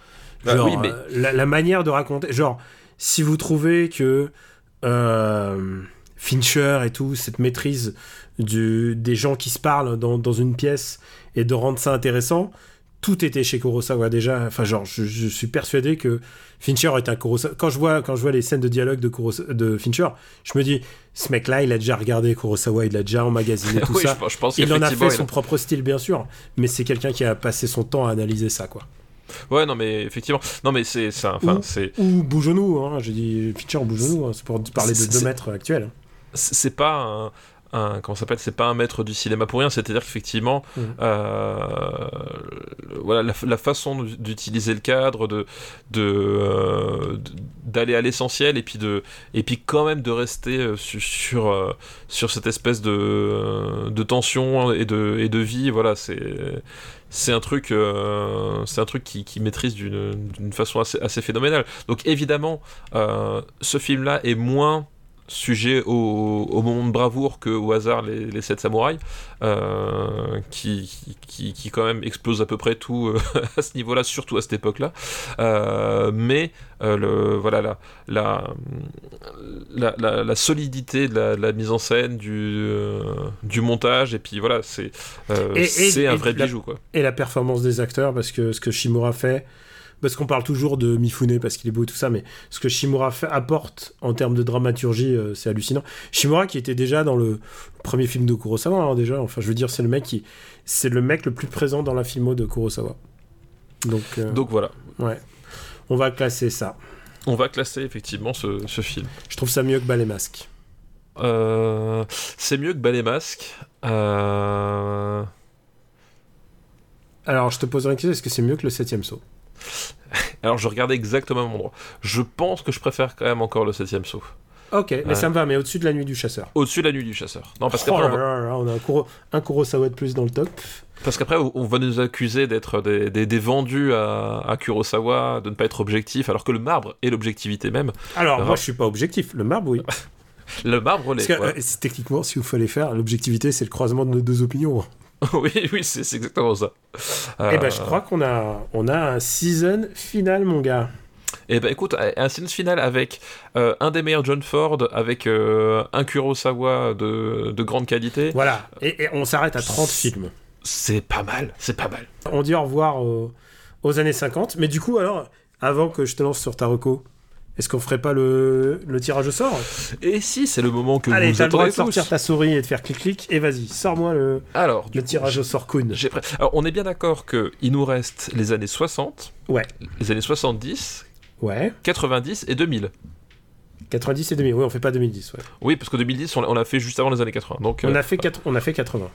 Bah genre, mais... Euh, la, manière de raconter. Genre, si vous trouvez que. Euh, Fincher et tout, cette maîtrise du, des gens qui se parlent dans, dans une pièce et de rendre ça intéressant, tout était chez Kurosawa déjà. Enfin, genre, je, suis persuadé que Fincher est un Kurosawa. Quand je vois, quand je vois les scènes de dialogue de, de Fincher, je me dis, ce mec-là, il a déjà regardé Kurosawa, il a déjà emmagasiné tout ça. Je, pense il en a fait son propre style, bien sûr, mais c'est quelqu'un qui a passé son temps à analyser ça, quoi. Ouais, non, mais effectivement. Non, mais c'est ça. Enfin, c'est. Ou Bougenou, hein. J'ai dit Fincher ou Bougenou, hein. c'est pour parler de deux mètres actuels. C'est pas un un comment s'appelle c'est pas un maître du cinéma pour rien c'est-à-dire qu'effectivement mmh. euh, voilà la, façon d'utiliser le cadre de de, euh, d'aller à l'essentiel et puis de et puis quand même de rester euh, su- sur sur cette espèce de de tension et de et de vie voilà c'est c'est un truc euh, c'est un truc qui, qui maîtrise d'une d'une façon assez, assez phénoménale donc évidemment euh, ce film là est moins sujet au, au moment de bravoure que au hasard les, les sept samouraïs euh, qui, qui, qui quand même explose à peu près tout euh, à ce niveau-là, surtout à cette époque-là. Euh, mais le, voilà, la, la, la, la- la solidité de la, mise en scène, du, du montage, et puis voilà, c'est c'est un et vrai bijou. Quoi. Et la performance des acteurs, parce que ce que Shimura fait, parce qu'on parle toujours de Mifune parce qu'il est beau et tout ça, mais ce que Shimura fait, apporte en termes de dramaturgie, euh, c'est hallucinant. Shimura qui était déjà dans le premier film de Kurosawa, hein, déjà, enfin je veux dire, c'est le mec qui, c'est le mec le plus présent dans la filmo de Kurosawa. Donc, euh, Donc voilà, ouais, on va classer ça. on va classer effectivement ce, ce film. Je trouve ça mieux que Ballet Masque. Euh, c'est mieux que Ballet Masque. Alors je te poserai une question, est-ce que c'est mieux que le septième saut? Alors je regardais exactement au même endroit. Je pense que je préfère quand même encore le septième saut. Ok, mais Ouais. ça me va, mais au-dessus de la nuit du chasseur. Au-dessus de la nuit du chasseur. Non, parce Oh qu'après, là on, va- on a un, Kuro- un Kurosawa de plus dans le top. parce qu'après, on va nous accuser d'être des, des- des vendus à, à Kurosawa, de ne pas être objectif, alors que le marbre est l'objectivité même. Alors, Alors- moi, je suis pas objectif. Le marbre, oui. Le marbre Parce l'est. que, ouais. euh, c'est- techniquement, si vous fallait faire, l'objectivité, c'est le croisement de nos deux opinions. oui, oui, c'est exactement ça. Eh ben, Euh, je crois qu'on a, on a un season final, mon gars. Eh ben écoute, un séance final avec euh, un des meilleurs John Ford, avec euh, un Kurosawa de, de grande qualité, Voilà. Et, et on s'arrête à 30 films. c'est pas mal, c'est pas mal. On dit au revoir aux, aux années 50. Mais du coup, alors, avant que je te lance sur ta reco, est-ce qu'on ferait pas le, le tirage au sort? Et si, c'est le moment que Allez, vous t'as le droit de attendez tous. sortir ta souris et de faire clic-clic. Et vas-y, sors-moi le, Alors, du le coup, tirage au sort prêt. Alors, on est bien d'accord que il nous reste les années 60, Ouais. les années 70, Ouais. 90 et 2000. 90 et demi. Oui, on fait pas 2010. Ouais. Oui, parce que 2010, on l'a- fait juste avant les années 80. Donc, On, euh, a fait quatre- on a fait 80.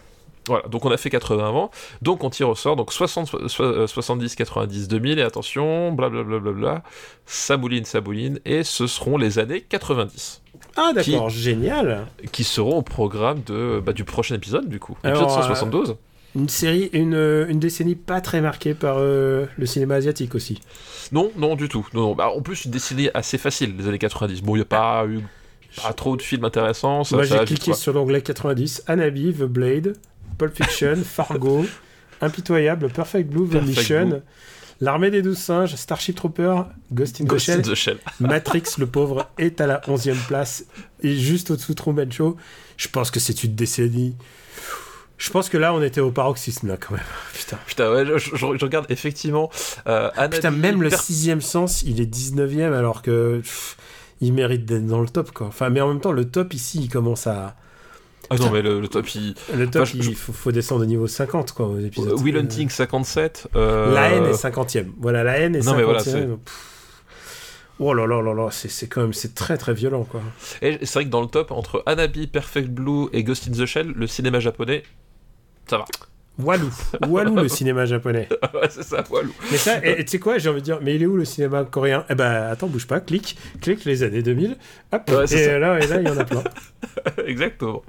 Voilà, donc on a fait 80 avant, donc on tire au sort, donc 60, so- so- euh, 70, 90, 2000, et attention, blablabla, bla, bla, bla, ça mouline, ça mouline, et ce seront les années 90, Ah, d'accord. Génial. qui seront au programme de, bah, du prochain épisode, du coup, Alors, épisode 172. Une série, une, euh, une décennie pas très marquée par euh, le cinéma asiatique aussi. Non, non, du tout. Non, non. Bah, en plus, une décennie assez facile, les années 90. Bon, il n'y a pas eu pas trop de films intéressants, ça, Moi, j'ai cliqué sur l'onglet 90, Anabi, The Blade, Pulp Fiction, Fargo, Impitoyable, Perfect Blue, The Perfect Mission, Blue. L'armée des douze singes, Starship Trooper, Ghost in the Shell, in the Shell. Matrix, le pauvre, est à la 11e place et juste au-dessous de Truman Show. Je pense que c'est une décennie. Je pense que là, on était au paroxysme, là, quand même. Putain. Putain, ouais, je, je- je regarde effectivement. Euh, Putain, même le sixième sens, il est 19e alors que pff, il mérite d'être dans le top, quoi. Enfin, mais en même temps, le top ici, il commence à. Ah non, mais le, le top, il. Le top, Enfin, je- il faut, faut descendre au niveau 50, quoi, aux épisodes. Will Euh, Hunting 57. euh, La haine est 50e. Voilà, la haine est Non, 50e. mais voilà, c'est- Pff. Oh là là là là, c'est c'est quand même, c'est très très violent, quoi. Et c'est vrai que dans le top, entre Anabi, Perfect Blue et Ghost in the Shell, le cinéma japonais, ça va. Walou. Walou, le cinéma japonais. ouais, c'est ça, voilà. Mais ça, tu sais quoi, j'ai envie de dire, mais il est où le cinéma coréen? Eh ben, attends, bouge pas, clique, clique les années 2000, hop, Ouais, et là, et là, il y en a plein. Exactement.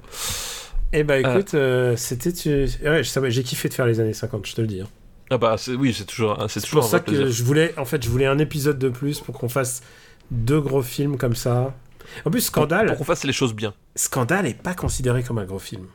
Eh ben, écoute, euh, c'était, ouais, j'ai kiffé de faire les années 50, je te le dis. hein. Ah bah, oui, c'est toujours, c'est toujours pour un ça que plaisir. je voulais, en fait, je voulais un épisode de plus pour qu'on fasse deux gros films comme ça. En plus, Scandale, Pour qu'on fasse les choses bien. Scandale est pas considéré comme un gros film.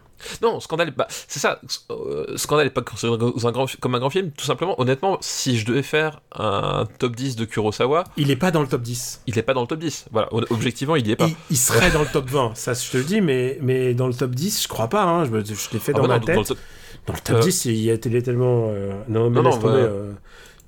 Non, Scandale, bah, c'est ça. euh, Scandale est pas considéré un grand- comme un grand film. Tout simplement, honnêtement, si je devais faire un top 10 de Kurosawa, Il est pas dans le top 10. il est pas dans le top 10. Voilà, objectivement, il y est pas. Il, il serait dans le top 20, ça je te le dis, mais, mais dans le top 10, je crois pas. Hein, je l'ai fait Ah dans bah ma non, tête. dans le top- Dans le top Euh, 10, il y a il est tellement. euh, Non, mais Non, laisse non, tomber, bah- euh.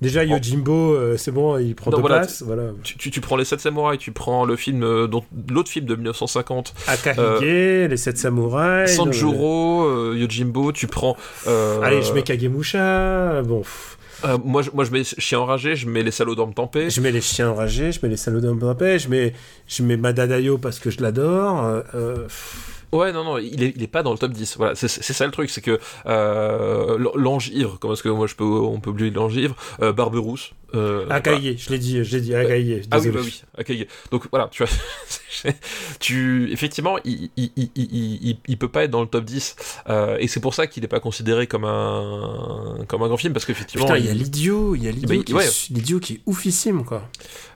Déjà, Yojimbo, euh, c'est bon, il prend Non, deux voilà, places. Voilà. tu, tu, tu prends les 7 samouraïs, tu prends le film, euh, dont- l'autre film de 1950, Akahige, les 7 samouraïs. Sanjuro, euh, Yojimbo, tu prends. euh, Allez, je mets Kagemusha. Bon, euh, moi, je, moi, je mets Chien enragé, je mets Les salauds tempés. je mets les chiens enragés, je mets les salauds d'un je mets, je mets Madadayo parce que je l'adore. Ouais, non, non, il est, il est pas dans le top 10. Voilà, c'est ça le truc, c'est que euh, l- l'ange ivre, comment est-ce que moi je peux, on peut oublier l'ange ivre, euh, Barberousse. Euh, voilà. Je l'ai dit, je l'ai dit, Akaïe. Ah oui, bah oui, Akaïe. Donc voilà, tu vois, tu, effectivement, il, il, il, il, peut pas être dans le top 10. euh, et c'est pour ça qu'il n'est pas considéré comme un, comme un grand film, parce qu'effectivement, Putain, il y a l'idiot, il y a l'idiot Bah, qui, ouais. qui est oufissime, quoi.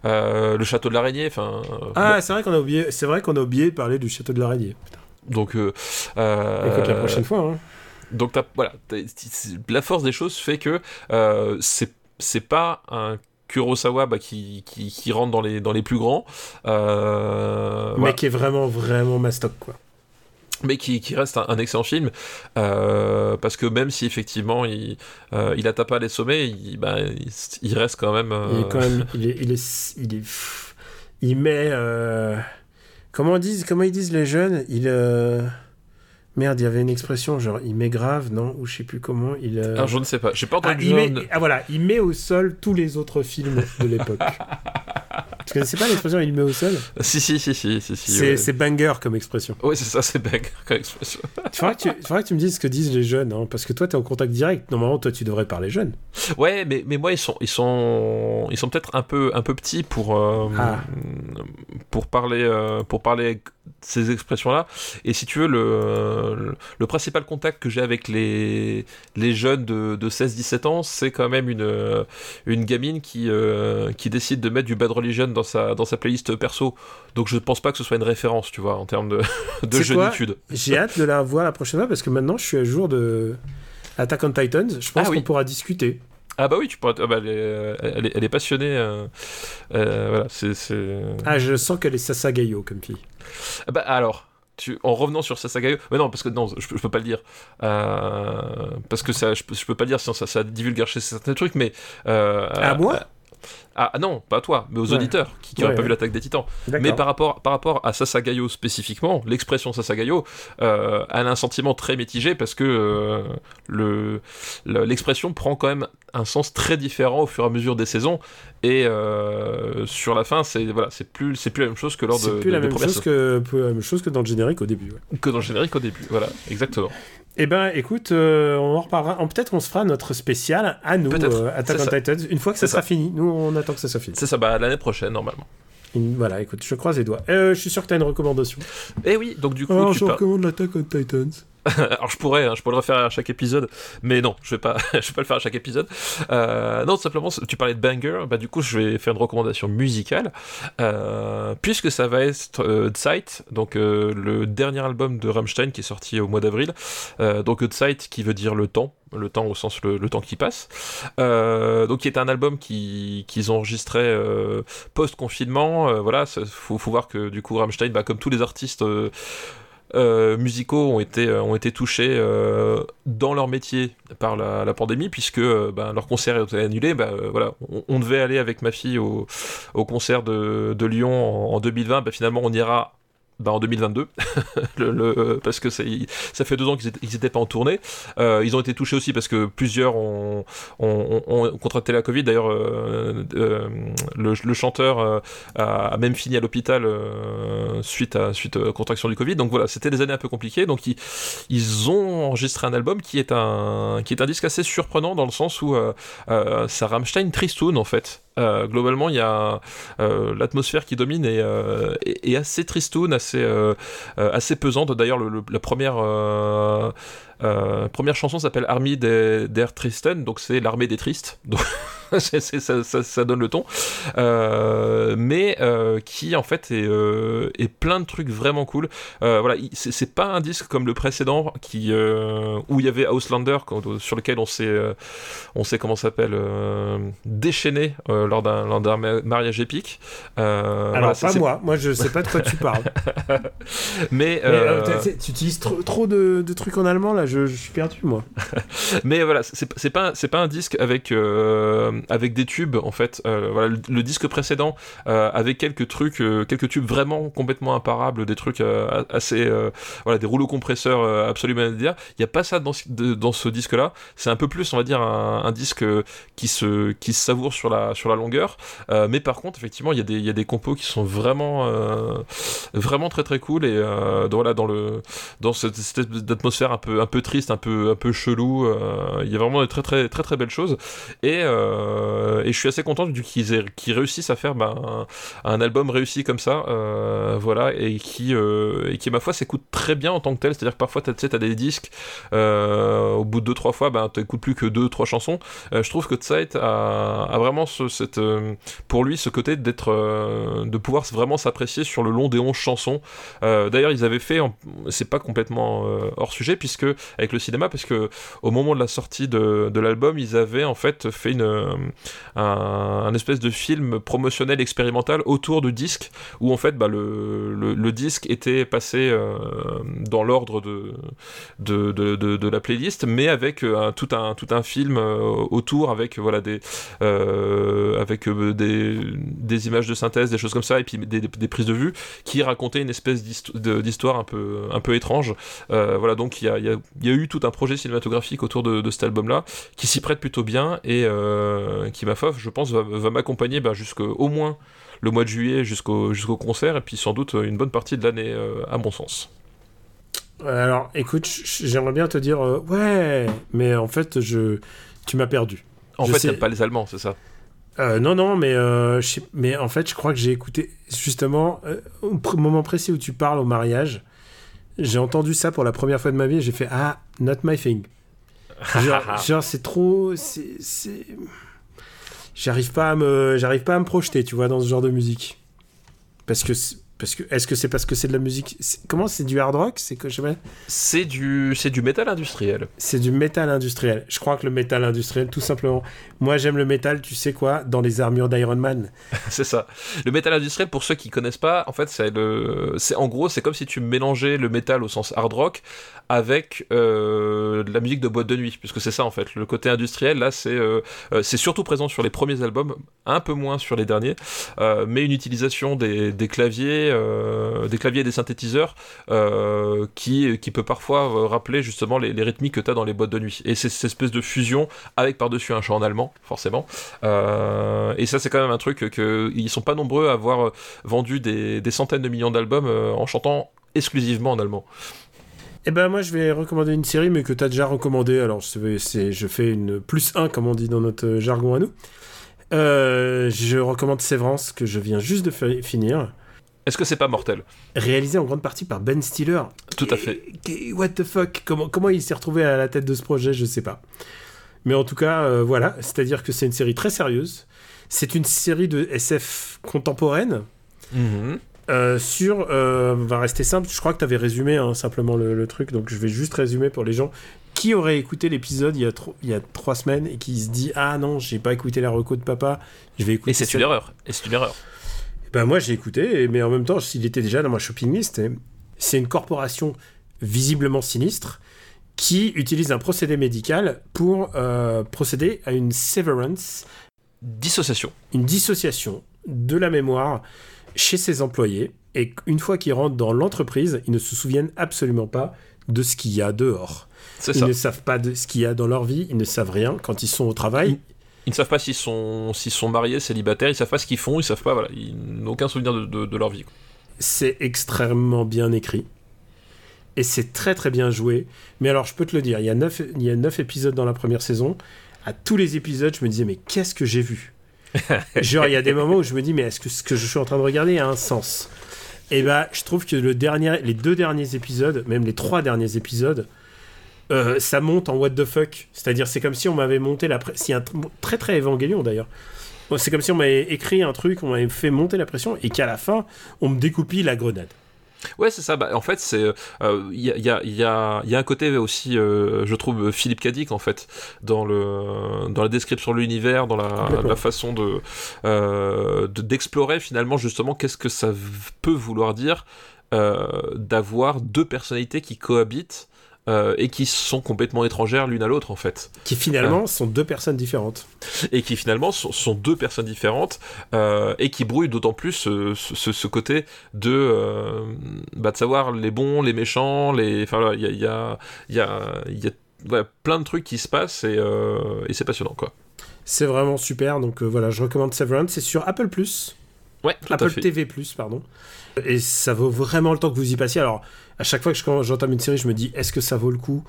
euh, le château de l'araignée, enfin. euh, Ah, c'est vrai qu'on a oublié, c'est vrai qu'on a oublié de parler du château de l'araignée. Putain. Donc, euh, euh, Écoute, la prochaine fois, hein. Donc voilà, la force des choses fait que euh, c'est c'est pas un Kurosawa bah, qui, qui, qui rentre dans les, dans les plus grands, euh, Mais voilà. qui est vraiment, vraiment mastoc, quoi. mais qui, qui reste un, un excellent film euh, parce que même si effectivement il, euh, il atteint pas les sommets, il, bah, il, il reste quand même. euh, Il est quand même, il est, il est, il est, pff, il met, euh, comment ils disent, comment ils disent les jeunes, il, euh, merde, il y avait une expression genre, il met grave, non, ou je sais plus comment, il, euh, Alors je ne sais pas, j'ai pas ah, entendu. il met, ah, voilà, il met au sol tous les autres films de l'époque. Tu connaissais pas l'expression il met au sol? Si si si si si. si C'est ouais. banger comme expression. Ouais, c'est ça, c'est bag comme expression. Il faudra, que que tu me dises ce que disent les jeunes, hein, parce que toi, tu es en contact direct. Normalement, toi, tu devrais parler jeunes. Ouais, mais, mais moi ils sont ils sont ils sont peut-être un peu un peu petits pour euh, Ah. pour parler euh, pour parler ces expressions là. Et si tu veux le le, le principal contact que j'ai avec les les jeunes de, de 16-17 ans, c'est quand même une une gamine qui euh, qui décide de mettre du Bad Religion dans sa dans sa playlist perso. Donc je pense pas que ce soit une référence, tu vois, en termes de de jeunitude. J'ai hâte de la voir la prochaine fois, parce que maintenant, je suis à jour de Attack on Titans. Je pense Ah oui. qu'on pourra discuter. Ah bah oui, tu pourrais. ah bah, elle, est, elle, est, elle est passionnée. euh, euh, voilà, c'est. Ah, je sens qu'elle est Sasagayo comme fille. Ah Bah alors, tu, en revenant sur Sasagayo, mais non, parce que non, je, peux- je peux pas le dire, Euh, parce que ça, je, je peux pas le dire sinon ça, ça divulgare chez certains trucs, mais euh, À moi? Ah, non, pas à toi, mais aux Ouais. auditeurs qui n'auraient Ouais, pas ouais. vu l'attaque des Titans. Mais par rapport, par rapport à Sasagayo spécifiquement, l'expression Sasagayo, euh, elle a un sentiment très mitigé parce que euh, le- le- l'expression prend quand même un sens très différent au fur et à mesure des saisons. Et euh, sur la fin, c'est voilà, c'est plus, c'est plus la même chose que lors de, C'est plus de- la même chose que, la même chose que dans le générique au début. que dans le générique au début. Voilà, exactement. Eh ben, écoute, euh, on en reparlera. Peut-être qu'on se fera notre spécial à nous, euh, Attack on. Titans, une fois que ça sera fini. Nous, on attend que ça soit fini. C'est ça, bah, l'année prochaine, normalement. Une- Voilà, écoute, je croise les doigts. Euh, je suis sûr que tu as une recommandation. Et oui, donc du coup, Alors, tu je par- recommande l'Attack on Titans. Alors je pourrais, hein, je pourrais le refaire à chaque épisode, mais non, je vais pas, je vais pas le faire à chaque épisode. Euh, non, tout simplement, tu parlais de banger, bah du coup je vais faire une recommandation musicale, euh, puisque ça va être euh, Zeit, donc euh, le dernier album de Rammstein qui est sorti au mois d'avril. Euh, donc Zeit qui veut dire le temps, le temps au sens le, le temps qui passe. Euh, donc qui est un album qui qu'ils ont enregistré euh, post confinement. voilà, faut, faut voir que du coup Rammstein, bah, comme tous les artistes. Euh, musicaux ont été, euh, touchés euh, dans leur métier par la, pandémie, puisque ben, leur concert a été annulé. Ben, on, devait aller avec ma fille au, concert de, Lyon en, en 2020. Ben, finalement, on ira ben, en 2022, le, le- parce que ça, fait deux ans qu'ils n'étaient pas en tournée. Euh, ils ont été touchés aussi parce que plusieurs ont, ont, ont- ont contracté la Covid. D'ailleurs, euh, euh, le, chanteur euh, a, même fini à l'hôpital euh, suite à suite contraction du Covid. Donc voilà, c'était des années un peu compliquées. Donc ils, ont enregistré un album qui est un qui est un disque assez surprenant dans le sens où euh, euh, ça Rammstein tristoun en fait. Euh, globalement, il y a euh, l'atmosphère qui domine et, euh, assez tristoun, assez assez pesante. D'ailleurs, le- le- la première première chanson s'appelle Army der, der Tristen, donc c'est l'armée des tristes. ça, ça- ça donne le ton. Euh, mais euh, qui en fait est, euh, est plein de trucs vraiment cool. Voilà, il- c'est pas un disque comme le précédent qui où il y avait Auslander quand- sur lequel on s'est on sait comment s'appelle déchaîné lors d'un mariage épique. Alors, voilà, pas moi. Moi, je sais pas de quoi tu parles. Mais, tu utilises trop, trop de, de trucs en allemand, là. Je, je suis perdu, moi. Mais voilà, c'est c'est pas c'est pas un disque avec euh, avec des tubes en fait. voilà, le, disque précédent avec quelques trucs, quelques tubes vraiment complètement imparables, des trucs assez, voilà, des rouleaux compresseurs absolument à dire. Il n'y a pas ça dans, dans ce disque-là. C'est un peu plus, on va dire, un, disque qui se, qui se savoure sur la, sur la longueur. mais par contre, effectivement, il y a des, il y a des compos qui sont vraiment, vraiment très très cool et dans, voilà, dans le, dans cette, cette d'atmosphère un peu, un peu triste, un peu, un peu chelou. Euh, il y a vraiment de très, très, très, très belles choses. Et, euh, et je suis assez content du qu'ils réussissent à faire ben, un, album réussi comme ça, euh, voilà, et qui, et qui, ma foi, s'écoute très bien en tant que tel. C'est-à-dire que parfois, tu as, des disques, au bout de 2-3 fois, ben, tu n'écoutes plus que 2-3 chansons. je trouve que Tsait a, vraiment ce, pour lui ce côté d'être, de pouvoir vraiment s'apprécier sur le long des 11 chansons. D'ailleurs, ils avaient fait, c'est pas complètement hors sujet puisque avec le cinéma parce que au moment de la sortie de, de l'album ils avaient en fait fait une euh, un, espèce de film promotionnel expérimental autour du disque où en fait bah, le, le, disque était passé euh, dans l'ordre de de, de, de, la playlist mais avec euh, tout un tout un film autour avec voilà des avec des, des images de synthèse des choses comme ça et puis des, des prises de vue qui racontaient une espèce d'histoire un peu un peu étrange. Voilà donc il y a, y a, eu tout un projet cinématographique autour de, cet album-là qui s'y prête plutôt bien et qui, ma foi, je pense, va, m'accompagner bah, jusqu'au moins le mois de juillet jusqu'au jusqu'au concert et puis sans doute une bonne partie de l'année euh, à mon sens. Alors, écoute, j'aimerais bien te dire euh, ouais, mais en fait, je tu m'as perdu. En fait, t'aimes pas les Allemands, c'est ça? Non, non, mais, mais en fait, je crois que j'ai écouté justement au moment précis où tu parles au mariage j'ai entendu ça pour la première fois de ma vie et j'ai fait Ah, not my thing. Genre, c'est trop. C'est. J'arrive pas, à me, j'arrive pas à me projeter, tu vois, dans ce genre de musique. Parce que parce que est-ce que c'est parce que c'est de la musique Comment c'est du hard rock C'est que je C'est du c'est du métal industriel. C'est du métal industriel. Je crois que le métal industriel, tout simplement. Moi, j'aime le métal. Tu sais quoi Dans les armures d'Iron Man. c'est ça. Le métal industriel, pour ceux qui connaissent pas, en fait, c'est le, c'est en gros, c'est comme si tu mélangeais le métal au sens hard rock avec euh, la musique de boîte de nuit, puisque c'est ça en fait. Le côté industriel, là, c'est euh, euh, c'est surtout présent sur les premiers albums, un peu moins sur les derniers, mais une utilisation des, des claviers, des claviers et des synthétiseurs qui, qui peut parfois rappeler justement les, les rythmiques que tu as dans les boîtes de nuit. Et c'est cette espèce de fusion avec par-dessus un chant en allemand, forcément. et ça, c'est quand même un truc que ils sont pas nombreux à avoir vendu des, des centaines de millions d'albums en chantant exclusivement en allemand. Eh ben moi je vais recommander une série mais que tu as déjà recommandé. Alors c'est, je fais une plus 1 comme on dit dans notre jargon à nous. Euh, je recommande Sévrance que je viens juste de finir. Est-ce que c'est pas mortel? Réalisé en grande partie par Ben Stiller. Tout à fait. what the fuck? Comment, comment il s'est retrouvé à la tête de ce projet? Je sais pas. Mais en tout cas, euh, voilà. C'est-à-dire que c'est une série très sérieuse. C'est une série de SF contemporaine. Mm euh, sur, euh, va rester simple, je crois que tu avais résumé hein, simplement le, truc, donc je vais juste résumer pour les gens qui auraient écouté l'épisode il, y a il y a trois semaines et qui se dit Ah non, j'ai pas écouté la reco de papa, je vais écouter. Et c'est une erreur. Et c'est une erreur. Ben moi j'ai écouté, mais en même temps, il était déjà dans ma shopping list. C'est une corporation visiblement sinistre qui utilise un procédé médical pour euh, procéder à une severance. Dissociation. Une dissociation de la mémoire chez ses employés et une fois qu'ils rentrent dans l'entreprise, ils ne se souviennent absolument pas de ce qu'il y a dehors. Ils ne savent pas de ce qu'il y a dans leur vie, ils ne savent rien quand ils sont au travail. Ils, ne savent pas s'ils sont, s'ils sont mariés, célibataires, ils savent pas ce qu'ils font, ils savent pas, voilà, ils n'ont aucun souvenir de, leur vie. C'est extrêmement bien écrit. Et c'est très très bien joué. Mais alors je peux te le dire, il y a neuf il y a épisodes dans la première saison. À tous les épisodes, je me disais, mais qu'est-ce que j'ai vu? Genre, il y a des moments où je me dis, mais est-ce que ce que je suis en train de regarder a un sens? Et bah, je trouve que le dernier, les deux derniers épisodes, même les trois derniers épisodes, euh, ça monte en what the fuck. C'est-à-dire, c'est comme si on m'avait monté la pression. un très très évangélion d'ailleurs. C'est comme si on m'avait écrit un truc, on m'avait fait monter la pression et qu'à la fin, on me découpille la grenade. Ouais, c'est ça. Bah, en fait, c'est il euh, y, a, y, a, y, a, y, a, un côté aussi, euh, je trouve, Philippe Cadic en fait dans le dans la description de l'univers, dans la, la, façon de euh, d'explorer finalement justement qu'est-ce que ça peut vouloir dire d'avoir deux personnalités qui cohabitent euh, et qui sont complètement étrangères l'une à l'autre en fait. Qui finalement sont deux personnes différentes. Et qui finalement sont, sont deux personnes différentes euh, et qui brouillent d'autant plus ce, ce, ce côté de, euh, bah, de savoir les bons, les méchants, les. Enfin, il y a, y a, y a, y a ouais, plein de trucs qui se passent et, euh, et c'est passionnant quoi. C'est vraiment super, donc euh, voilà, je recommande Severance, c'est sur Apple Plus. Ouais, Apple. TV Plus, pardon. Et ça vaut vraiment le temps que vous y passiez. Alors, à chaque fois que j'entame une série, je me dis, est-ce que ça vaut le coup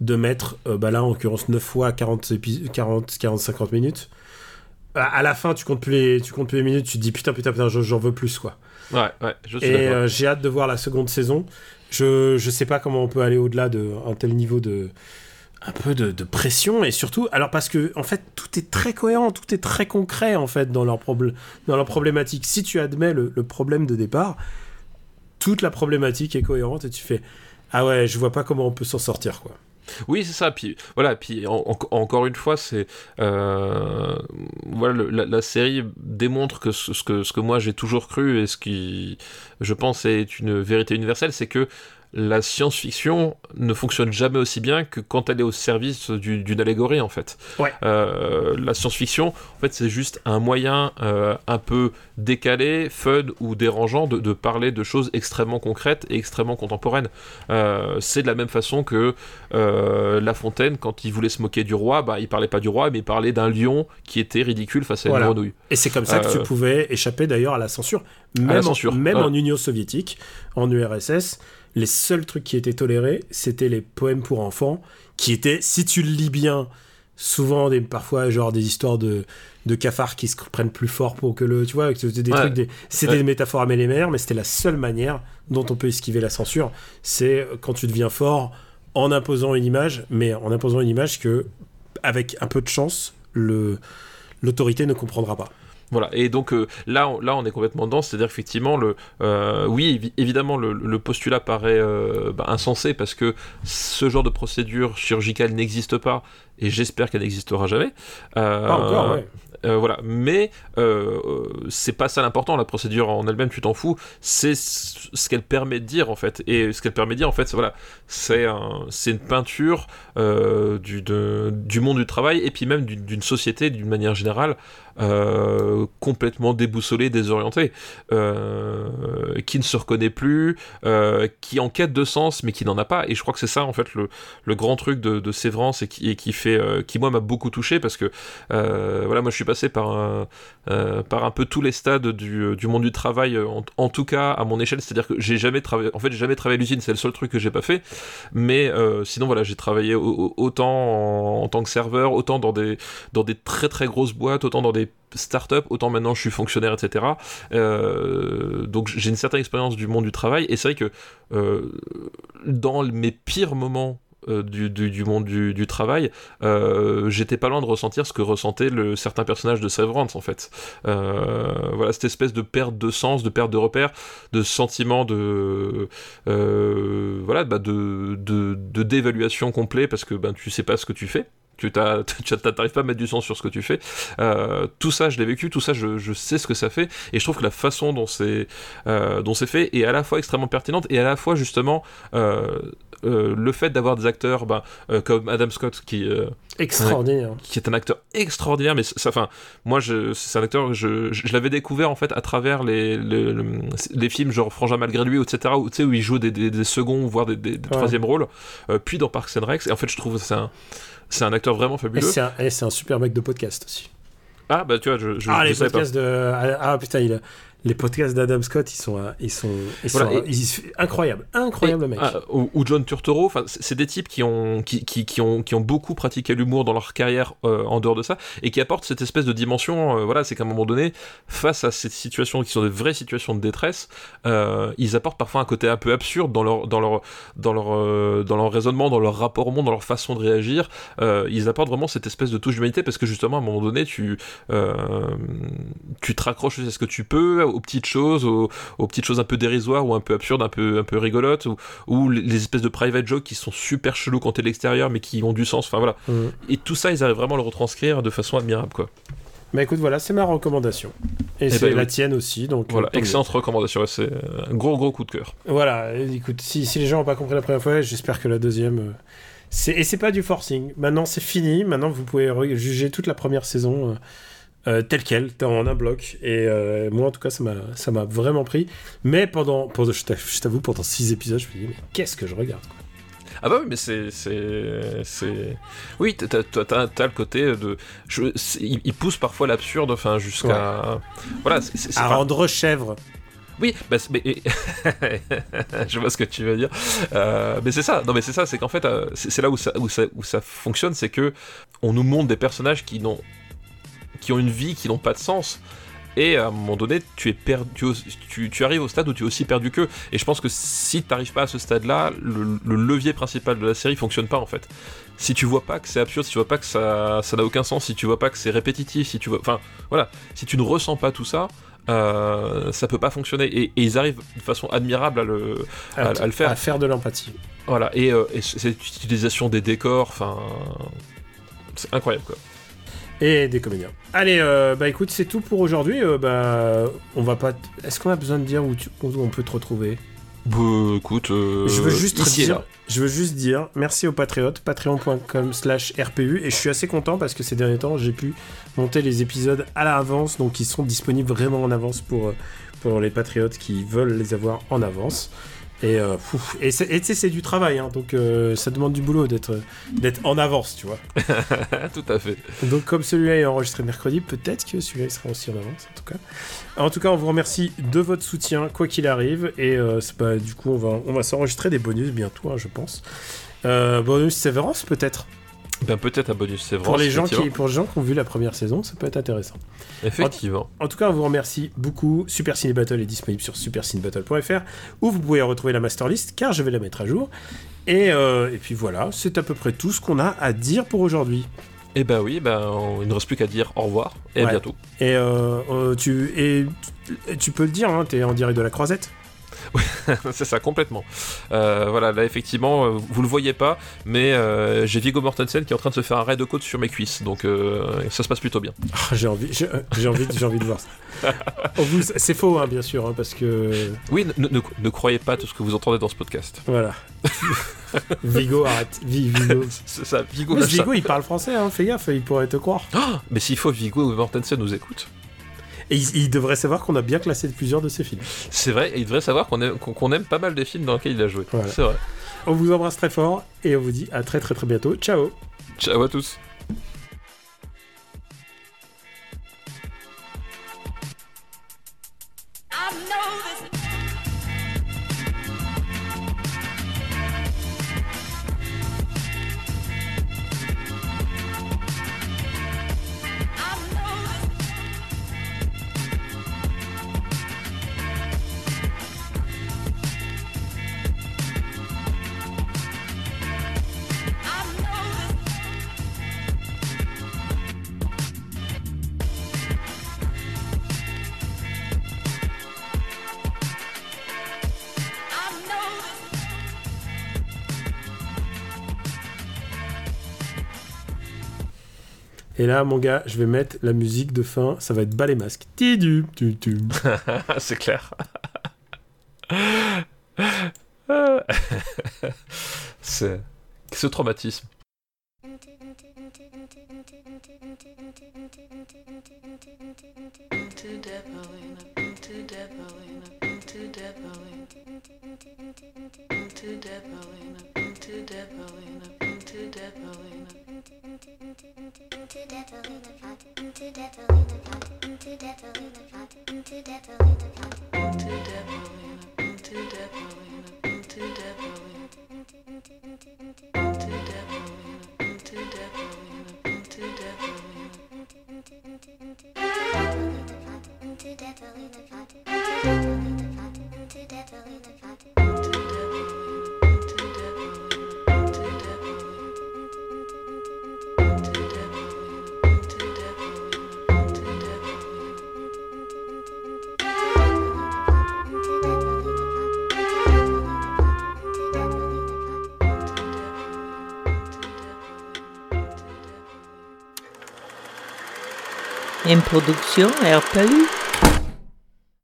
de mettre, euh, bah là, en l'occurrence, 9 fois 40, épis- 40, 40 50 minutes? À, à la fin, tu comptes, plus les, tu comptes plus les minutes, tu te dis, putain, putain, putain, j'en- veux plus, quoi. Ouais, ouais, je suis Et euh, j'ai hâte de voir la seconde saison. Je, je sais pas comment on peut aller au-delà d'un tel niveau de un peu de, de pression et surtout alors parce que en fait tout est très cohérent tout est très concret en fait dans leur dans leur problématique si tu admets le, le problème de départ toute la problématique est cohérente et tu fais ah ouais je vois pas comment on peut s'en sortir quoi Oui, c'est ça. Puis voilà. Puis en- en- encore une fois, c'est euh, voilà la série démontre que ce, ce que ce que moi j'ai toujours cru et ce qui je pense est une vérité universelle, c'est que la science-fiction ne fonctionne jamais aussi bien que quand elle est au service du- d'une allégorie en fait. Ouais. Euh, la science-fiction, en fait, c'est juste un moyen euh, un peu décalé, fun ou dérangeant de, de parler de choses extrêmement concrètes et extrêmement contemporaines. Euh, c'est de la même façon que La Fontaine, quand il voulait se moquer du roi, bah, il parlait pas du roi, mais il parlait d'un lion qui était ridicule face à Voilà. une grenouille. et c'est comme ça que tu pouvais échapper d'ailleurs à la censure même, la en- censure, même ouais. en Union soviétique en URSS les seuls trucs qui étaient tolérés c'était les poèmes pour enfants qui étaient si tu le lis bien souvent des parfois genre des histoires de de cafards qui se prennent plus fort pour que le tu vois c'était des Ouais. trucs des Ouais. des métaphores à mêler mais c'était la seule manière dont on peut esquiver la censure c'est quand tu deviens fort en imposant une image mais en imposant une image que avec un peu de chance le l'autorité ne comprendra pas Voilà, et donc euh, là, on, là, on est complètement dedans, c'est-à-dire effectivement, le, euh, oui, évi- évidemment, le, le postulat paraît euh, bah, insensé parce que ce genre de procédure chirurgicale n'existe pas, et j'espère qu'elle n'existera jamais. Pas encore ouais. euh, voilà, mais euh, c'est pas ça l'important, la procédure en elle-même, tu t'en fous, c'est ce qu'elle permet de dire en fait. Et ce qu'elle permet de dire en fait, c'est voilà, c'est un, une peinture euh, du, de- du monde du travail et puis même d'une société d'une manière générale euh, complètement déboussolée, désorientée, euh, qui ne se reconnaît plus, euh, qui en quête de sens mais qui n'en a pas. Et je crois que c'est ça en fait le, le grand truc de, de Sévrance et qui, qui fait, qui moi m'a beaucoup touché parce que voilà, moi je suis passé par un, par un peu tous les stades du, du monde du travail, en, tout cas à mon échelle, c'est-à-dire que j'ai jamais travaillé, en fait j'ai jamais travaillé à l'usine, c'est le seul truc que j'ai pas fait, mais sinon voilà, j'ai travaillé au- au- autant en, en tant que serveur, autant dans des, dans des très très grosses boîtes, autant dans des startups, autant maintenant je suis fonctionnaire, etc. Euh, donc j'ai une certaine expérience du monde du travail, et c'est vrai que euh, dans mes pires moments euh, du, monde du, travail, j'étais pas loin de ressentir ce que ressentait le, certains personnages de Severance en fait. Voilà, cette espèce de perte de sens, de perte de repère, de sentiment de voilà, bah de, de, dévaluation complet parce que ben tu sais pas ce que tu fais. Tu t'arrives pas à mettre du sens sur ce que tu fais. Euh, tout ça, je l'ai vécu, tout ça, je, je sais ce que ça fait, et je trouve que la façon dont c'est euh, dont c'est fait est à la fois extrêmement pertinente et à la fois justement euh, le fait d'avoir des acteurs ben, comme Adam Scott qui extraordinaire qui est un acteur extraordinaire, mais ça, enfin, moi, c'est un acteur, je, je, je l'avais découvert en fait à travers les, les, les films genre Frangin malgré lui, etc., où, tu sais, où il joue des, des, des seconds, voire des, des, des Ouais. troisième rôles, puis dans Parks and Rec, et en fait, je trouve que c'est un, c'est un acteur vraiment fabuleux. c'est un, et c'est un super mec de podcast aussi Ah, bah, tu vois, je, je, ah je les savais pas. podcasts de ah, ah, putain il a- les podcasts d'Adam Scott ils sont ils sont ils sont Voilà, ils- incroyables incroyable le mec Ah, ou, ou John Turturro, c'est des types qui ont, qui, qui, qui ont, qui ont beaucoup pratiqué l'humour dans leur carrière euh, en dehors de ça, et qui apportent cette espèce de dimension. euh, voilà, c'est qu'à un moment donné, face à ces situations qui sont des vraies situations de détresse, euh, ils apportent parfois un côté un peu absurde dans leur, dans leur, dans leur, dans leur raisonnement, dans leur rapport au monde, dans leur façon de réagir. Ils apportent vraiment cette espèce de touche d'humanité parce que justement, à un moment donné, tu, tu te raccroches à ce que tu peux, aux petites choses, aux, aux petites choses un peu dérisoires ou un peu absurdes, un peu, un peu rigolotes, ou, ou les- espèces de private jokes qui sont super chelous quand t'es de l'extérieur mais qui ont du sens. Enfin voilà. Mhm. Et tout ça, ils arrivent vraiment à le retranscrire de façon admirable, quoi. Bah écoute, voilà, c'est ma recommandation. Et Eh c'est ben, la oui. tienne aussi, donc. Voilà, euh, excellente recommandation. C'est un gros gros coup de cœur. Voilà, écoute, si, si les gens n'ont pas compris la première fois, j'espère que la deuxième. euh, et c'est pas du forcing. Maintenant, c'est fini. Maintenant, vous pouvez juger toute la première saison euh, telle quelle, en un bloc. Et euh, moi, en tout cas, ça m'a vraiment pris. Mais pendant, pendant je t'avoue- pendant six épisodes, je me dis mais qu'est-ce que je regarde quoi. Ah bah oui, mais c'est oui, t'as t'as le côté de je il, il pousse parfois l'absurde, enfin jusqu'à voilà. c'est- À rendre chèvre. Oui, bah, mais je vois ce que tu veux dire. Euh, mais c'est ça. Non, mais c'est ça. C'est qu'en fait, euh, c'est c'est là où ça, où ça, où ça fonctionne, c'est que on nous montre des personnages qui n'ont, qui ont une vie, qui n'ont pas de sens. Et à un moment donné, tu es perdu, tu, tu arrives au stade où tu es aussi perdu qu'eux. Et je pense que si tu n'arrives pas à ce stade-là, le, le levier principal de la série fonctionne pas en fait. Si tu vois pas que c'est absurde, si tu vois pas que ça, ça n'a aucun sens, si tu vois pas que c'est répétitif, si tu vois, enfin, voilà, si tu ne ressens pas tout ça, euh, ça peut pas fonctionner. Et, et ils arrivent de façon admirable à le, à, à le faire. À faire de l'empathie. Voilà. Et, euh, et cette utilisation des décors, enfin, c'est incroyable quoi. Et des comédiens. Allez, euh, bah écoute, c'est tout pour aujourd'hui. Euh, bah, on va pas. Est-ce qu'on a besoin de dire où, tu- où on peut te retrouver? Bah, écoute, euh, Je veux juste ici dire, je veux juste dire merci aux patriotes, patreon.com/rpu et je suis assez content parce que ces derniers temps j'ai pu monter les épisodes à l'avance, donc ils sont disponibles vraiment en avance pour pour les patriotes qui veulent les avoir en avance. Et euh, et c'est et tu sais, c'est du travail, hein, donc euh, ça demande du boulot d'être d'être en avance, tu vois. Tout à fait. Donc comme celui-là est enregistré mercredi, peut-être que celui-là il sera aussi en avance en tout cas. En tout cas, on vous remercie de votre soutien quoi qu'il arrive et euh, du coup on va on va s'enregistrer des bonus bientôt, hein, je pense. Euh, bonus Severance peut-être? Ben peut-être un bonus, c'est vrai. pour les gens qui pour les gens qui ont vu la première saison, ça peut être intéressant. Effectivement. En tout cas, on vous remercie beaucoup. Super Ciné Battle est disponible sur supercinébattle.fr où vous pouvez retrouver la master list car je vais la mettre à jour. Et, euh, et puis voilà, c'est à peu près tout ce qu'on a à dire pour aujourd'hui. Et ben oui, ben on- il ne reste plus qu'à dire au revoir et à bientôt. Et, euh, euh, tu, et tu- tu peux le dire, hein, t'es en direct de la croisette. c'est ça, complètement. Euh, voilà, là effectivement, euh, vous le voyez pas, mais euh, j'ai Viggo Mortensen qui est en train de se faire un raid de côte sur mes cuisses, donc euh, ça se passe plutôt bien. Ah, j'ai envie, j'ai envie, j'ai envie de voir vous- C'est faux, hein, bien sûr, hein, parce que Oui, ne, ne- ne croyez pas tout ce que vous entendez dans ce podcast. voilà. Vigo, arrête. Vi- Vigo. C'est ça. Vigo, il parle français, hein, fais gaffe, il pourrait te croire. Ah, mais s'il faut, Viggo Mortensen nous écoute. Et il, il devrait savoir qu'on a bien classé plusieurs de ses films. C'est vrai, et il devrait savoir qu'on aime, qu'on- qu'on aime pas mal des films dans lesquels il a joué. Voilà. C'est vrai. On vous embrasse très fort et on vous dit à très très très bientôt. Ciao Ciao à tous. Et là, mon gars, je vais mettre la musique de fin. Ça va être bas les masques. Tidum, tudum. C'est clair. C'est. Ce traumatisme. Into death, into cut, into death, into cut, into death, into cut. Une production RPU.